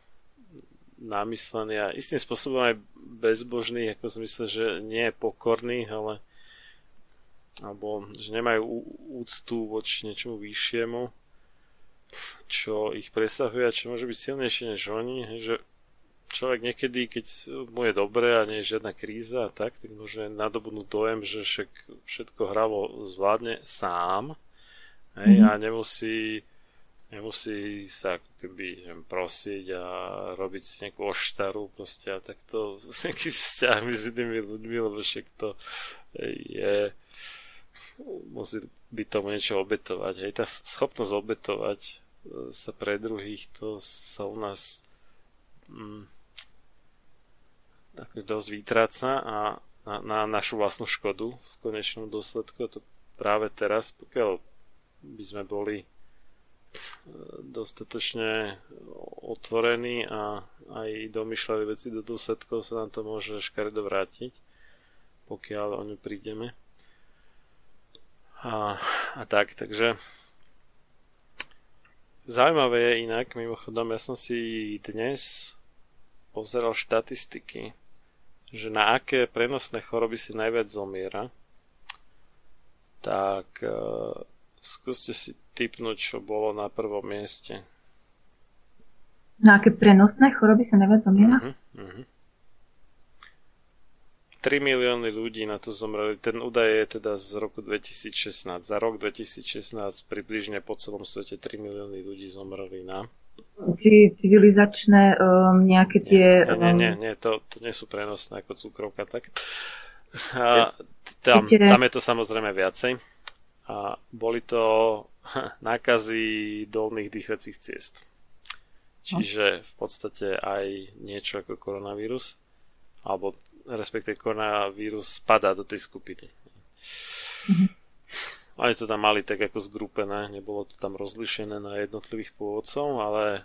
namyslený a istým spôsobom aj bezbožný, ako v zmysle, že nie je pokorný, ale alebo že nemajú úctu voči niečomu vyššiemu, čo ich presahuje a čo môže byť silnejšie než oni, že človek niekedy, keď mu je dobre a nie je žiadna kríza a tak, tak môže nadobudnúť dojem, že však všetko hravo zvládne sám hej, mm-hmm. a nemusí nemusí sa keby neviem, prosiť a robiť si nejakú oštaru proste a takto s nejakým <laughs> vzťahmi s inými ľuďmi, lebo však to je musí byť tomu niečo obetovať. Hej, tá schopnosť obetovať e, sa pre druhých, to sa u nás mm, tak dosť vytráca a na, na našu vlastnú škodu v konečnom dôsledku a to práve teraz, pokiaľ by sme boli e, dostatočne otvorení a aj domýšľali veci do dôsledkov, sa nám to môže škaredo vrátiť, pokiaľ o ňu prídeme. A, a tak, takže zaujímavé je inak, mimochodom, ja som si dnes pozeral štatistiky že na aké prenosné choroby si najviac zomiera, tak uh, skúste si typnúť, čo bolo na prvom mieste. Na aké prenosné choroby sa najviac zomiera? Uh-huh, uh-huh. 3 milióny ľudí na to zomreli. Ten údaj je teda z roku 2016. Za rok 2016 približne po celom svete 3 milióny ľudí zomreli na či civilizačné um, nejaké tie... Nie, nie, nie, nie to, to nie sú prenosné ako cukrovka, tak. A tam, tam je to samozrejme viacej. A boli to <laughs> nákazy dolných dýchacích ciest. Čiže v podstate aj niečo ako koronavírus, alebo respektíve koronavírus spadá do tej skupiny. Mm-hmm. Oni to tam mali tak ako zgrupené, nebolo to tam rozlišené na jednotlivých pôvodcov, ale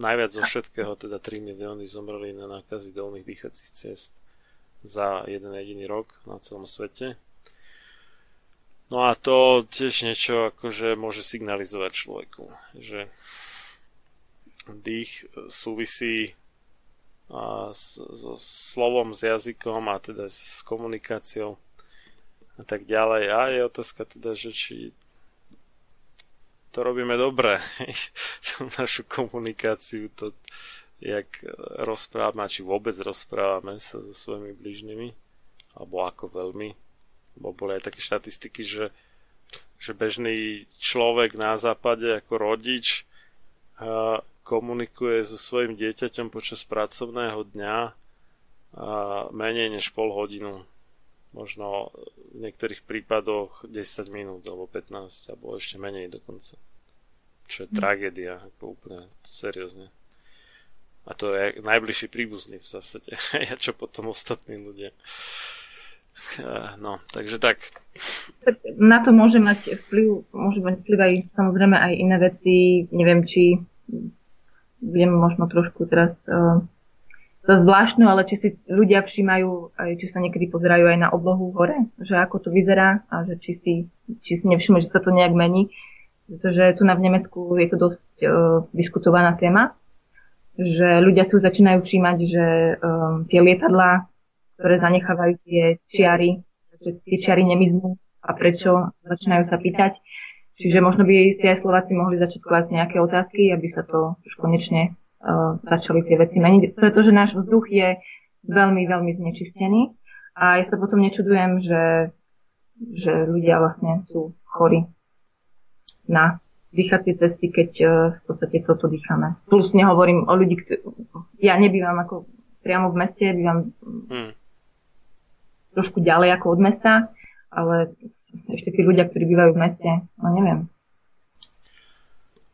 najviac zo všetkého, teda 3 milióny zomreli na nákazy dolných dýchacích ciest za jeden jediný rok na celom svete. No a to tiež niečo akože môže signalizovať človeku, že dých súvisí a so slovom, s jazykom a teda s komunikáciou a tak ďalej. A je otázka teda, že či to robíme dobre, <laughs> našu komunikáciu, to jak rozprávame, či vôbec rozprávame sa so svojimi blížnymi, alebo ako veľmi. Bo boli aj také štatistiky, že, že bežný človek na západe ako rodič komunikuje so svojim dieťaťom počas pracovného dňa menej než pol hodinu. Možno v niektorých prípadoch 10 minút alebo 15 alebo ešte menej dokonca. Čo je hm. tragédia, ako úplne seriózne. A to je najbližší príbuzný v zásade. <laughs> ja čo potom ostatní ľudia. No, takže tak. Na to môže mať vplyv, môže mať vplyv aj samozrejme aj iné veci. Neviem, či budem možno trošku teraz uh, zvláštnu, ale či si ľudia všímajú, aj či sa niekedy pozerajú aj na oblohu hore, že ako to vyzerá a že či si, či si nevšimú, že sa to nejak mení. Pretože tu na v Nemecku je to dosť uh, diskutovaná téma, že ľudia už začínajú všímať, že um, tie lietadlá, ktoré zanechávajú tie čiary, že tie čiary nemiznú a prečo, začínajú sa pýtať. Čiže možno by si aj Slováci mohli začať klásť nejaké otázky, aby sa to už konečne uh, začali tie veci meniť. Pretože náš vzduch je veľmi, veľmi znečistený a ja sa potom nečudujem, že, že ľudia vlastne sú chorí na dýchacie cesty, keď uh, v podstate toto dýchame. Plus nehovorím o ľudí, ktorí... Ja nebývam ako priamo v meste, bývam hmm. trošku ďalej ako od mesta, ale ešte tí ľudia, ktorí bývajú v meste, no neviem.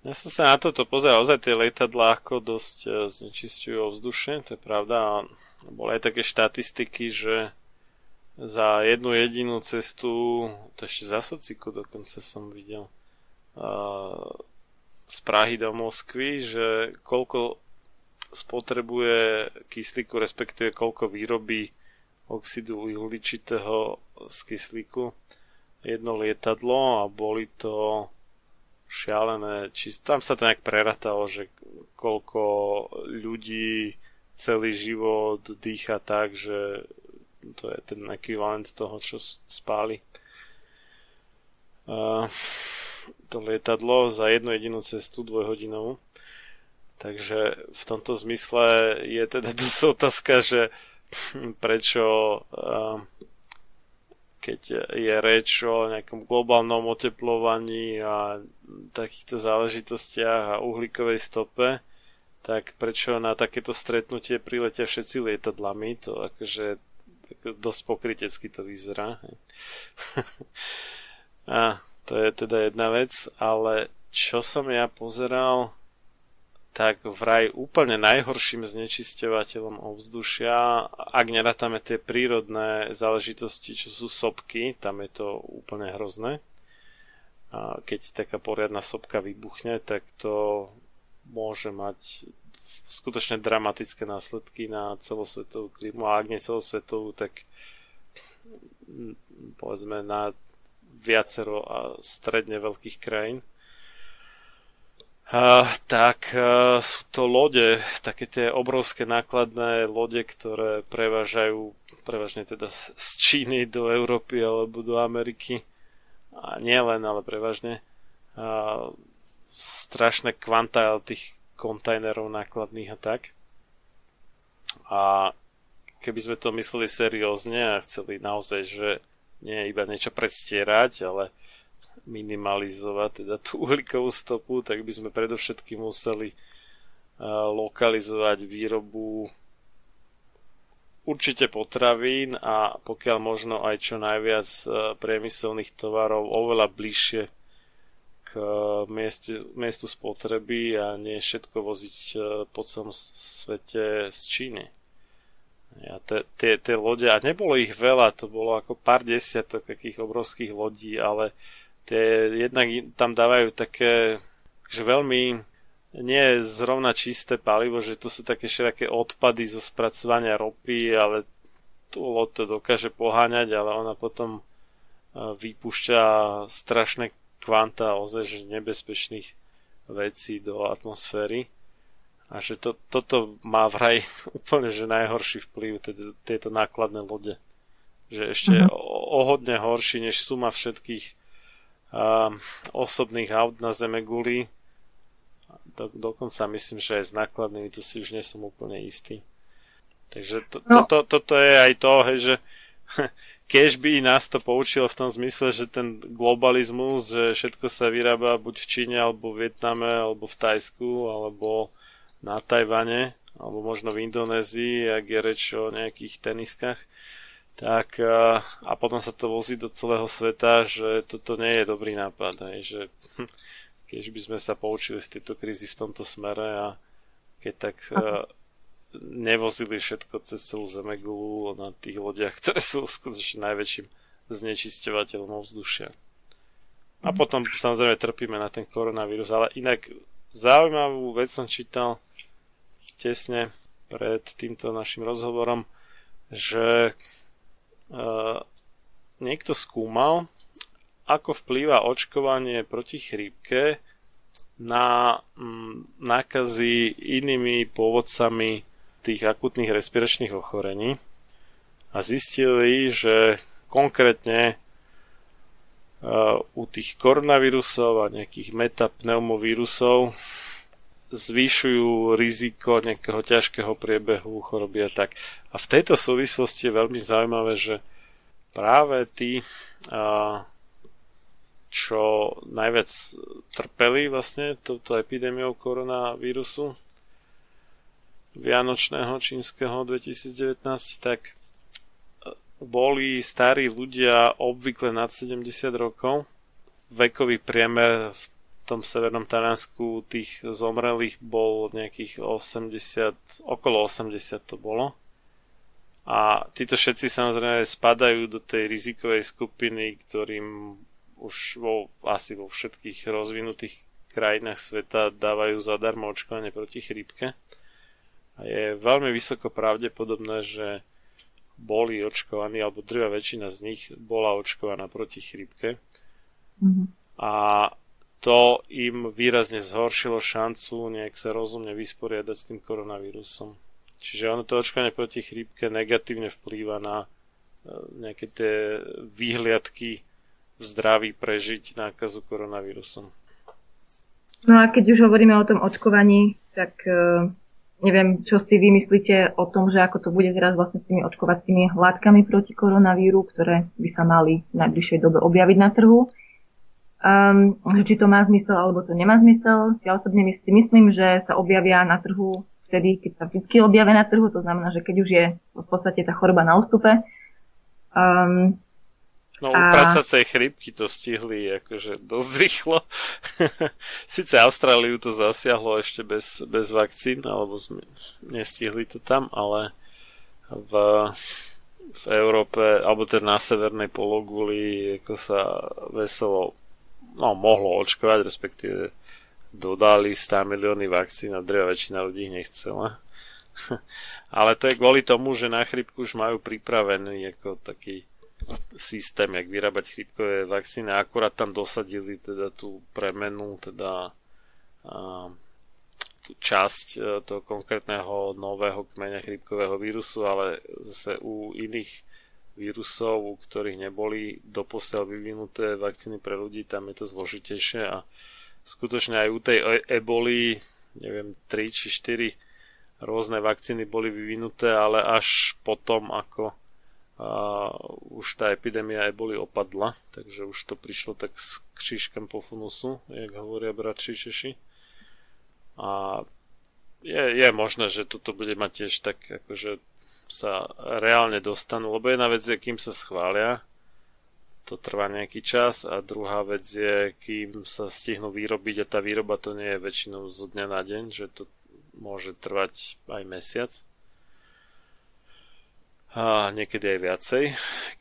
Ja som sa na toto pozeral, ozaj tie lietadlá ako dosť e, znečistujú ovzdušie, to je pravda. Boli aj také štatistiky, že za jednu jedinú cestu, to ešte za sociku dokonca som videl, z Prahy do Moskvy, že koľko spotrebuje kyslíku, respektíve koľko výrobí oxidu uhličitého z kyslíku jedno lietadlo a boli to šialené, či tam sa to nejak preratalo, že koľko ľudí celý život dýcha tak, že to je ten ekvivalent toho, čo spáli. Uh, to lietadlo za jednu jedinú cestu dvojhodinovú. Takže v tomto zmysle je teda dosť otázka, že <laughs> prečo uh, keď je reč o nejakom globálnom oteplovaní a takýchto záležitostiach a uhlíkovej stope, tak prečo na takéto stretnutie priletia všetci lietadlami, to akože dosť pokrytecky to vyzerá. <laughs> a to je teda jedna vec, ale čo som ja pozeral, tak vraj úplne najhorším znečisťovateľom ovzdušia, ak nerátame tie prírodné záležitosti, čo sú sopky, tam je to úplne hrozné. A keď taká poriadna sopka vybuchne, tak to môže mať skutočne dramatické následky na celosvetovú klímu a ak nie celosvetovú, tak povedzme na viacero a stredne veľkých krajín. Tak uh, sú to lode, také tie obrovské nákladné lode, ktoré prevážajú prevažne teda z Číny do Európy alebo do Ameriky. A nie len, ale prevažne. Uh, strašné kvanta tých kontajnerov nákladných a tak. A keby sme to mysleli seriózne a chceli naozaj, že nie iba niečo predstierať, ale minimalizovať teda tú uhlíkovú stopu, tak by sme predovšetkým museli lokalizovať výrobu určite potravín a pokiaľ možno aj čo najviac priemyselných tovarov oveľa bližšie k mieste, miestu spotreby a nie všetko voziť po celom svete z Číny. Ja, tie, tie lode, a nebolo ich veľa, to bolo ako pár desiatok takých obrovských lodí, ale tie jednak tam dávajú také, že veľmi nie je zrovna čisté palivo, že to sú také všelijaké odpady zo spracovania ropy, ale tú loď to dokáže poháňať, ale ona potom e, vypúšťa strašné kvanta ozaj nebezpečných vecí do atmosféry a že to, toto má vraj <laughs> úplne že najhorší vplyv teda, tieto nákladné lode. Že ešte uh-huh. o, o hodne horší než suma všetkých um, osobných aut na zeme guli. Do, dokonca myslím, že aj s nákladnými to si už nie som úplne istý. Takže to, no. to, to, toto je aj to, hej, že <laughs> keď by nás to poučilo v tom zmysle, že ten globalizmus, že všetko sa vyrába buď v Číne, alebo v Vietname, alebo v Tajsku, alebo na Tajvane, alebo možno v Indonézii, ak je reč o nejakých teniskách, tak a potom sa to vozí do celého sveta, že toto nie je dobrý nápad, hej, že keď by sme sa poučili z tejto krízy v tomto smere a keď tak uh, nevozili všetko cez celú Zemegulu na tých lodiach, <laughs> ktoré sú skutočne najväčším znečisťovateľom ovzdušia. A mhm. potom samozrejme trpíme na ten koronavírus, ale inak zaujímavú vec som čítal tesne pred týmto našim rozhovorom, že niekto skúmal, ako vplýva očkovanie proti chrípke na mm, nákazy inými pôvodcami tých akutných respiračných ochorení. A zistili, že konkrétne uh, u tých koronavírusov a nejakých metapneumovírusov zvyšujú riziko nejakého ťažkého priebehu choroby a tak. A v tejto súvislosti je veľmi zaujímavé, že práve tí, čo najviac trpeli vlastne touto epidémiou koronavírusu vianočného čínskeho 2019, tak boli starí ľudia obvykle nad 70 rokov. Vekový priemer v tom severnom Taliansku tých zomrelých bol nejakých 80, okolo 80 to bolo. A títo všetci samozrejme spadajú do tej rizikovej skupiny, ktorým už vo, asi vo všetkých rozvinutých krajinách sveta dávajú zadarmo očkovanie proti chrípke. A je veľmi vysoko pravdepodobné, že boli očkovaní, alebo drvia väčšina z nich bola očkovaná proti chrípke. Mm-hmm. A to im výrazne zhoršilo šancu nejak sa rozumne vysporiadať s tým koronavírusom. Čiže ono to očkovanie proti chrípke negatívne vplýva na e, nejaké tie výhliadky v zdraví prežiť nákazu koronavírusom. No a keď už hovoríme o tom očkovaní, tak uh, neviem, čo si vymyslíte o tom, že ako to bude teraz vlastne s tými očkovacími látkami proti koronavíru, ktoré by sa mali v najbližšej dobe objaviť na trhu. Um, že či to má zmysel alebo to nemá zmysel. Ja osobne si myslím, že sa objavia na trhu vtedy, keď sa vždy objavia na trhu, to znamená, že keď už je v podstate tá choroba na ústupe. Um, No u a... prasacej chrypky to stihli akože dosť rýchlo. <laughs> Sice Austráliu to zasiahlo ešte bez, bez vakcín, alebo sme nestihli to tam, ale v, v Európe, alebo teda na severnej pologuli, ako sa veselo no, mohlo očkovať, respektíve dodali 100 milióny vakcín a dreva väčšina ľudí ich nechcela. <laughs> Ale to je kvôli tomu, že na chrypku už majú pripravený ako taký systém, jak vyrábať chrypkové vakcíny. Akurát tam dosadili teda tú premenu, teda a, tú časť e, toho konkrétneho nového kmeňa chrypkového vírusu, ale zase u iných vírusov, u ktorých neboli doposiaľ vyvinuté vakcíny pre ľudí, tam je to zložitejšie a skutočne aj u tej e- eboli, neviem, 3 či 4 rôzne vakcíny boli vyvinuté, ale až potom, ako a už tá epidémia eboli opadla, takže už to prišlo tak s křížkem po funusu, jak hovoria bratši Češi. A je, je možné, že toto bude mať tiež tak, akože sa reálne dostanú, lebo jedna vec je, kým sa schvália, to trvá nejaký čas a druhá vec je, kým sa stihnú vyrobiť a tá výroba to nie je väčšinou zo dňa na deň, že to môže trvať aj mesiac. A niekedy aj viacej,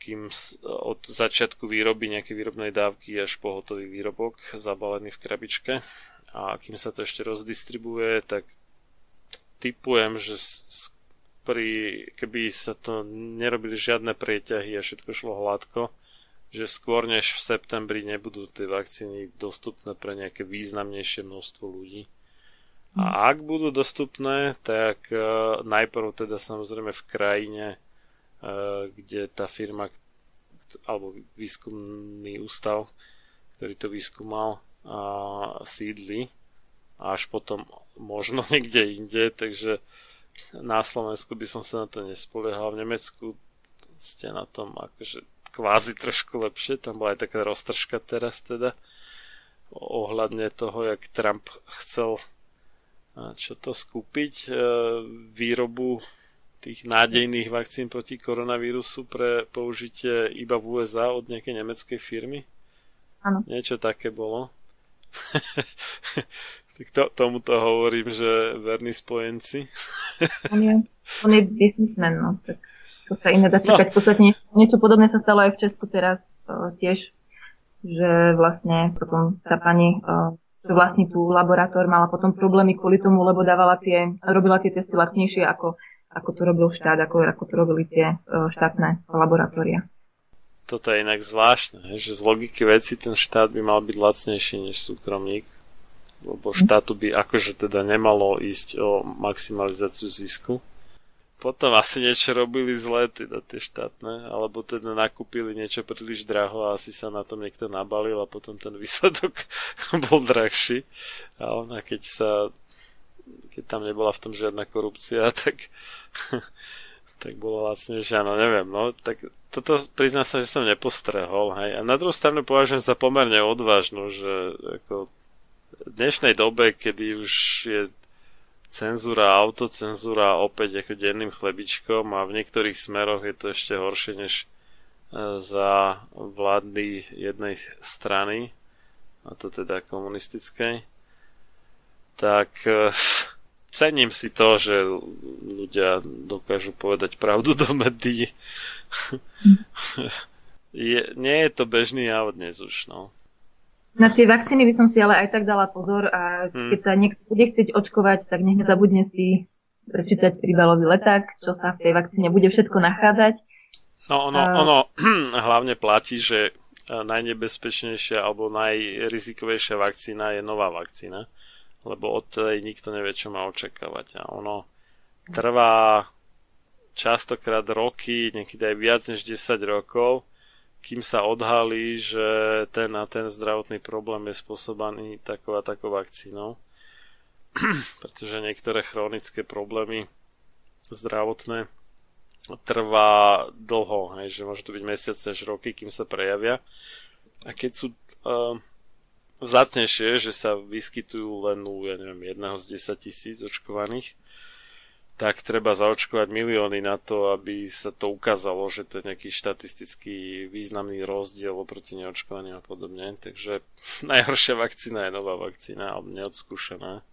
kým od začiatku výroby nejaké výrobnej dávky až po hotový výrobok zabalený v krabičke. A kým sa to ešte rozdistribuje, tak typujem, že pri, keby sa to nerobili žiadne prieťahy a všetko šlo hladko, že skôr než v septembri nebudú tie vakcíny dostupné pre nejaké významnejšie množstvo ľudí. A hm. ak budú dostupné, tak uh, najprv teda samozrejme v krajine, uh, kde tá firma alebo výskumný ústav, ktorý to vyskúmal, uh, sídli až potom možno <laughs> niekde inde, takže na Slovensku by som sa na to nespoliehal. V Nemecku ste na tom akože kvázi trošku lepšie, tam bola aj taká roztržka teraz teda ohľadne toho, jak Trump chcel čo to skúpiť, e, výrobu tých nádejných vakcín proti koronavírusu pre použitie iba v USA od nejakej nemeckej firmy. Áno. Niečo také bolo. <laughs> tak to, tomuto hovorím, že verní spojenci. on je, on je businessman, no. Tak to sa iné dá čakať. No. V podstate niečo, niečo podobné sa stalo aj v Česku teraz uh, tiež, že vlastne potom sa pani, uh, že vlastní tú laborátor mala potom problémy kvôli tomu, lebo dávala tie, robila tie testy lacnejšie ako, ako to robil štát, ako, ako to robili tie uh, štátne laboratória. Toto je inak zvláštne, že z logiky veci ten štát by mal byť lacnejší než súkromník, lebo štátu by akože teda nemalo ísť o maximalizáciu zisku potom asi niečo robili zle, teda tie štátne, alebo teda nakúpili niečo príliš draho a asi sa na tom niekto nabalil a potom ten výsledok <laughs> bol drahší. A ona keď sa keď tam nebola v tom žiadna korupcia, <laughs> tak tak bolo lacnejšie, áno, neviem, no, tak toto prizná sa, že som nepostrehol, hej. A na druhú stranu považujem za pomerne odvážnu, že ako v dnešnej dobe, kedy už je cenzúra, autocenzúra opäť ako denným chlebičkom a v niektorých smeroch je to ešte horšie než e, za vlády jednej strany, a to teda komunistickej, tak e, <laughs> cením si to, že ľudia dokážu povedať pravdu do médií. <laughs> je, nie je to bežný jav dnes už, no. Na tie vakcíny by som si ale aj tak dala pozor a hmm. keď sa niekto bude chcieť očkovať, tak nech nezabudne si prečítať príbalový leták, čo sa v tej vakcíne bude všetko nachádzať. No ono, a... ono <clears throat> hlavne platí, že e, najnebezpečnejšia alebo najrizikovejšia vakcína je nová vakcína, lebo od tej nikto nevie, čo má očakávať. A ono trvá častokrát roky, niekedy aj viac než 10 rokov, kým sa odhalí, že ten a ten zdravotný problém je spôsobaný takou a takou vakcínou. <clears throat> Pretože niektoré chronické problémy zdravotné trvá dlho, hej, že môže to byť mesiace až roky, kým sa prejavia. A keď sú uh, vzácnejšie, že sa vyskytujú len u, ja neviem, jedného z 10 tisíc očkovaných, tak treba zaočkovať milióny na to, aby sa to ukázalo, že to je nejaký štatistický významný rozdiel oproti neočkovaniu a podobne. Takže <laughs> najhoršia vakcína je nová vakcína, alebo neodskúšaná.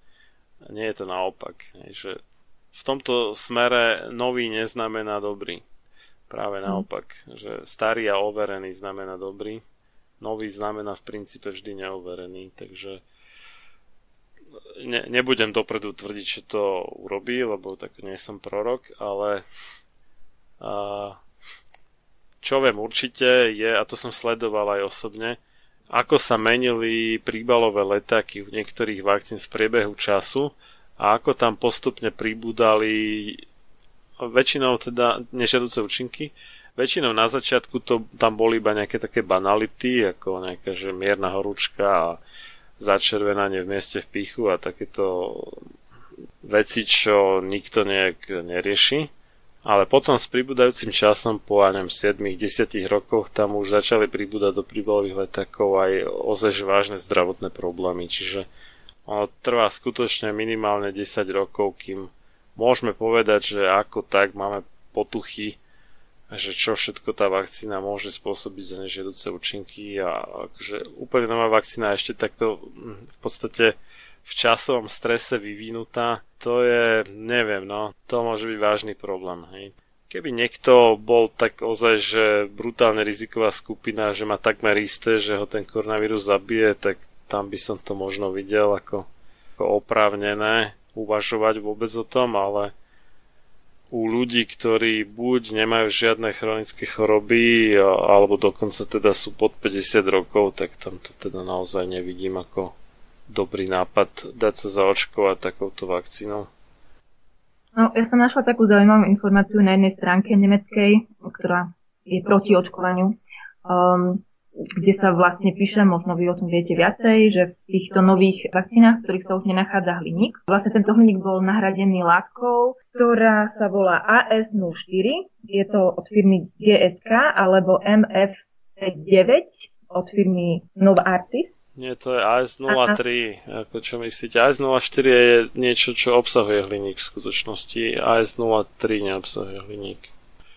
A nie je to naopak. Že v tomto smere nový neznamená dobrý. Práve mhm. naopak. Že starý a overený znamená dobrý. Nový znamená v princípe vždy neoverený. Takže ne, nebudem dopredu tvrdiť, že to urobí, lebo tak nie som prorok, ale a, čo viem určite je, a to som sledoval aj osobne, ako sa menili príbalové letáky v niektorých vakcín v priebehu času a ako tam postupne pribúdali väčšinou teda nežiaduce účinky. Väčšinou na začiatku to tam boli iba nejaké také banality, ako nejaká že mierna horúčka a začervenanie v mieste v pichu a takéto veci, čo nikto nejak nerieši. Ale potom s pribúdajúcim časom po, neviem, 7-10 rokoch tam už začali pribúdať do príbalových letákov aj ozaj vážne zdravotné problémy, čiže ono trvá skutočne minimálne 10 rokov, kým môžeme povedať, že ako tak máme potuchy, že čo všetko tá vakcína môže spôsobiť za nežiaduce účinky a akože úplne nová vakcína ešte takto hm, v podstate v časovom strese vyvinutá, to je, neviem, no, to môže byť vážny problém, hej. Keby niekto bol tak ozaj, že brutálne riziková skupina, že má takmer isté, že ho ten koronavírus zabije, tak tam by som to možno videl ako, ako oprávnené uvažovať vôbec o tom, ale u ľudí, ktorí buď nemajú žiadne chronické choroby, alebo dokonca teda sú pod 50 rokov, tak tam to teda naozaj nevidím ako dobrý nápad dať sa zaočkovať takouto vakcínou? No, ja som našla takú zaujímavú informáciu na jednej stránke nemeckej, ktorá je proti očkovaniu, um, kde sa vlastne píše, možno vy o tom viete viacej, že v týchto nových vakcínach, v ktorých sa už nenachádza hliník, vlastne tento hliník bol nahradený látkou, ktorá sa volá AS04, je to od firmy GSK alebo MF9 od firmy Novartis nie, to je AS03. Ako čo myslíte? AS04 je niečo, čo obsahuje hliník v skutočnosti. AS03 neobsahuje hliník.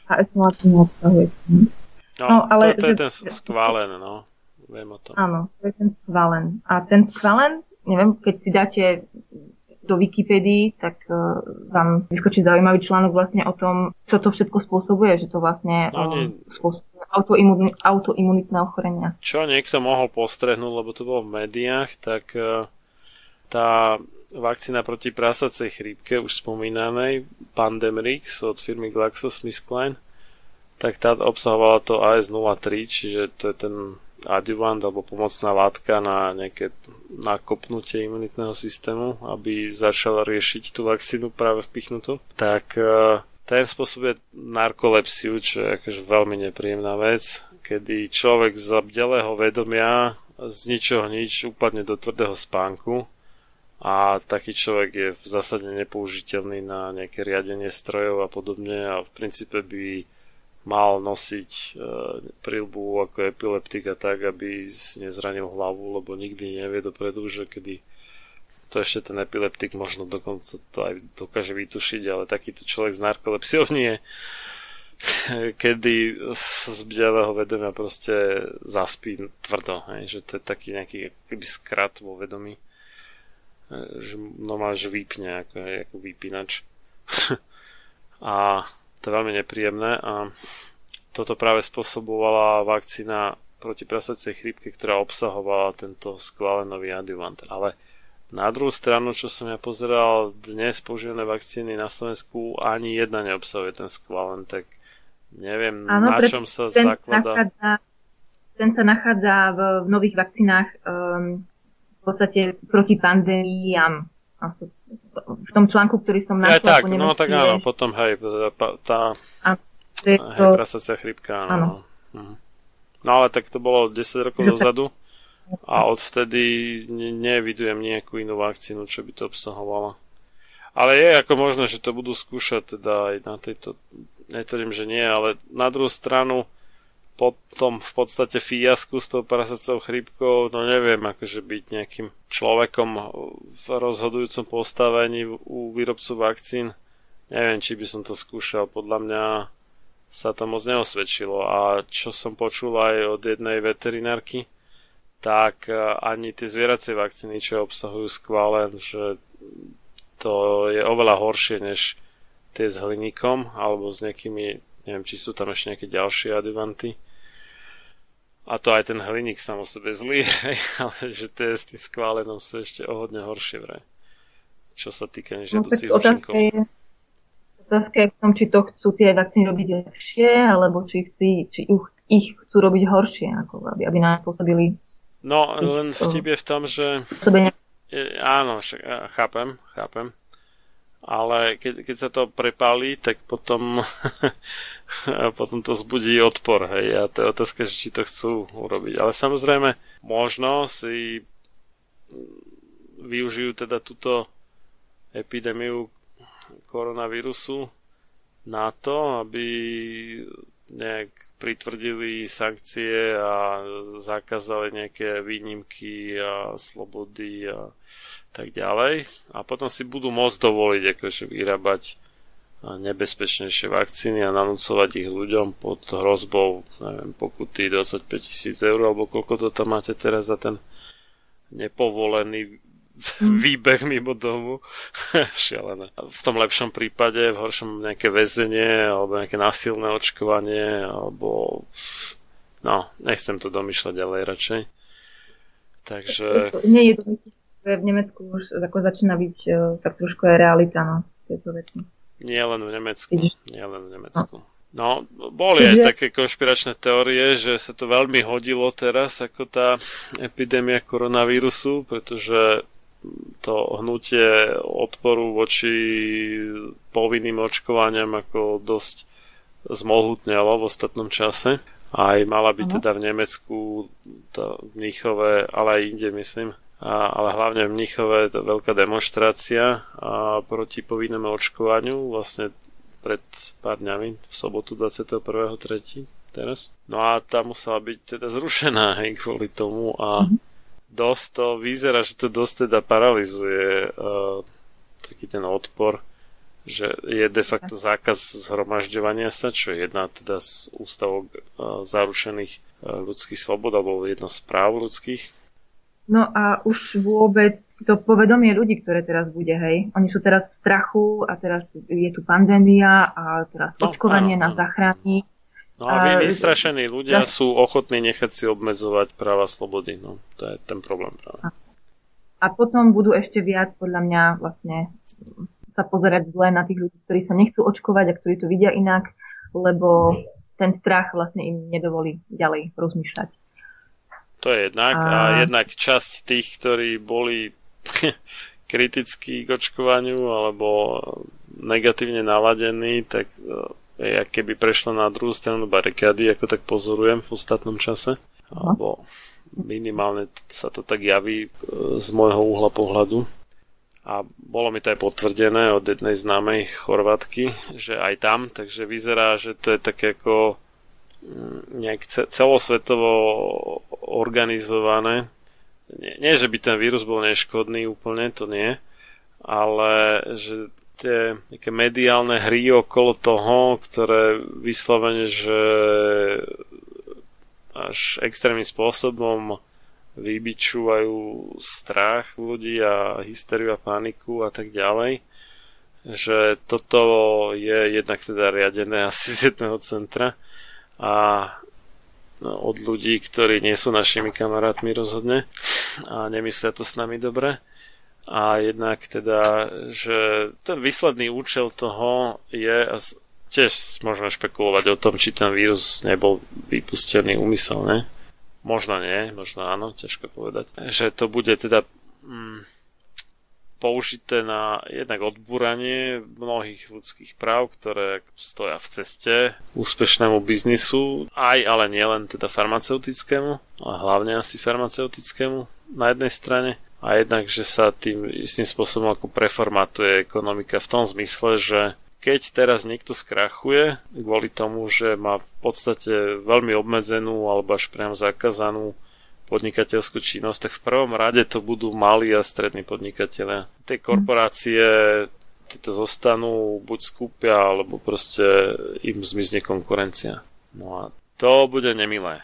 AS03 neobsahuje hliník. No, no ale to, to je ten skválen, no. Viem o tom. Áno, to je ten skválen. A ten skválen, neviem, keď si dáte do Wikipedii, tak uh, vám vyskočí zaujímavý článok vlastne o tom, čo to všetko spôsobuje, že to vlastne no, um, spôsobuje autoimun, autoimunitné ochorenia. Čo niekto mohol postrehnúť, lebo to bolo v médiách, tak uh, tá vakcína proti prasacej chrípke, už spomínanej, Pandemrix od firmy GlaxoSmithKline, tak tá obsahovala to AS03, čiže to je ten adjuvant alebo pomocná látka na nejaké nakopnutie imunitného systému, aby začal riešiť tú vakcínu práve vpichnutú, tak e, ten spôsobuje narkolepsiu, čo je akože veľmi nepríjemná vec, kedy človek z bdelého vedomia z ničoho nič upadne do tvrdého spánku a taký človek je v zásade nepoužiteľný na nejaké riadenie strojov a podobne a v princípe by mal nosiť e, prilbu ako epileptik a tak, aby nezranil hlavu, lebo nikdy nevie dopredu, že kedy to ešte ten epileptik možno dokonca to aj dokáže vytušiť, ale takýto človek z narkolepsiou nie <laughs> kedy z bdelého vedomia proste zaspí tvrdo, hej, že to je taký nejaký keby skrat vo vedomí, e, že normálne, že vypne ako, ako vypínač. <laughs> a to je veľmi nepríjemné a toto práve spôsobovala vakcína proti prasacej chrípke, ktorá obsahovala tento skválenový adjuvant. Ale na druhú stranu, čo som ja pozeral, dnes používané vakcíny na Slovensku ani jedna neobsahuje ten skválen, tak neviem, ano, na čom sa ten zaklada. Nachádza, ten sa nachádza v, v nových vakcínach um, v podstate proti pandémiám v tom článku, ktorý som našla. Ja, tak, no tak áno, potom hej, tá, tá hej, prasacia chrypka, áno. áno. Mhm. No ale tak to bolo 10 rokov dozadu a odvtedy ne, nevidujem nejakú inú vakcínu, čo by to obsahovala. Ale je ako možné, že to budú skúšať teda aj na tejto, netvrdím, že nie, ale na druhú stranu potom v podstate fiasku s tou prasacou chrípkou, no neviem, akože byť nejakým človekom v rozhodujúcom postavení u výrobcu vakcín. Neviem, či by som to skúšal. Podľa mňa sa to moc neosvedčilo. A čo som počul aj od jednej veterinárky, tak e, ani tie zvieracie vakcíny, čo obsahujú skválen, že to je oveľa horšie než tie s hliníkom alebo s nejakými, neviem, či sú tam ešte nejaké ďalšie adjuvanty a to aj ten hliník sám o sebe zlý, <laughs> ale že tie s tým skválenom sú ešte o hodne horšie vraj. Čo sa týka nežiaducích no, účinkov. Otázka je v tom, či to chcú tie vakcíny robiť lepšie, alebo či, chci, či ich chcú robiť horšie, ako aby, aby nám pôsobili. No, len vtip je v tom, že... Je, áno, však, chápem, chápem ale keď, keď sa to prepálí, tak potom, <laughs> potom to zbudí odpor, hej, a to je otázka, či to chcú urobiť. Ale samozrejme, možno si využijú teda túto epidémiu koronavírusu na to, aby nejak pritvrdili sankcie a zakázali nejaké výnimky a slobody a tak ďalej. A potom si budú môcť dovoliť akože vyrábať nebezpečnejšie vakcíny a nanúcovať ich ľuďom pod hrozbou neviem, pokuty 25 tisíc eur alebo koľko to tam máte teraz za ten nepovolený. <laughs> výbeh mimo domu. <laughs> Šialené. V tom lepšom prípade, v horšom nejaké väzenie alebo nejaké násilné očkovanie alebo no, nechcem to domýšľať ďalej radšej. Takže... Nie je to v Nemecku už ako začína byť uh, tak trošku aj realita, no, tieto veci. Nie len v Nemecku. Nie len v Nemecku. No, boli aj také konšpiračné teórie, že sa to veľmi hodilo teraz, ako tá epidémia koronavírusu, pretože to hnutie odporu voči povinným očkovaniam ako dosť zmohutnelo v ostatnom čase. Aj mala byť teda v Nemecku, to v Níchove, ale aj inde myslím, a, ale hlavne v Mnichove to veľká demonstrácia a proti povinnému očkovaniu vlastne pred pár dňami, v sobotu 21.3. teraz. No a tá musela byť teda zrušená hej, kvôli tomu a mm-hmm. Dosť to vyzerá, že to dosť teda paralizuje uh, taký ten odpor, že je de facto zákaz zhromažďovania sa, čo je jedna teda z ústavov uh, zarušených uh, ľudských slobod alebo jedna z práv ľudských No a už vôbec to povedomie ľudí, ktoré teraz bude, hej. Oni sú teraz v strachu a teraz je tu pandémia a teraz no, očkovanie áno, nás zachráni. No a vy vystrašení ľudia no. sú ochotní nechať si obmedzovať práva slobody. No, to je ten problém práve. A potom budú ešte viac, podľa mňa, vlastne sa pozerať zle na tých ľudí, ktorí sa nechcú očkovať a ktorí to vidia inak, lebo ten strach vlastne im nedovolí ďalej rozmýšľať. To je jednak. A, a jednak časť tých, ktorí boli <laughs> kritickí k očkovaniu alebo negatívne naladení, tak je, keby prešlo na druhú stranu barikády, ako tak pozorujem v ostatnom čase. Alebo minimálne sa to tak javí e, z môjho uhla pohľadu. A bolo mi to aj potvrdené od jednej známej Chorvatky, že aj tam, takže vyzerá, že to je také ako nejak celosvetovo organizované. Nie, nie, že by ten vírus bol neškodný úplne, to nie, ale že tie nejaké mediálne hry okolo toho, ktoré vyslovene, že až extrémnym spôsobom vybičúvajú strach ľudí a hysteriu a paniku a tak ďalej, že toto je jednak teda riadené <laughs> asi z jedného centra a no, od ľudí, ktorí nie sú našimi kamarátmi rozhodne a nemyslia to s nami dobre. A jednak teda, že ten výsledný účel toho je, a tiež môžeme špekulovať o tom, či ten vírus nebol vypustený úmyselne. Možno nie, možno áno, ťažko povedať. Že to bude teda mm, použité na jednak odbúranie mnohých ľudských práv, ktoré stoja v ceste úspešnému biznisu, aj ale nielen teda farmaceutickému, a hlavne asi farmaceutickému na jednej strane, a jednak, že sa tým istým spôsobom ako preformatuje ekonomika v tom zmysle, že keď teraz niekto skrachuje kvôli tomu, že má v podstate veľmi obmedzenú alebo až priam zakázanú podnikateľskú činnosť, tak v prvom rade to budú malí a strední podnikatelia. Tie korporácie tieto zostanú, buď skúpia, alebo proste im zmizne konkurencia. No a to bude nemilé.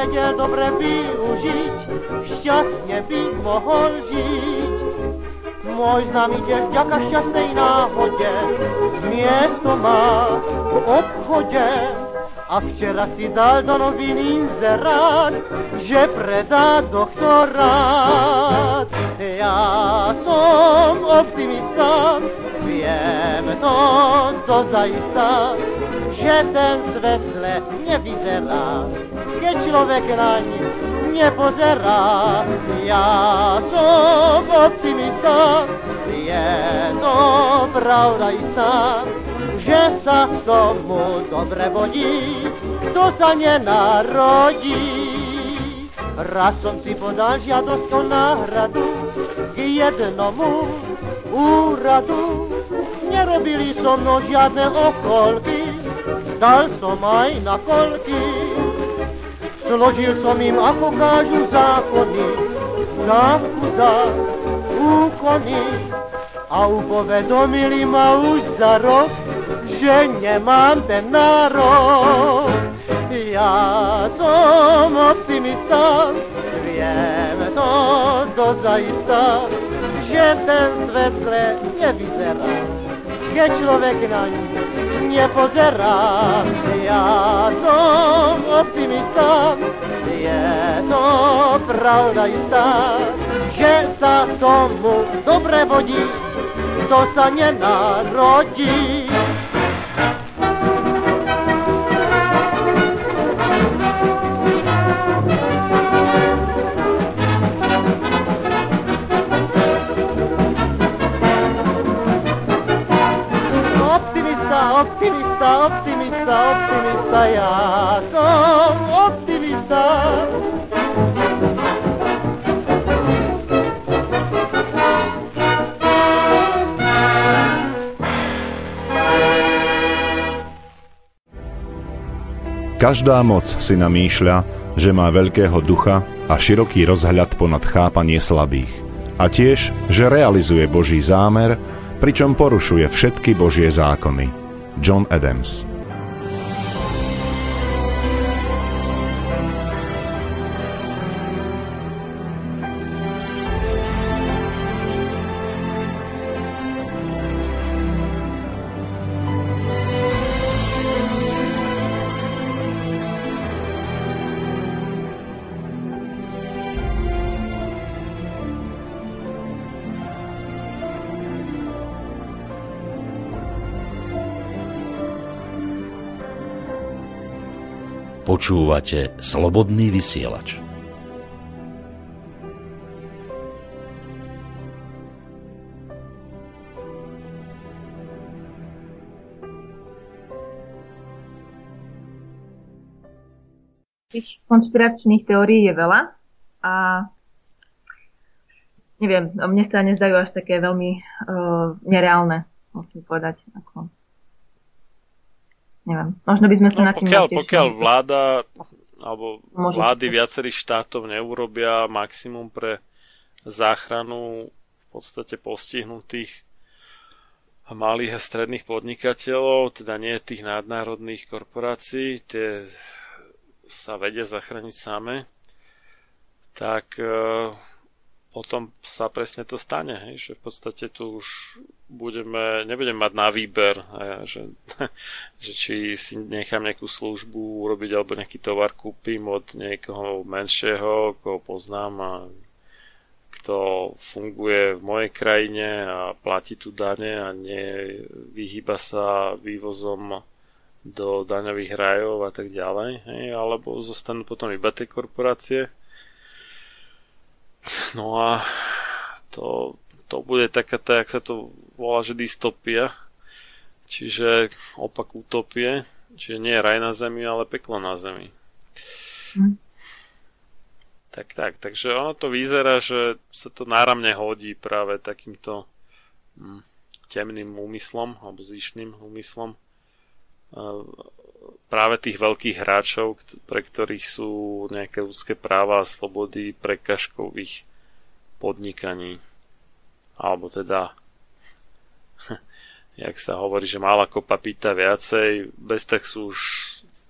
Vedel dobre využiť, šťastne by mohol žiť. Môj známy tiež vďaka šťastnej náhode miesto má v obchode. A včera si dal do novin inzerát, že predá doktorát. Ja som optimista, viem to dozajista, že ten svet zle nevyzerá, keď človek naň nepozerá. Ja som optimista, je to pravda istá, že sa k tomu dobre vodí, kto sa nenarodí. Raz som si podal žiadosť o náhradu k jednomu úradu. Nerobili so mnou žiadne okolky, dal som aj na kolky. Složil som im, ako kážu zákony, dávku za úkony. A upovedomili ma už za rok, že nemám ten nárok. Ja som optimista, viem to dozajista, že ten svet zle nevyzerá, keď človek na ňu nepozerá. Ja som optimista, je to pravda istá, že sa tomu dobre vodí, kto sa nenarodí. Optimista, optimista, optimista, ja som optimista. Každá moc si namýšľa, že má veľkého ducha a široký rozhľad ponad chápanie slabých. A tiež, že realizuje Boží zámer, pričom porušuje všetky Božie zákony. John Adams Počúvate slobodný vysielač. Tých konšpiračných teórií je veľa a neviem, mne sa nezdajú až také veľmi uh, nereálne, musím povedať. Ako, neviem, možno by sme sa No, na tým pokiaľ, pokiaľ vláda alebo Môže vlády viacerých štátov neurobia maximum pre záchranu v podstate postihnutých malých a stredných podnikateľov, teda nie tých nadnárodných korporácií, tie sa vedia zachrániť same, tak e, potom sa presne to stane, hej, že v podstate tu už budeme, nebudeme mať na výber, že, <laughs> že či si nechám nejakú službu urobiť alebo nejaký tovar kúpim od niekoho menšieho, koho poznám a kto funguje v mojej krajine a platí tu dane a nie vyhýba sa vývozom do daňových rajov a tak ďalej, hej, alebo zostanú potom iba tie korporácie. No a to, to bude taká, tá, jak sa to volá, že dystopia, čiže opak utopie, čiže nie raj na zemi, ale peklo na zemi. Hm. Tak, tak, takže ono to vyzerá, že sa to náramne hodí práve takýmto hm, temným úmyslom alebo zvyšným úmyslom práve tých veľkých hráčov, pre ktorých sú nejaké ľudské práva a slobody prekažkou ich podnikaní. Alebo teda <laughs> jak sa hovorí, že mála kopa pýta viacej, bez tak sú už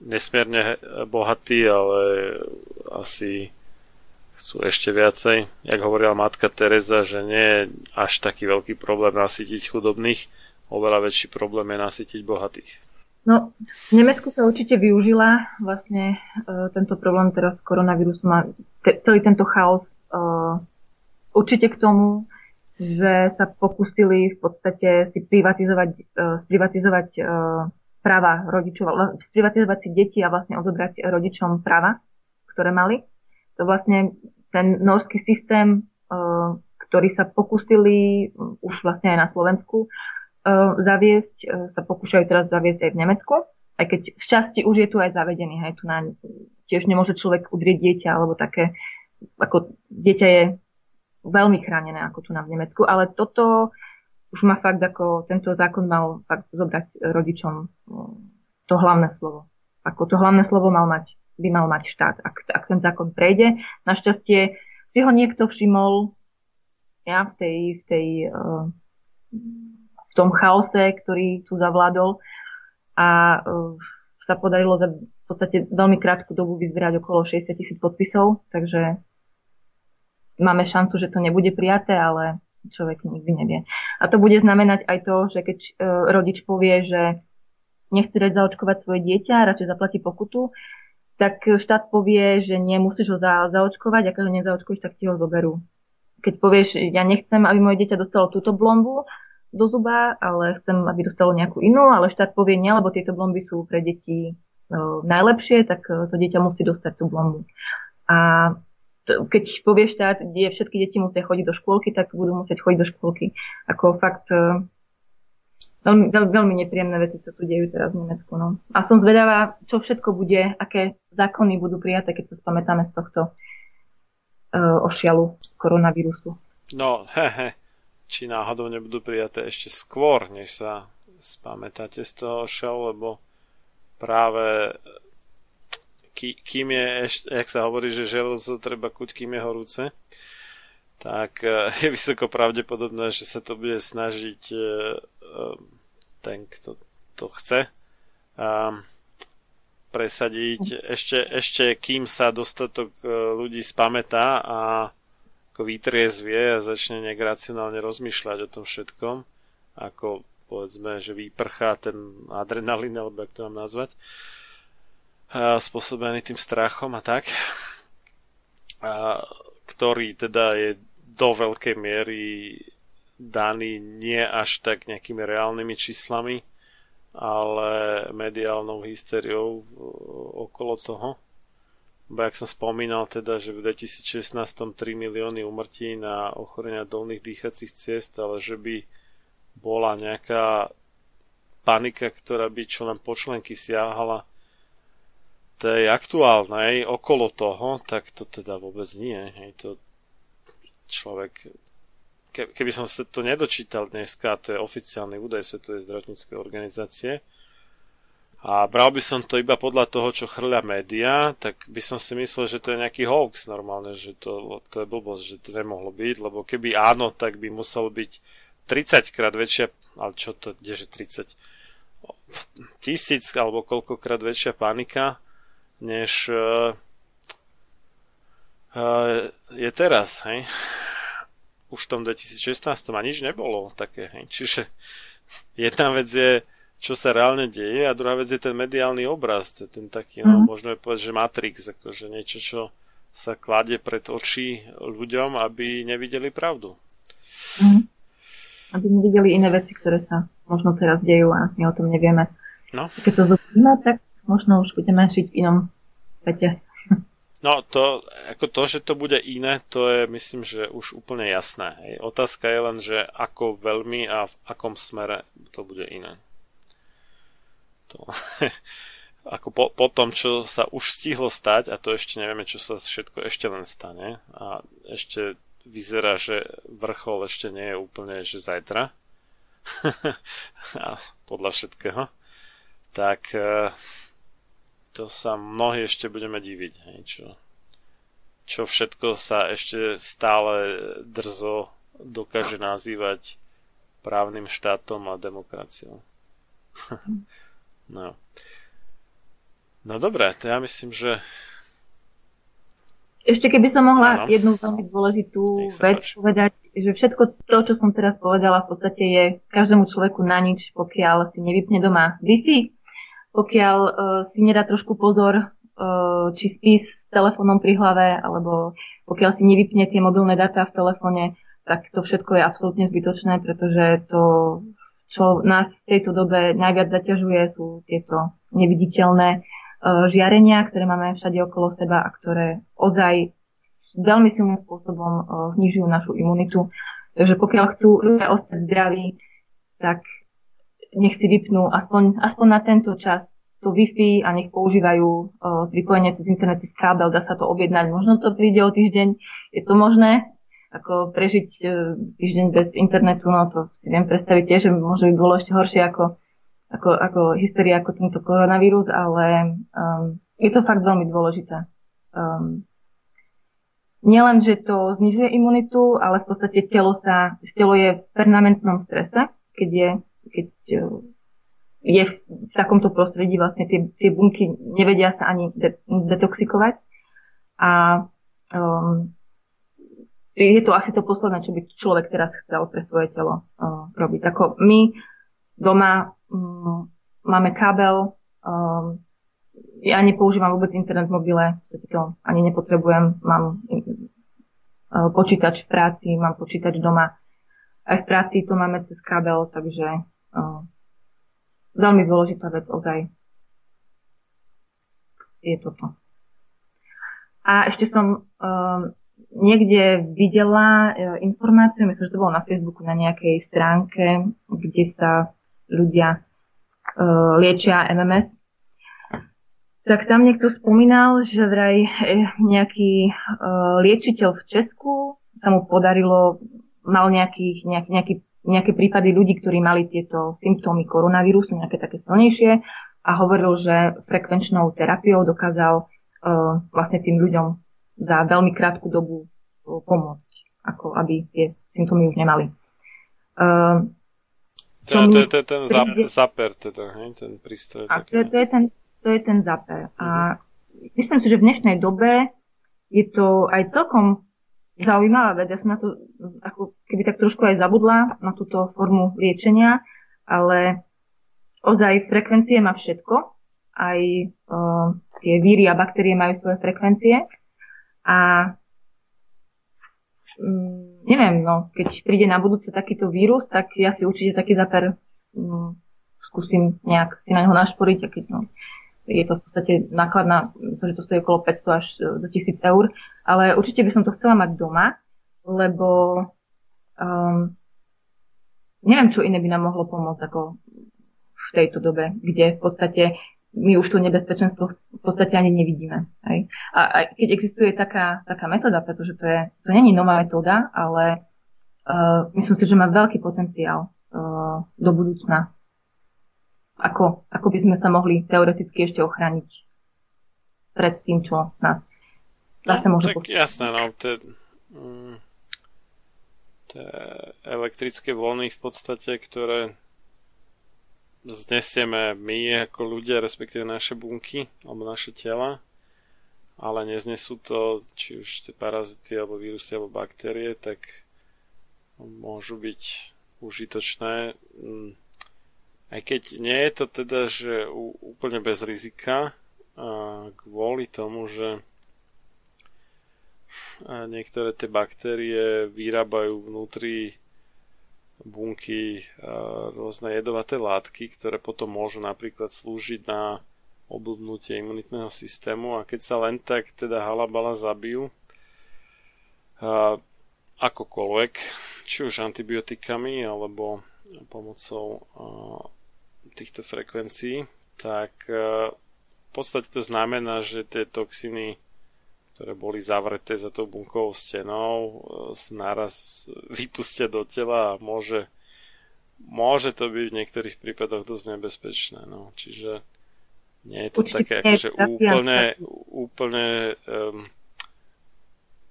nesmierne bohatí, ale asi chcú ešte viacej. Jak hovorila matka Teresa, že nie je až taký veľký problém nasytiť chudobných, oveľa väčší problém je nasytiť bohatých. No, v Nemecku sa určite využila vlastne uh, tento problém teraz koronavírusom a te, celý tento chaos uh, určite k tomu, že sa pokúsili v podstate si privatizovať, uh, privatizovať uh, práva rodičov, privatizovať si deti a vlastne odobrať rodičom práva, ktoré mali. To vlastne ten norský systém, uh, ktorý sa pokúsili už vlastne aj na Slovensku, zaviesť, sa pokúšajú teraz zaviesť aj v Nemecku, aj keď v časti už je tu aj zavedený, aj tu na, tiež nemôže človek udrieť dieťa, alebo také, ako dieťa je veľmi chránené ako tu na v Nemecku, ale toto už má fakt ako, tento zákon mal fakt zobrať rodičom to hlavné slovo. Ako to hlavné slovo mal mať, by mal mať štát, ak, ak ten zákon prejde. Našťastie si ho niekto všimol ja, v tej, v tej uh, v tom chaose, ktorý tu zavládol a uh, sa podarilo za v podstate veľmi krátku dobu vyzbierať okolo 60 tisíc podpisov, takže máme šancu, že to nebude prijaté, ale človek nikdy nevie. A to bude znamenať aj to, že keď uh, rodič povie, že nechce dať zaočkovať svoje dieťa, radšej zaplatí pokutu, tak štát povie, že nemusíš ho za, zaočkovať, keď ho nezaočkuješ, tak ti ho zoberú. Keď povieš, ja nechcem, aby moje dieťa dostalo túto blombu, do zuba, ale chcem, aby dostalo nejakú inú, ale štát povie nie, lebo tieto blomby sú pre deti uh, najlepšie, tak uh, to dieťa musí dostať tú blombu. A keď povie štát, kde všetky deti musia chodiť do škôlky, tak budú musieť chodiť do škôlky. Ako fakt uh, veľmi, veľmi, veľmi nepríjemné veci sa tu dejú teraz v Nemecku. No. A som zvedavá, čo všetko bude, aké zákony budú prijaté, keď sa spamätáme z tohto uh, ošialu koronavírusu. No, hehe či náhodou nebudú prijaté ešte skôr, než sa spamätáte z toho šel, lebo práve kým je ešte, jak sa hovorí, že železo treba kuť, kým je horúce, tak e, je vysoko pravdepodobné, že sa to bude snažiť e, e, ten, kto to chce, presadiť. Ešte, ešte kým sa dostatok ľudí spamätá a ako vytriezvie a začne nejak racionálne rozmýšľať o tom všetkom, ako povedzme, že vyprchá ten adrenalín, alebo jak to mám nazvať, a spôsobený tým strachom a tak, a ktorý teda je do veľkej miery daný nie až tak nejakými reálnymi číslami, ale mediálnou hysteriou okolo toho. Bo jak som spomínal teda, že v 2016 3 milióny umrtí na ochorenia dolných dýchacích ciest, ale že by bola nejaká panika, ktorá by čo len počlenky siahala tej aktuálnej okolo toho, tak to teda vôbec nie. Hej, to človek keby som sa to nedočítal dneska, to je oficiálny údaj Svetovej zdravotníckej organizácie, a bral by som to iba podľa toho, čo chrľa média, tak by som si myslel, že to je nejaký hoax normálne, že to, to je blbosť, že to nemohlo byť, lebo keby áno, tak by muselo byť 30 krát väčšia, ale čo to, kdeže 30? Tisíc alebo koľkokrát väčšia panika, než uh, uh, je teraz, hej? <laughs> Už v tom 2016 a nič nebolo také, hej? Čiže <laughs> jedna vec je čo sa reálne deje a druhá vec je ten mediálny obraz, ten taký, no, môžeme povedať, že Matrix, akože niečo, čo sa kladie pred oči ľuďom, aby nevideli pravdu. Mm. Aby nevideli iné veci, ktoré sa možno teraz dejú a my o tom nevieme. No. Keď to zopíme, tak možno už budeme žiť v inom svete. No to, ako to, že to bude iné, to je myslím, že už úplne jasné. Hej. Otázka je len, že ako veľmi a v akom smere to bude iné. To. <laughs> ako po, po tom, čo sa už stihlo stať, a to ešte nevieme, čo sa všetko ešte len stane, a ešte vyzerá, že vrchol ešte nie je úplne, že zajtra, <laughs> a podľa všetkého, tak e, to sa mnohí ešte budeme diviť, hej, čo, čo všetko sa ešte stále drzo dokáže nazývať právnym štátom a demokraciou. <laughs> no. No dobré, to ja myslím, že... Ešte keby som mohla ano. jednu veľmi dôležitú vec páči. povedať, že všetko to, čo som teraz povedala, v podstate je každému človeku na nič, pokiaľ si nevypne doma Wi-Fi, pokiaľ uh, si nedá trošku pozor, uh, či spí s telefónom pri hlave, alebo pokiaľ si nevypne tie mobilné dáta v telefóne, tak to všetko je absolútne zbytočné, pretože to, čo nás v tejto dobe najviac zaťažuje, sú tieto neviditeľné E, žiarenia, ktoré máme všade okolo seba a ktoré ozaj veľmi silným spôsobom znižujú našu imunitu. Takže pokiaľ chcú ľudia ostať zdraví, tak nech si vypnú aspoň, aspoň na tento čas to Wi-Fi a nech používajú uh, pripojenie cez internet z kábel, dá sa to objednať. Možno to príde o týždeň, je to možné, ako prežiť uh, týždeň bez internetu, no to si viem predstaviť tiež, že môže byť bolo ešte horšie ako ako, ako hysteria, ako tento koronavírus, ale um, je to fakt veľmi dôležité. Um, nielen, že to znižuje imunitu, ale v podstate telo sa, telo je v permanentnom strese, keď je, keď uh, je v takomto prostredí vlastne tie, tie bunky nevedia sa ani de, detoxikovať. A um, je to asi to posledné, čo by človek teraz chcel pre svoje telo uh, robiť. Ako my doma um, máme kábel, um, ja nepoužívam vôbec internet v mobile, to ani nepotrebujem, mám uh, počítač v práci, mám počítač doma. Aj v práci to máme cez kábel, takže veľmi dôležitá vec ozaj je toto. A ešte som um, niekde videla uh, informáciu, myslím, že to bolo na Facebooku na nejakej stránke, kde sa ľudia uh, liečia MMS. Tak tam niekto spomínal, že vraj eh, nejaký uh, liečiteľ v Česku sa mu podarilo, mal nejakých, nejak, nejaký, nejaké prípady ľudí, ktorí mali tieto symptómy koronavírusu, nejaké také silnejšie a hovoril, že frekvenčnou terapiou dokázal uh, vlastne tým ľuďom za veľmi krátku dobu uh, pomôcť, ako aby tie symptómy už nemali. Uh, to, to, to, to je ten zap, zaper, teda, hej, ten prístroj. A to, to, je ten, to je ten zaper. A mhm. myslím si, že v dnešnej dobe je to aj celkom zaujímavá vec. Ja som na to ako keby tak trošku aj zabudla na túto formu liečenia, ale ozaj frekvencie má všetko. Aj uh, tie víry a baktérie majú svoje frekvencie. A um, neviem, no, keď príde na budúce takýto vírus, tak ja si určite taký zaper um, skúsim nejak si na neho našporiť, keď, no, je to v podstate nákladná, pretože to stojí okolo 500 až do 1000 eur, ale určite by som to chcela mať doma, lebo um, neviem, čo iné by nám mohlo pomôcť ako v tejto dobe, kde v podstate my už to nebezpečenstvo v podstate ani nevidíme. Hej. A, a keď existuje taká, taká metóda, pretože to, je, to není nová metóda, ale uh, myslím si, že má veľký potenciál uh, do budúcna. Ako, ako by sme sa mohli teoreticky ešte ochrániť pred tým, čo nás zase no, môže tak počiť. jasné, no, tie, mm, tie elektrické vlny v podstate, ktoré znesieme my ako ľudia, respektíve naše bunky alebo naše tela, ale neznesú to či už tie parazity alebo vírusy alebo baktérie, tak môžu byť užitočné. Mm, aj keď nie je to teda, že úplne bez rizika, kvôli tomu, že niektoré tie baktérie vyrábajú vnútri bunky rôzne jedovaté látky, ktoré potom môžu napríklad slúžiť na oblbnutie imunitného systému. A keď sa len tak teda halabala zabijú akokoľvek, či už antibiotikami alebo pomocou týchto frekvencií, tak v podstate to znamená, že tie toxiny, ktoré boli zavreté za tou bunkovou stenou, e, naraz vypustia do tela a môže, môže to byť v niektorých prípadoch dosť nebezpečné. No. Čiže nie je to Určite také akože úplne, úplne um,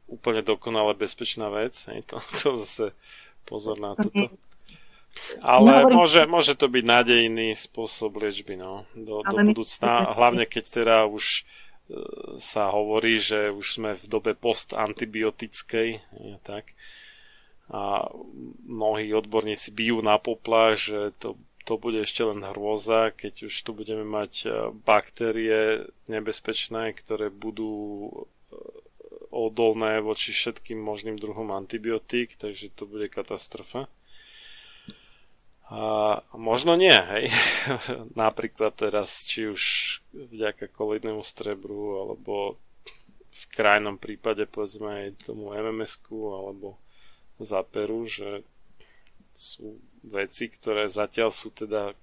úplne dokonale bezpečná vec. Hej, to, to zase pozor na toto. Ale no, môže, môže to byť nádejný spôsob liečby no, do, do budúcna, hlavne keď teda už sa hovorí, že už sme v dobe postantibiotickej, tak. A mnohí odborníci bijú na popla, že to, to bude ešte len hrôza, keď už tu budeme mať e, baktérie nebezpečné, ktoré budú e, odolné voči všetkým možným druhom antibiotík, takže to bude katastrofa. A možno nie, hej. <laughs> Napríklad teraz, či už vďaka kolidnému strebru, alebo v krajnom prípade povedzme aj tomu mms alebo zaperu, že sú veci, ktoré zatiaľ sú teda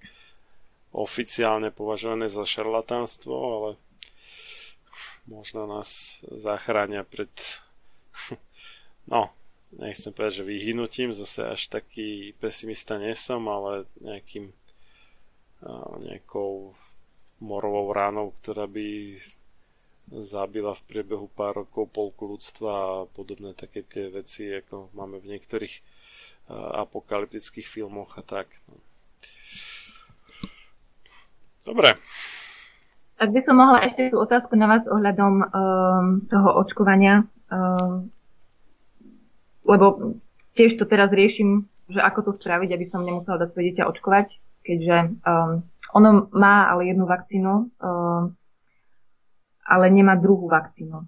oficiálne považované za šarlatánstvo, ale možno nás zachránia pred <laughs> no, nechcem povedať, že vyhynutím, zase až taký pesimista nie som, ale nejakým nejakou morovou ránou, ktorá by zabila v priebehu pár rokov polku ľudstva a podobné také tie veci, ako máme v niektorých apokalyptických filmoch a tak. No. Dobre, ak by som mohla ešte tú otázku na vás ohľadom um, toho očkovania, um, lebo tiež to teraz riešim, že ako to spraviť, aby som nemusela dať svoje dieťa očkovať, keďže um, ono má ale jednu vakcínu, um, ale nemá druhú vakcínu.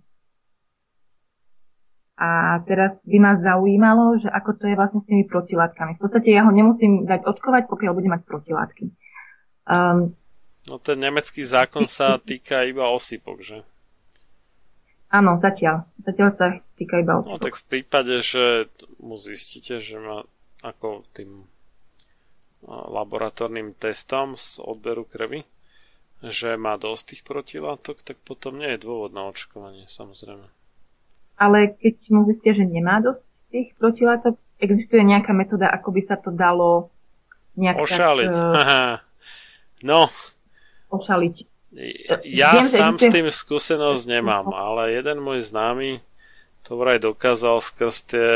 A teraz by ma zaujímalo, že ako to je vlastne s tými protilátkami. V podstate ja ho nemusím dať očkovať, pokiaľ bude mať protilátky. Um, No ten nemecký zákon sa týka iba osýpok, že? Áno, zatiaľ. Zatiaľ sa týka iba osýpok. No tak v prípade, že mu zistíte, že má ako tým laboratórnym testom z odberu krvi, že má dosť tých protilátok, tak potom nie je dôvod na očkovanie, samozrejme. Ale keď mu zistia, že nemá dosť tých protilátok, existuje nejaká metóda, ako by sa to dalo nejak Ošaliť. Tak, <laughs> uh... No, ošaliť. Ja Viem, sám s tým skúsenosť nemám, ale jeden môj známy to vraj dokázal skrz tie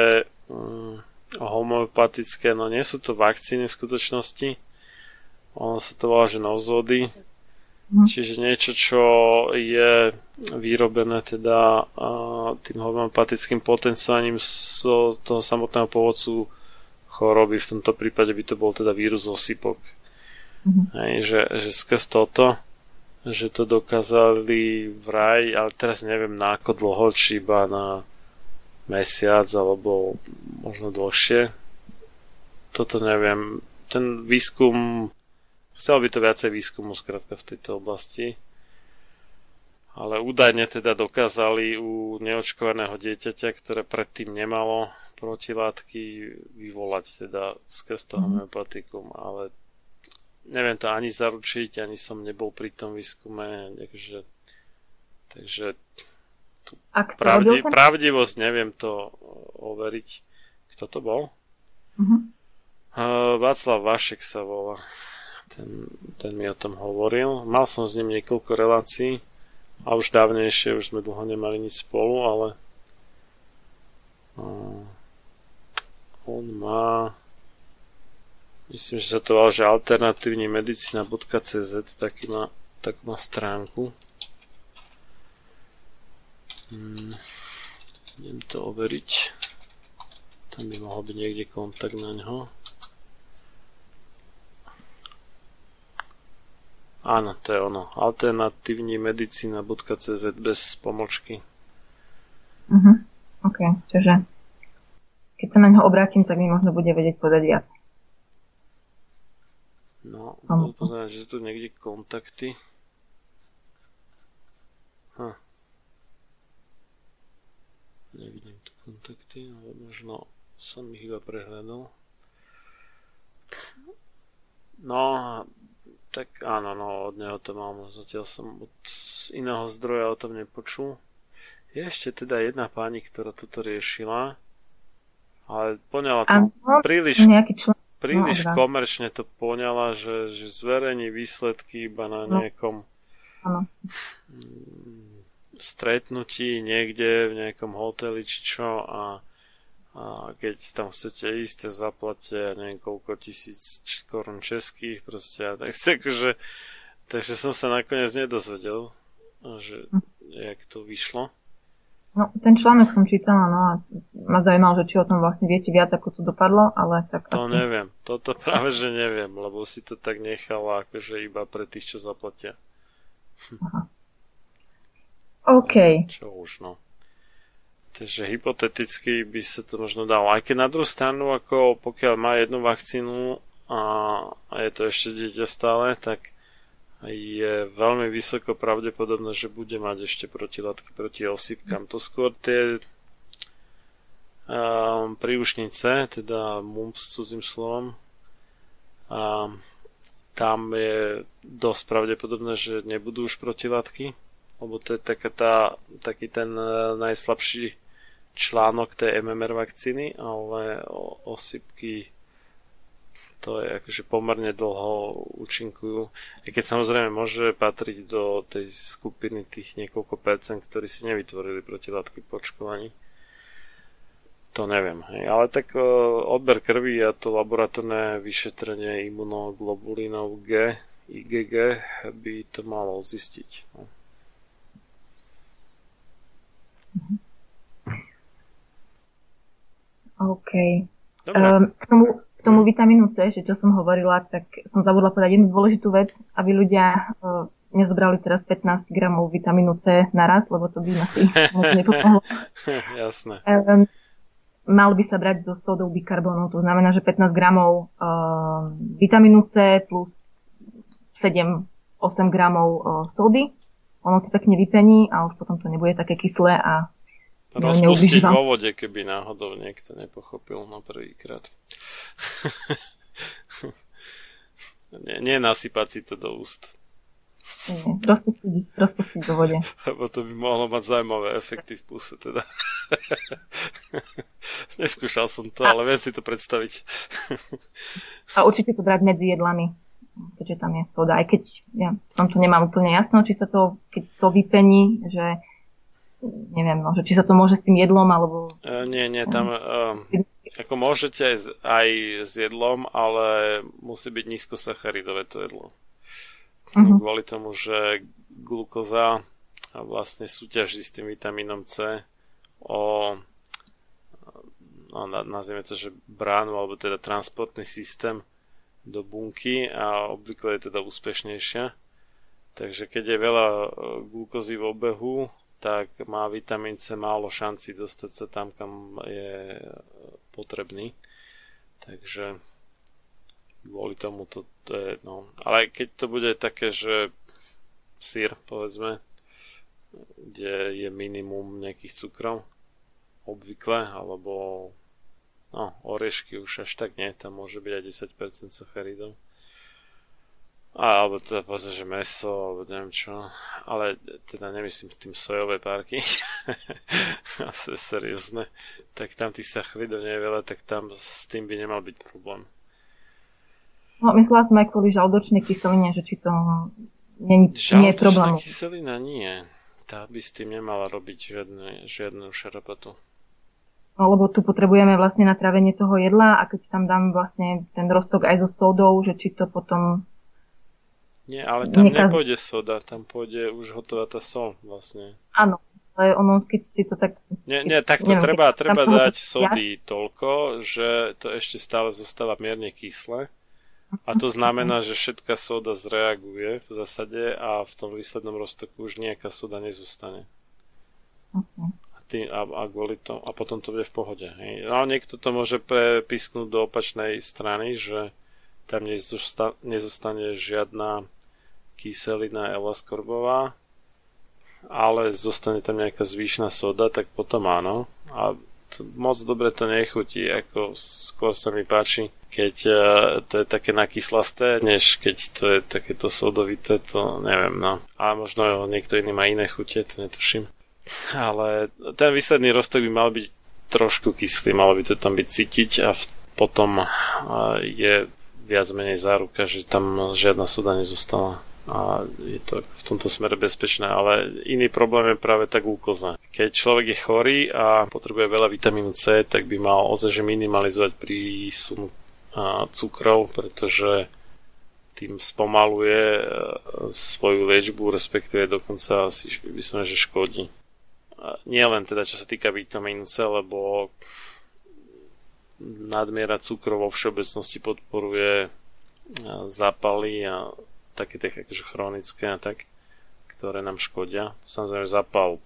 um, homeopatické, no nie sú to vakcíny v skutočnosti, ono sa to volá, že nozody, hm. čiže niečo, čo je vyrobené teda uh, tým homeopatickým potenciálnym z toho samotného povodcu choroby, v tomto prípade by to bol teda vírus osypok. Mm-hmm. Hej, že, že skrz toto, že to dokázali vraj, ale teraz neviem na ako dlho, či iba na mesiac alebo možno dlhšie. Toto neviem. Ten výskum, chcel by to viacej výskumu skrátka v tejto oblasti. Ale údajne teda dokázali u neočkovaného dieťaťa, ktoré predtým nemalo protilátky, vyvolať teda skrz toho mm-hmm. homeopatikum, ale neviem to ani zaručiť, ani som nebol pri tom výskume, takže, takže tú pravdi, pravdivosť neviem to overiť. Kto to bol? Uh-huh. Uh, Václav Vašek sa volá. Ten, ten mi o tom hovoril. Mal som s ním niekoľko relácií a už dávnejšie, už sme dlho nemali nič spolu, ale uh, on má Myslím, že sa to volá, že alternatívne medicina.cz taký má, tak má stránku. Hmm. Idem to overiť. Tam by mohol byť niekde kontakt na ňo. Áno, to je ono. Alternatívne medicina.cz bez pomočky. Mhm, OK, čiže keď sa na ňo obrátim, tak mi možno bude vedieť povedať viac. No, pozerať, že sú tu niekde kontakty. Nevidím tu kontakty, ale možno som ich iba prehľadal. No, tak áno, no od neho to mám. Zatiaľ som od iného zdroja o tom nepočul. Je ešte teda jedna pani, ktorá toto riešila, ale poňala to ano, príliš, člen... príliš no, komerčne to poňala, že, že zverejní výsledky iba na no. nejakom ano. Stretnutí niekde v nejakom hoteli či čo a a keď tam chcete ísť, tak zaplatia neviem koľko tisíc korun českých proste a tak, <laughs> takže, takže som sa nakoniec nedozvedel, že jak to vyšlo. No, ten článok som čítala, no a ma zaujímalo, že či o tom vlastne viete viac, ako to dopadlo, ale tak... To asi... neviem, toto <laughs> práve, že neviem, lebo si to tak nechala akože iba pre tých, čo zaplatia. Aha. OK. Čo už, no. Takže hypoteticky by sa to možno dalo. Aj keď na druhú stranu, ako pokiaľ má jednu vakcínu a, je to ešte z dieťa stále, tak je veľmi vysoko pravdepodobné, že bude mať ešte protilátky proti osýpkam. To skôr tie um, príušnice, teda mumps cudzím slovom, a tam je dosť pravdepodobné, že nebudú už protilátky, lebo to je taká tá, taký ten uh, najslabší článok tej MMR vakcíny, ale osypky to je akože pomerne dlho účinkujú. I keď samozrejme môže patriť do tej skupiny tých niekoľko percent, ktorí si nevytvorili protilátky po očkovaní. To neviem. Hej. Ale tak o, odber krvi a to laboratórne vyšetrenie imunoglobulinov G, IgG by to malo zistiť. No. Mm-hmm. OK. Um, k, tomu, k tomu vitamínu C, že čo som hovorila, tak som zabudla povedať jednu dôležitú vec, aby ľudia uh, nezobrali teraz 15 gramov vitamínu C naraz, lebo to by asi <laughs> nepomohlo. Jasné. Um, mal by sa brať so sódou bikarbónu, to znamená, že 15 gramov uh, vitamínu C plus 7-8 gramov uh, sódy. Ono to pekne vypení a už potom to nebude také kyslé a Rozpustiť vo vode, keby náhodou niekto nepochopil na prvýkrát. <laughs> nie, nie nasypať si to do úst. Nie, rozpustiť, rozpustiť do vode. <laughs> Lebo to by mohlo mať zaujímavé efekty v puse teda. <laughs> Neskúšal som to, ale viem si to predstaviť. A určite to brať medzi jedlami, keďže tam je soda. Aj keď ja som tu nemám úplne jasno, či sa to, keď to vypení, že neviem, no, že či sa to môže s tým jedlom, alebo... Uh, nie, nie, tam uh, ako môžete aj s, aj s jedlom, ale musí byť nízkosacharidové to jedlo. Uh-huh. Kvôli tomu, že glukoza vlastne súťaží s tým vitamínom C o no, nazvime to, že bránu, alebo teda transportný systém do bunky a obvykle je teda úspešnejšia. Takže keď je veľa glukozy v obehu, tak má vitamín C málo šanci dostať sa tam, kam je potrebný. Takže kvôli tomu to, to je, no. Ale keď to bude také, že sír, povedzme, kde je minimum nejakých cukrov, obvykle, alebo no, orešky už až tak nie, tam môže byť aj 10% sacharidov a, alebo teda povedzme, že meso, alebo neviem čo. Ale teda nemyslím tým sojové párky. <laughs> Asi seriózne. Tak tam tých sacharidov nie je veľa, tak tam s tým by nemal byť problém. No, myslela som aj kvôli žaldočnej kyseline, že či to nie, nie je problém. kyselina nie. Tá by s tým nemala robiť žiadne, žiadnu šarapatu. Lebo tu potrebujeme vlastne na trávenie toho jedla a keď tam dám vlastne ten rostok aj so sódou, že či to potom nie, ale tam Nekaz... nepôjde soda, tam pôjde už hotová tá sol vlastne. Áno, ale ono, keď si to tak... Nie, nie tak to neviem, treba, treba dať sody ja? toľko, že to ešte stále zostáva mierne kyslé. A to <laughs> znamená, že všetká soda zreaguje v zásade a v tom výslednom roztoku už nejaká soda nezostane. Okay. A, tý, a, a, kvôli to, a potom to bude v pohode. Hej. No, niekto to môže prepisknúť do opačnej strany, že tam nezostane žiadna kyselina L-askorbová, ale zostane tam nejaká zvýšná soda, tak potom áno. A to, moc dobre to nechutí, ako skôr sa mi páči, keď uh, to je také nakyslasté, než keď to je takéto sodovité, to neviem, no. A možno niekto iný má iné chute, to netuším. Ale ten výsledný roztok by mal byť trošku kyslý, malo by to tam byť cítiť a potom je viac menej záruka, že tam žiadna soda nezostala a je to v tomto smere bezpečné, ale iný problém je práve tá glukóza. Keď človek je chorý a potrebuje veľa vitamínu C, tak by mal ozaj minimalizovať prísun cukrov, pretože tým spomaluje e, svoju liečbu, respektíve dokonca si by som že škodí. Nie len teda čo sa týka vitamínu C, lebo nadmiera cukrov vo všeobecnosti podporuje zápaly a také tie akože chronické a tak, ktoré nám škodia. Samozrejme zapal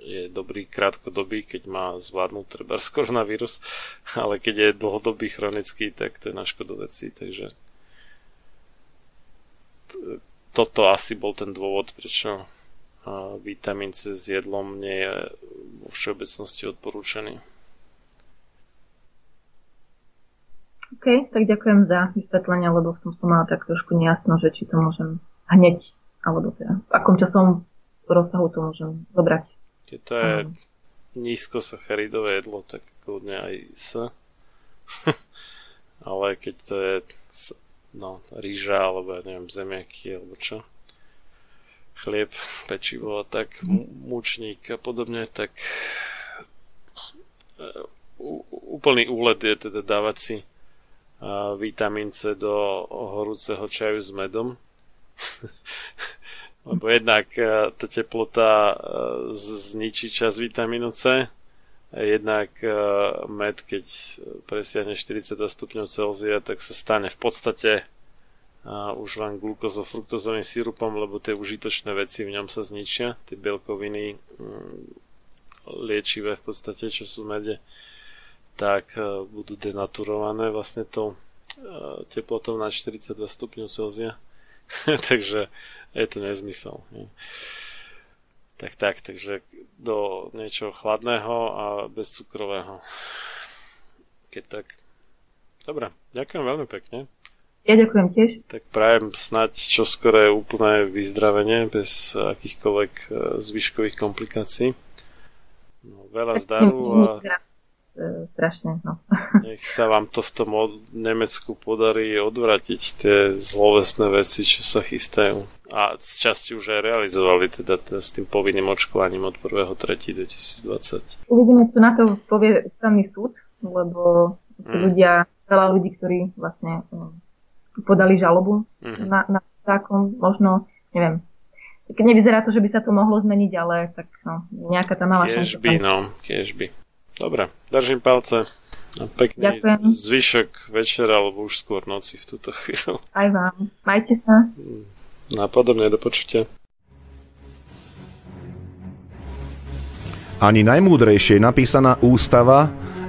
je dobrý krátkodobý, keď má zvládnuť treba koronavírus, <laughs> ale keď je dlhodobý chronický, tak to je na škodu veci, takže toto asi bol ten dôvod, prečo vitamín C s jedlom nie je vo všeobecnosti odporúčaný. OK, tak ďakujem za vysvetlenie, lebo som som mala tak trošku nejasno, že či to môžem hneď, alebo teda v akom časom rozsahu to môžem zobrať. Keď to je um. nízko sacharidové jedlo, tak kľudne aj s. <laughs> Ale keď to je no, rýža, alebo ja neviem, zemiaky, alebo čo, chlieb, pečivo a tak, mm. mučník a podobne, tak e, úplný úled je teda dávať si vitamín C do horúceho čaju s medom. <laughs> Lebo jednak e, tá teplota e, zničí čas vitamínu C, jednak med, keď presiahne 42 stupňov Celzia, tak sa stane v podstate už len glukozofruktozovým sírupom, lebo tie užitočné veci v ňom sa zničia, tie bielkoviny mm, liečivé v podstate, čo sú mede tak e, budú denaturované vlastne tou e, teplotou na 42 stupňov Celzia. <laughs> takže je to nezmysel. Tak tak, takže do niečoho chladného a bezcukrového. Keď tak. Dobre, ďakujem veľmi pekne. Ja ďakujem tiež. Tak prajem snať čoskore úplné vyzdravenie bez akýchkoľvek e, zvyškových komplikácií. No, veľa zdaru <laughs> a e, strašne. No. <laughs> Nech sa vám to v tom Nemecku podarí odvratiť tie zlovesné veci, čo sa chystajú. A z časti už aj realizovali teda s tým povinným očkovaním od 1.3.2020. Uvidíme, čo na to povie ústavný súd, lebo mm. ľudia, veľa ľudí, ktorí vlastne um, podali žalobu mm. na, na zákon, možno, neviem, keď nevyzerá to, že by sa to mohlo zmeniť, ale tak no, nejaká tá malá šanca. by, no, kiež by. Dobre, držím palce. A pekný Ďakujem. zvyšok večera alebo už skôr noci v túto chvíľu. Aj vám. Majte sa. Napodobne do počutia. Ani najmúdrejšie napísaná ústava,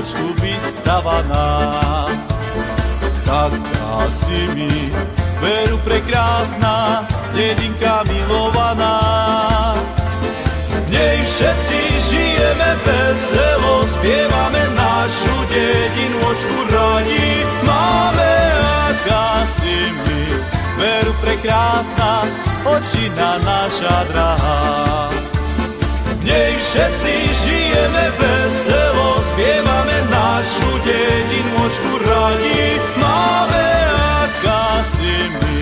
Na vlčku vystavaná. Taká si mi, veru prekrásna, dedinka milovaná. V nej všetci žijeme veselo, spievame našu dedinočku radi. Máme aká si mi, veru prekrásna, očina naša drahá. V nej všetci žijeme veselo, dedinočku radi. Máme aká si my,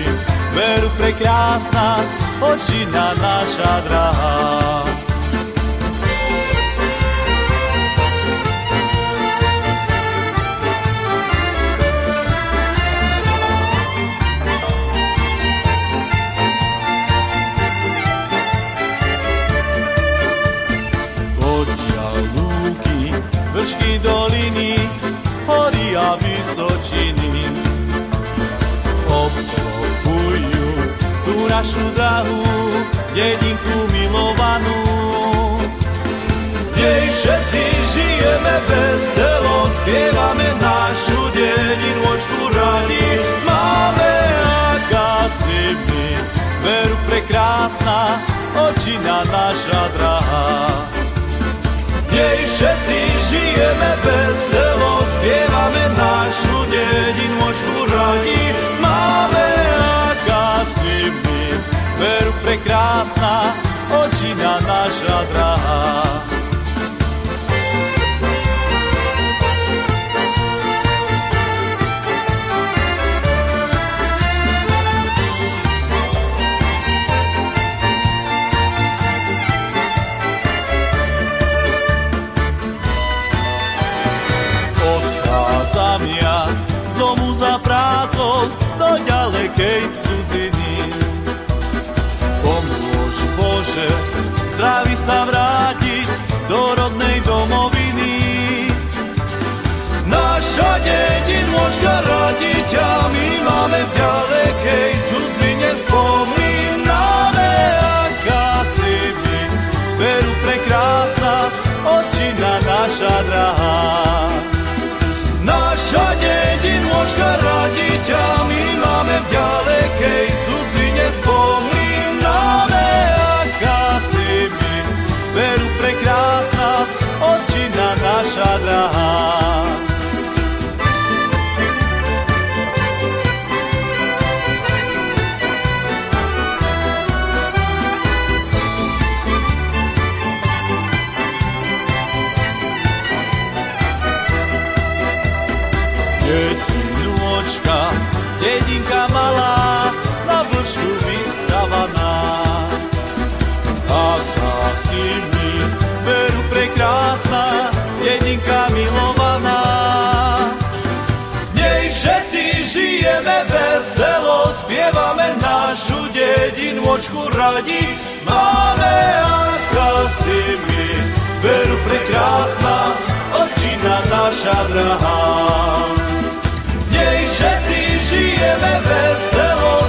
veru prekrásna, očina naša drahá. Našu drahú dedinku milovanú. Jej všetci žijeme veselo, spievame našu dedinočku radi. Máme aká veru prekrásna, očina naša drahá. Nej všetci žijeme veselo, a my máme v ďalekej cudzine Očku radi, male Anka si mi, veru prekrasna, očina naša draha. Njej šeci žijeme veselo